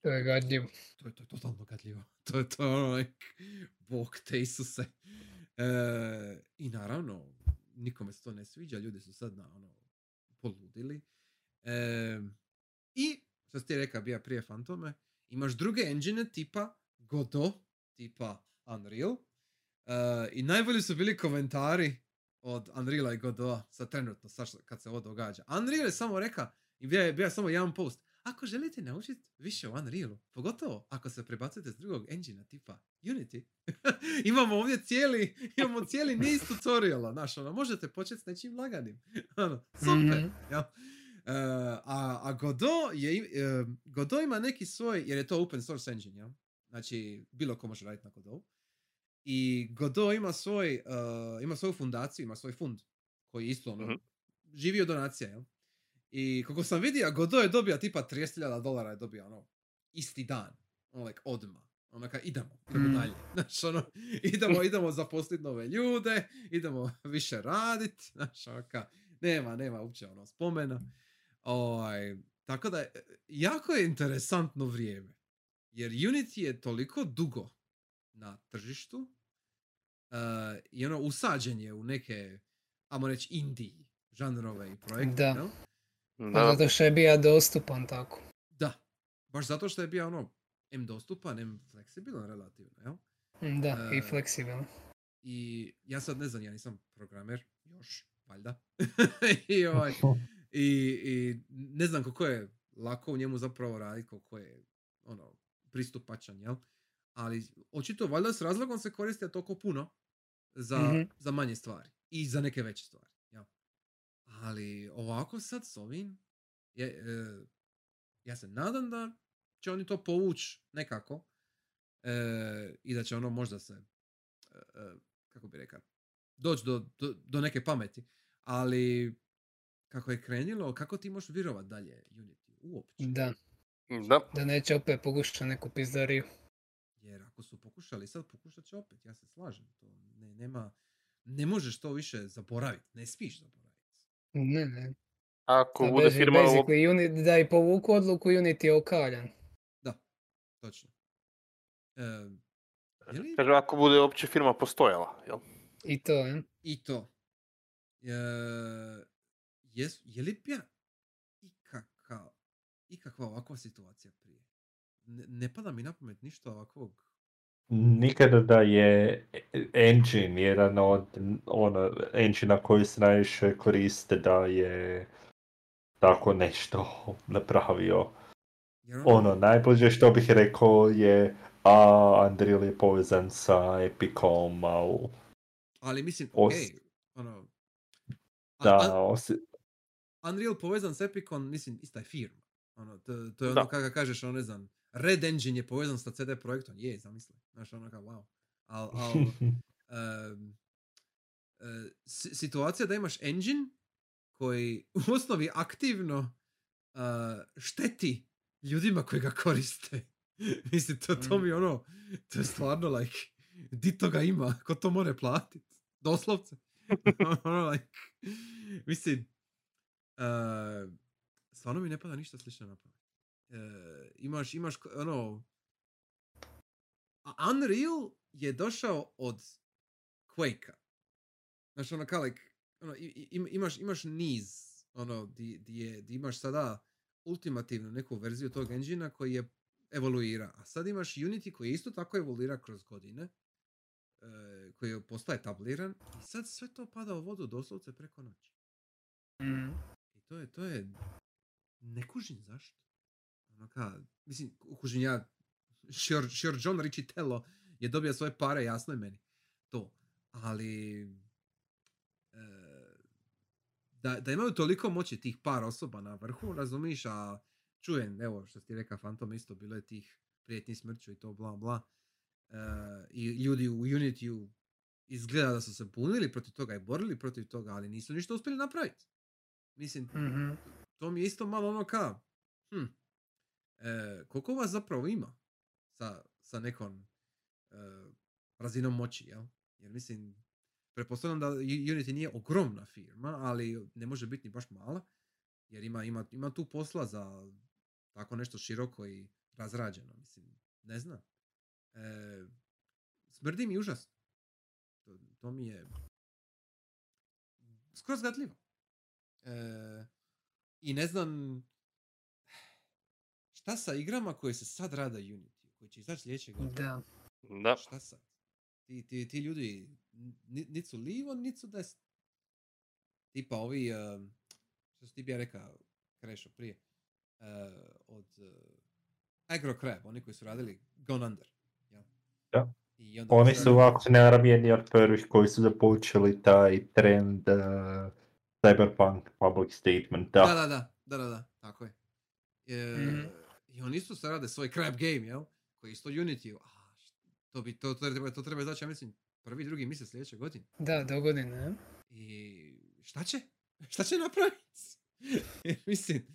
To je gadljivo. to je, to je totalno gadljivo. <laughs> To je to ono, like, bog te Isuse. E, I naravno, nikome se to ne sviđa, ljudi su sad na ono, poludili. E, I, što ti rekao, bija prije Fantome, imaš druge engine tipa Godot, tipa Unreal. E, I najbolji su bili komentari od Unreala i Godota, sad trenutno, sad što- kad se ovo događa. Unreal je samo reka, i bio je, bio je samo jedan post, ako želite naučiti više o Unrealu, pogotovo ako se prebacujete s drugog engina tipa Unity, <laughs> imamo ovdje cijeli, imamo cijeli niz tutoriala, znaš, ono, možete početi s nečim laganim. <laughs> ono, super, Mhm. jel? E, a, a Godot, je, e, Godot ima neki svoj, jer je to open source engine, jel? Znači, bilo ko može raditi na Godot. I Godot ima svoj, e, ima svoju fundaciju, ima svoj fund, koji isto ono, Mhm. živi od donacija, jel? I kako sam vidio, Godot je dobio tipa 30.000 dolara je dobio, ono, isti dan. Ono, like, odma. Ono, ka, idemo, idemo Mm. dalje. <laughs> Znaš, ono, idemo, idemo zaposliti nove ljude, idemo više radit, <laughs> znaš, ono, ka, nema, nema uopće ono spomena. Ovaj, tako da, e, jako je interesantno vrijeme. Jer Unity je toliko dugo na tržištu eh, i ono usađen je u neke, ajmo reći, indie žanrove i projekte. Da. Pa Da, zato što je bio dostupan tako. Da. Baš zato što je bio ono, M dostupan, M fleksibilan relativno, jel? Da, i E, fleksibilan. I ja sad ne znam, ja nisam programer, još, valjda. <laughs> I, ovaj, <laughs> i, I ne znam koliko je lako u njemu zapravo raditi, koliko je ono, pristupačan, jel? Ali očito valjda s razlogom se koristi toliko puno za, Mhm. za manje stvari i za neke veće stvari. Jel? Ali ovako sad s ovim, je, e, ja se nadam da će oni to povući nekako e, i da će ono možda se, e, e, kako bi rekao, doći do, do, do neke pameti. Ali kako je krenilo, kako ti možeš vjerovat dalje Unity? Uopće. Da, da. da neće opet pokušati neku pizdariju. Jer ako su pokušali, sad pokušat će opet, ja se slažem. To ne, nema, ne možeš to više zaboraviti, ne smiješ zaboraviti. Ne, ne. Ako Sad bude firma ovo- basically Uni- da i povuku odluku, Unity je okaljan. Točno. E, je li Kaže, ako bude uopće firma postojala, jel? I to, je. i to? E, jes, je li bija ikakav, ikakva ovakva situacija prije? Ne, ne pada mi na pamet ništa ovakvog. Nikada da je engine jedan od ono, engine koji se najviše koriste da je tako nešto napravio. Jer ono, Ono, najbliže što bih rekao je, a Unreal je povezan sa Epicom, ali ali mislim, okej, ono... a- da, a- osi- Unreal povezan s Epicom, mislim, ista je firma. Ono, to, to je ono kako kažeš, ono ne znam, Red Engine je povezan sa CD Projektom, je, zamisli. Znaš, ono kao, wow. Al, al, <laughs> e, si- situacija da imaš engine koji u osnovi aktivno e, šteti ljudima koji ga koriste. <laughs> Mislim, to, to mi je ono, to je stvarno, like, di to ga ima, ko to more platit? Doslovce. <laughs> ono, like, mislim, e, stvarno mi ne pada ništa slično napraviti. E, imaš, imaš, ko- ono, Unreal je došao od Quake-a. Znaš, ono kao, like, ono, im- imaš, imaš niz, ono, di, di, je, di imaš sada ultimativnu neku verziju tog engina koji je evoluira. A sad imaš Unity koji isto tako evoluira kroz godine, e, koji je postaje tabliran i sad sve to pada u vodu doslovce preko noći. Mm. To je, to je, ne kužim zašto. Ono ka, mislim, kužim ja, sure, sure John Riccitello je dobio svoje pare, jasno je meni to. Ali, e, da, da imaju toliko moći tih par osoba na vrhu, razumiš, a čujem, evo što ti rekao, Phantom isto, bilo je tih prijetnji smrću i to bla bla. E, I ljudi u Unity izgleda da su se bunili protiv toga i borili protiv toga, ali nisu ništa uspjeli napraviti. Mislim, Mhm. to mi je isto malo ono ka, hm, e, koliko vas zapravo ima sa, sa nekom e, razinom moći, jel? Jer mislim, pretpostavljam da Unity nije ogromna firma, ali ne može biti ni baš mala, jer ima, ima, ima tu posla za tako nešto široko i razrađeno, mislim, ne znam. E, smrdi mi užasno. To, to mi je skroz gadljivo. E, I ne znam šta sa igrama koje se sad rade Unity, koji će izaći sljedeće godine. Da. Da. Šta sad? Ti, ti, ti ljudi ni- nit su livo, nit su desno. Tipa ovi, um, što si ti bi ja rekao, Krešo, prije, uh, od uh, Agro Crab, oni koji su radili Gone Under. jel? Da. I onda Oni su su, radili- ako se ne jedni od prvih koji su započeli taj trend uh, cyberpunk public statement. Da, Da, da, da, da, da, da, tako je. E, Mhm. I oni isto sad rade svoj crab game, jel? Koji je isto Unity. A, to, bi, to, to, treba, to treba izaći, ja mislim, prvi, drugi mjesec sljedeće godine. Da, do godine. ne? I šta će? Šta će napraviti? Jer <laughs> mislim,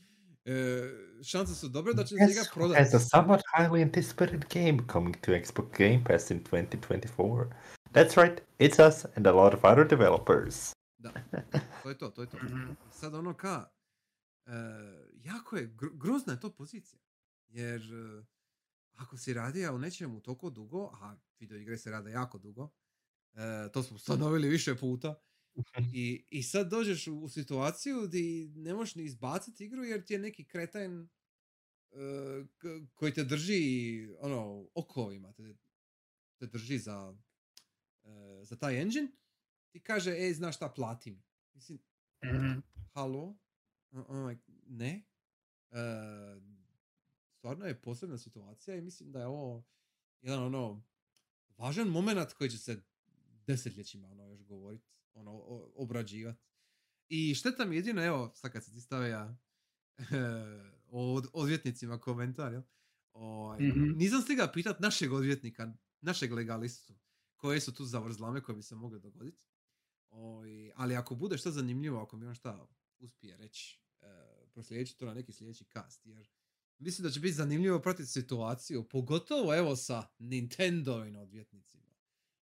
e, šanse su dobre da će se Yes, ga has prodati. a somewhat highly anticipated game coming to Xbox Game Pass in 2024. That's right, it's us and a lot of other developers. Da, <laughs> to je to, to je to. Sad ono ka, e, jako je, gro- grozna je to pozicija. Jer e, ako si radio u nečemu toliko dugo, a video igre se rade jako dugo, e, to smo ustanovili više puta, <laughs> i, i sad dođeš u, u situaciju di ne možeš ni izbaciti igru jer ti je neki kretajn e, k- koji te drži ono, okovima, te, te drži za, za taj engine, ti kaže, ej, znaš šta, plati mi. Mislim, Mhm. halo? Like, ne. E, stvarno je posebna situacija i mislim da je ovo jedan ono važan moment koji će se desetljećima ono još govorit, ono o- obrađivat. I šteta mi jedino, evo, sad kad se ti stavlja <laughs> o od- odvjetnicima komentar, jel? Ovaj, Mhm. Nisam stigao pitat našeg odvjetnika, našeg legalistu, koje su tu zavrzlame koje bi se mogle dogoditi. Oj, ali ako bude što zanimljivo, ako mi on šta uspije reći, e, proslijedit to na neki sljedeći cast, jer mislim da će biti zanimljivo pratiti situaciju, pogotovo evo sa Nintendovim odvjetnicima.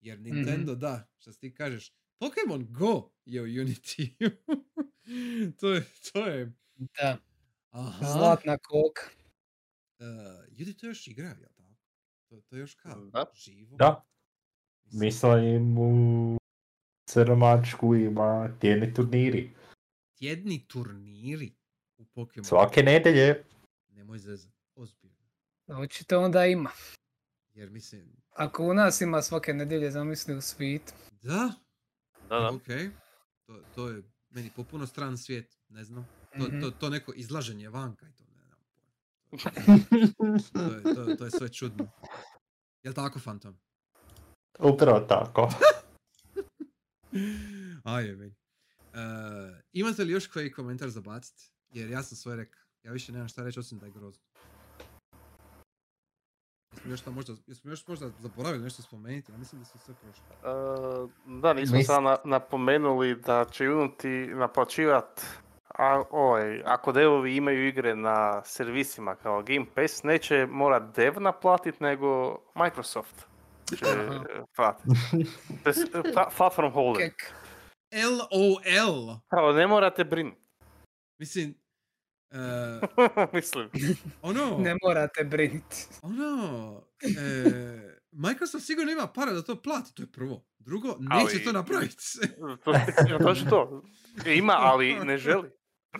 Jer Nintendo, da, što ti kažeš, Pokemon Go je u Unity. <laughs> to je, to je, Da, aha, zlatna koka. e, ljudi to još igraju, jel tako? To, to je još kao Da. živo. Da, mislim u Crnomačku ima tjedni turniri. Tjedni turniri u Pokemon. Svake nedelje. Nemoj zezat, ozbiljno. Očito onda ima. Jer mislim, Ako u nas ima svake nedjelje, zamisli u svijetu. da, Da, da. ok, to, to je meni popuno stran svijet, ne znam. To, Mhm. to, to neko izlaženje vanka i to ne znam. To je, to, to je sve čudno. Jel tako, Fantom? Upravo tako. <laughs> <laughs> Ajde, meni. Uh, imate li još koji komentar za baciti? Jer ja sam sve rekao. Ja više nemam šta reći osim da je grozno. Jesmo još, možda, jesmo još možda zaboravili nešto spomenuti? Ja mislim da su sve prošli. E, da, nismo Mis- sad na- napomenuli da će Unity naplaćivat a, ovaj, ako devovi imaju igre na servisima kao Game Pass, neće morat dev naplatit, nego Microsoft s- fa- far from holding. Kek. LOL! Kao, ne morate brinut. Mislim, uh, <laughs> Mislim. ono, Ne morate briniti. ono, e, Microsoft sigurno ima para da to plati, to je prvo. Drugo, neće Ali- to napraviti. To, to je to. Ima, ali ne želi.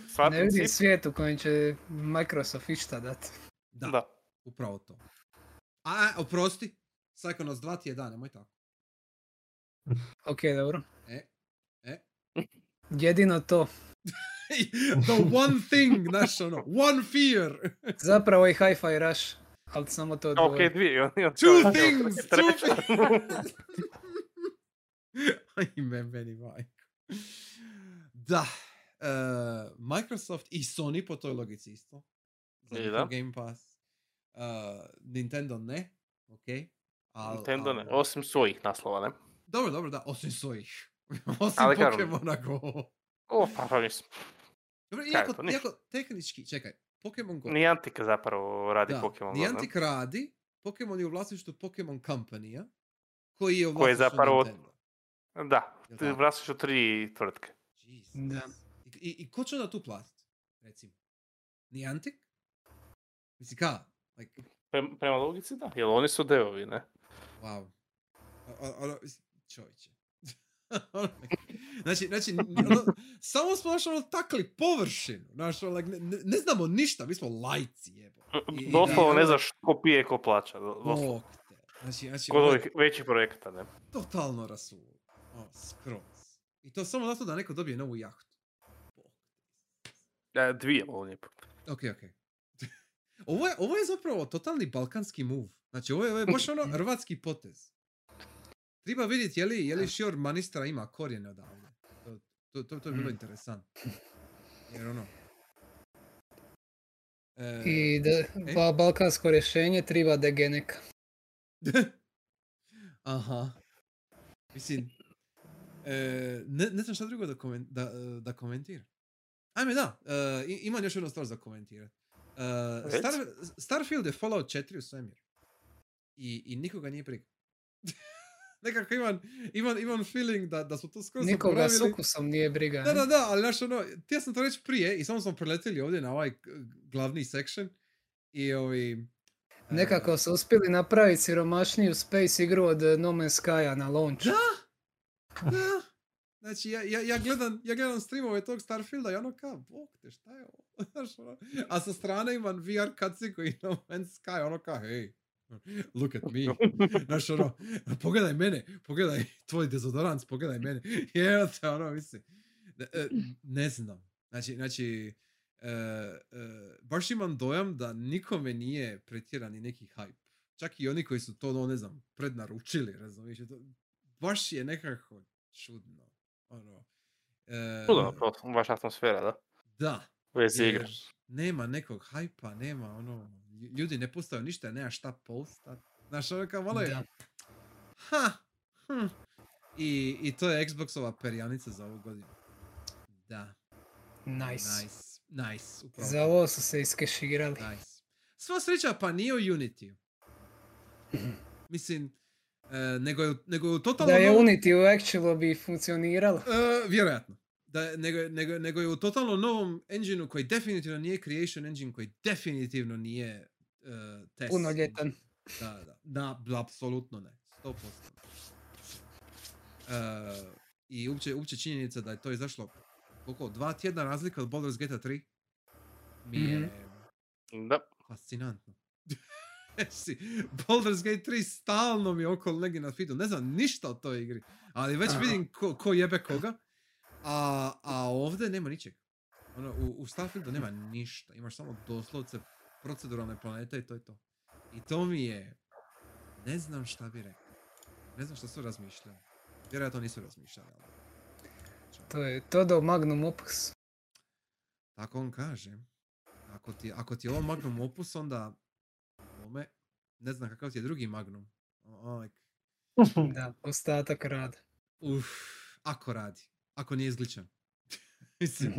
Sva Ne vidim princip- svijet u kojem će Microsoft išta dati. da, Da. upravo to. A, a, oprosti, Psychonauts 2 ti je da, nemoj tako. Ok, dobro. E, e. Jedino to. <laughs> The one thing, znaš ono, one fear. Zapravo i Hi-Fi Rush. Ali samo to Ok, dvoje. dvije. on- on- Two on- things, two things. <laughs> Ajme, meni majko. Da, eh, Microsoft i Sony po toj logici isto. Za I njihov da. Game Pass. Eh, Nintendo ne, ok. Al, Nintendo ne, al- osim svojih naslova, ne? Dobro, dobro, da, osim svojih. <laughs> osim Ali Pokemona Go. O, pa, pa mislim. Dobro, iako, to iako tehnički, čekaj, Pokemon Go. Niantic zapravo radi da, Pokemon Go, ne? Niantic radi, Pokemon je u vlasništvu Pokemon Company-a, koji je u Koji je vlasništvu zapravo- Nintendo. Da, u tri tvrtke. Jesus. Da. I, i, ko će onda tu platiti, recimo? Niantic? Mislim, ka? Like, Prem- prema logici da, jer oni su devovi, ne? Wow. Ono, čovječe. <laughs> Ono, znači, znači, ono, samo smo naš ono takli površinu, znaš, ono, like, ne, ne- znamo ništa, mi smo lajci, jebo. I- Doslovno ne znaš ko pije, ko plaća. do- Doslovno. Znači, znači, Kod je ovih većih projekata, ne? totalno rasulo. O, skroz. I to samo zato da neko dobije novu jahtu. E, dvije, ovo lijepo. Ok, ok. <laughs> ovo, je, ovo je zapravo totalni balkanski move. Znači, ovo je, ovo je baš ono <laughs> hrvatski potez. Treba vidjeti je li, je li Šior Manistra ima korijene odavde. To, to, to, to je bilo Mm. interesantno. Jer ono... E, I da, ba- balkansko rješenje treba degeneka. <laughs> Aha. Mislim, e, ne, ne znam šta drugo da, komen, da, e, da komentira. Ajme da, e, imam još jednu stvar za komentirat. E, Starfield je Fallout 4 u svemiru. I, i nikoga nije briga. <laughs> Nekako imam, imam, imam feeling da, da su to skoro Nikoga s zaboravili. ukusom nije briga. Da, da, da, ali znaš ono, htio sam to reći prije i samo smo preletili ovdje na ovaj glavni section i ovi... e, Nekako su uspjeli napraviti siromašniju space igru od eh, No Man's Sky-a na launch. Da. Znači, ja, ja, ja, gledam, ja gledam streamove tog Starfielda i ono kao, bog te, šta je ovo? <laughs> Ono, a sa strane imam VR cutscene koji No Man's Sky, ono kao, hej, <laughs> look at me. <laughs> Znaš, ono, pogledaj mene, pogledaj tvoj dezodorans, pogledaj mene. <laughs> Evo te, ono, mislim. Ne, e, ne znam. Znači, znači e, e, baš imam dojam da nikome nije pretjerani neki hype. Čak i oni koji su to, no, ne znam, prednaručili, razumiješ? Baš je nekako čudno. Ono, e, Čudno, baš atmosfera, da? da, U vezi igre. nema nekog hajpa, nema ono, ljudi ne postaju ništa, nema šta postat. Znaš, ono kao malo je, ha, hm. I, I to je Xboxova perjanica za ovu godinu. Da, Nice. nice, nice, upravo. Za ovo su se iskeširali. Nice. Sva sreća pa nije u Unity. <clears throat> Mislim, e, nego je, nego je totalno... Da je Unity u actualu bi funkcioniralo. E, vjerojatno. Da, nego, nego, nego je u totalno novom engineu koji definitivno nije creation engine, koji definitivno nije uh, test. Punoljetan. Da, da, da, da, apsolutno ne. 100%. Uh, I uopće, uopće činjenica da je to izašlo koliko, dva tjedna razlika od Baldur's Gate 3 mi je Da. fascinantno. <laughs> Si, Baldur's Gate 3 stalno mi je okolo negdje na feedu. Ne znam ništa o toj igri. Ali već Aha. vidim ko, ko jebe koga. A, a ovdje nema ničeg. Ono, u, u Starfieldu nema ništa, imaš samo doslovce proceduralne planete i to je to. I to mi je, ne znam šta bi rekao. Ne znam šta su razmišljali. Vjerojatno nisu razmišljali, ali... To je Todo Magnum Opus. Tako on kaže. Ako ti, ako ti je ovo Magnum Opus, onda... Ome, ne znam kakav ti je drugi Magnum. O, like, Da, ostatak rada. Uf, ako radi. Ako nije izgličan. <laughs> Mislim.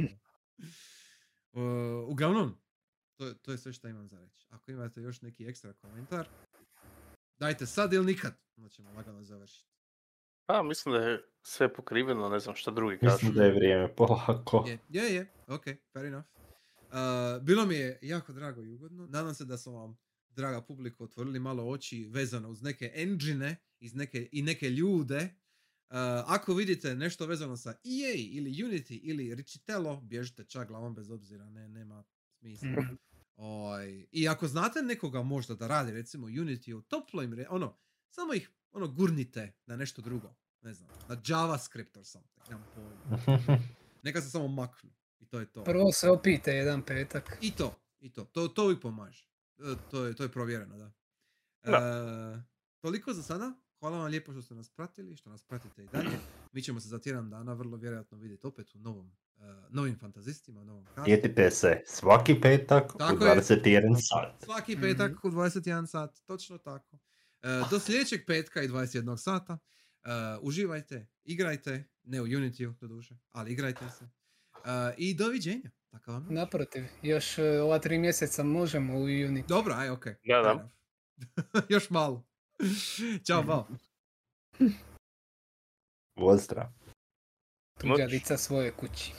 O, uglavnom, to, je- to je sve što imam za reći. Ako imate još neki ekstra komentar, dajte sad ili nikad. Onda ćemo lagano završiti. Pa, mislim da je sve pokriveno, ne znam šta drugi kažu. Mislim da je vrijeme <laughs> polako. Je, je, je. Ok, fair enough. Uh, bilo mi je jako drago i ugodno. Nadam se da smo vam, draga publiko, otvorili malo oči vezano uz neke engine iz neke, i neke ljude. Uh, ako vidite nešto vezano sa EA ili Unity ili Richitello, bježite čak glavom bez obzira, ne, nema smisla. Mhm. Oj, I ako znate nekoga možda da radi recimo Unity u toploj ono, samo ih ono gurnite na nešto drugo. Ne znam, na JavaScript or something, nemam pojma. <laughs> Neka se samo maknu. I to je to. Prvo se opite jedan petak. I to, i to. To, to uvijek pomaže. E, To je, to je provjereno, da. E, toliko za sada. Hvala vam lijepo što ste nas pratili, što nas pratite i dalje. Mi ćemo se za tjedan dana vrlo vjerojatno vidjeti opet u novom, e, novim fantazistima, novom kastu. Sjetite se, svaki petak Tako u je. 21 sat. Svaki petak u 21 sat, točno tako. E, do sljedećeg petka i 21 sata. E, uživajte, igrajte, ne u Unity, doduše, ali igrajte se. I doviđenja. Takav vam. Naprotiv, još ova tri mjeseca možemo u Unity. Dobro, aj, okej. Da, da. <laughs> Još malo. <laughs> Ćao, bao. Pozdrav. Tuđa dica svoje kući.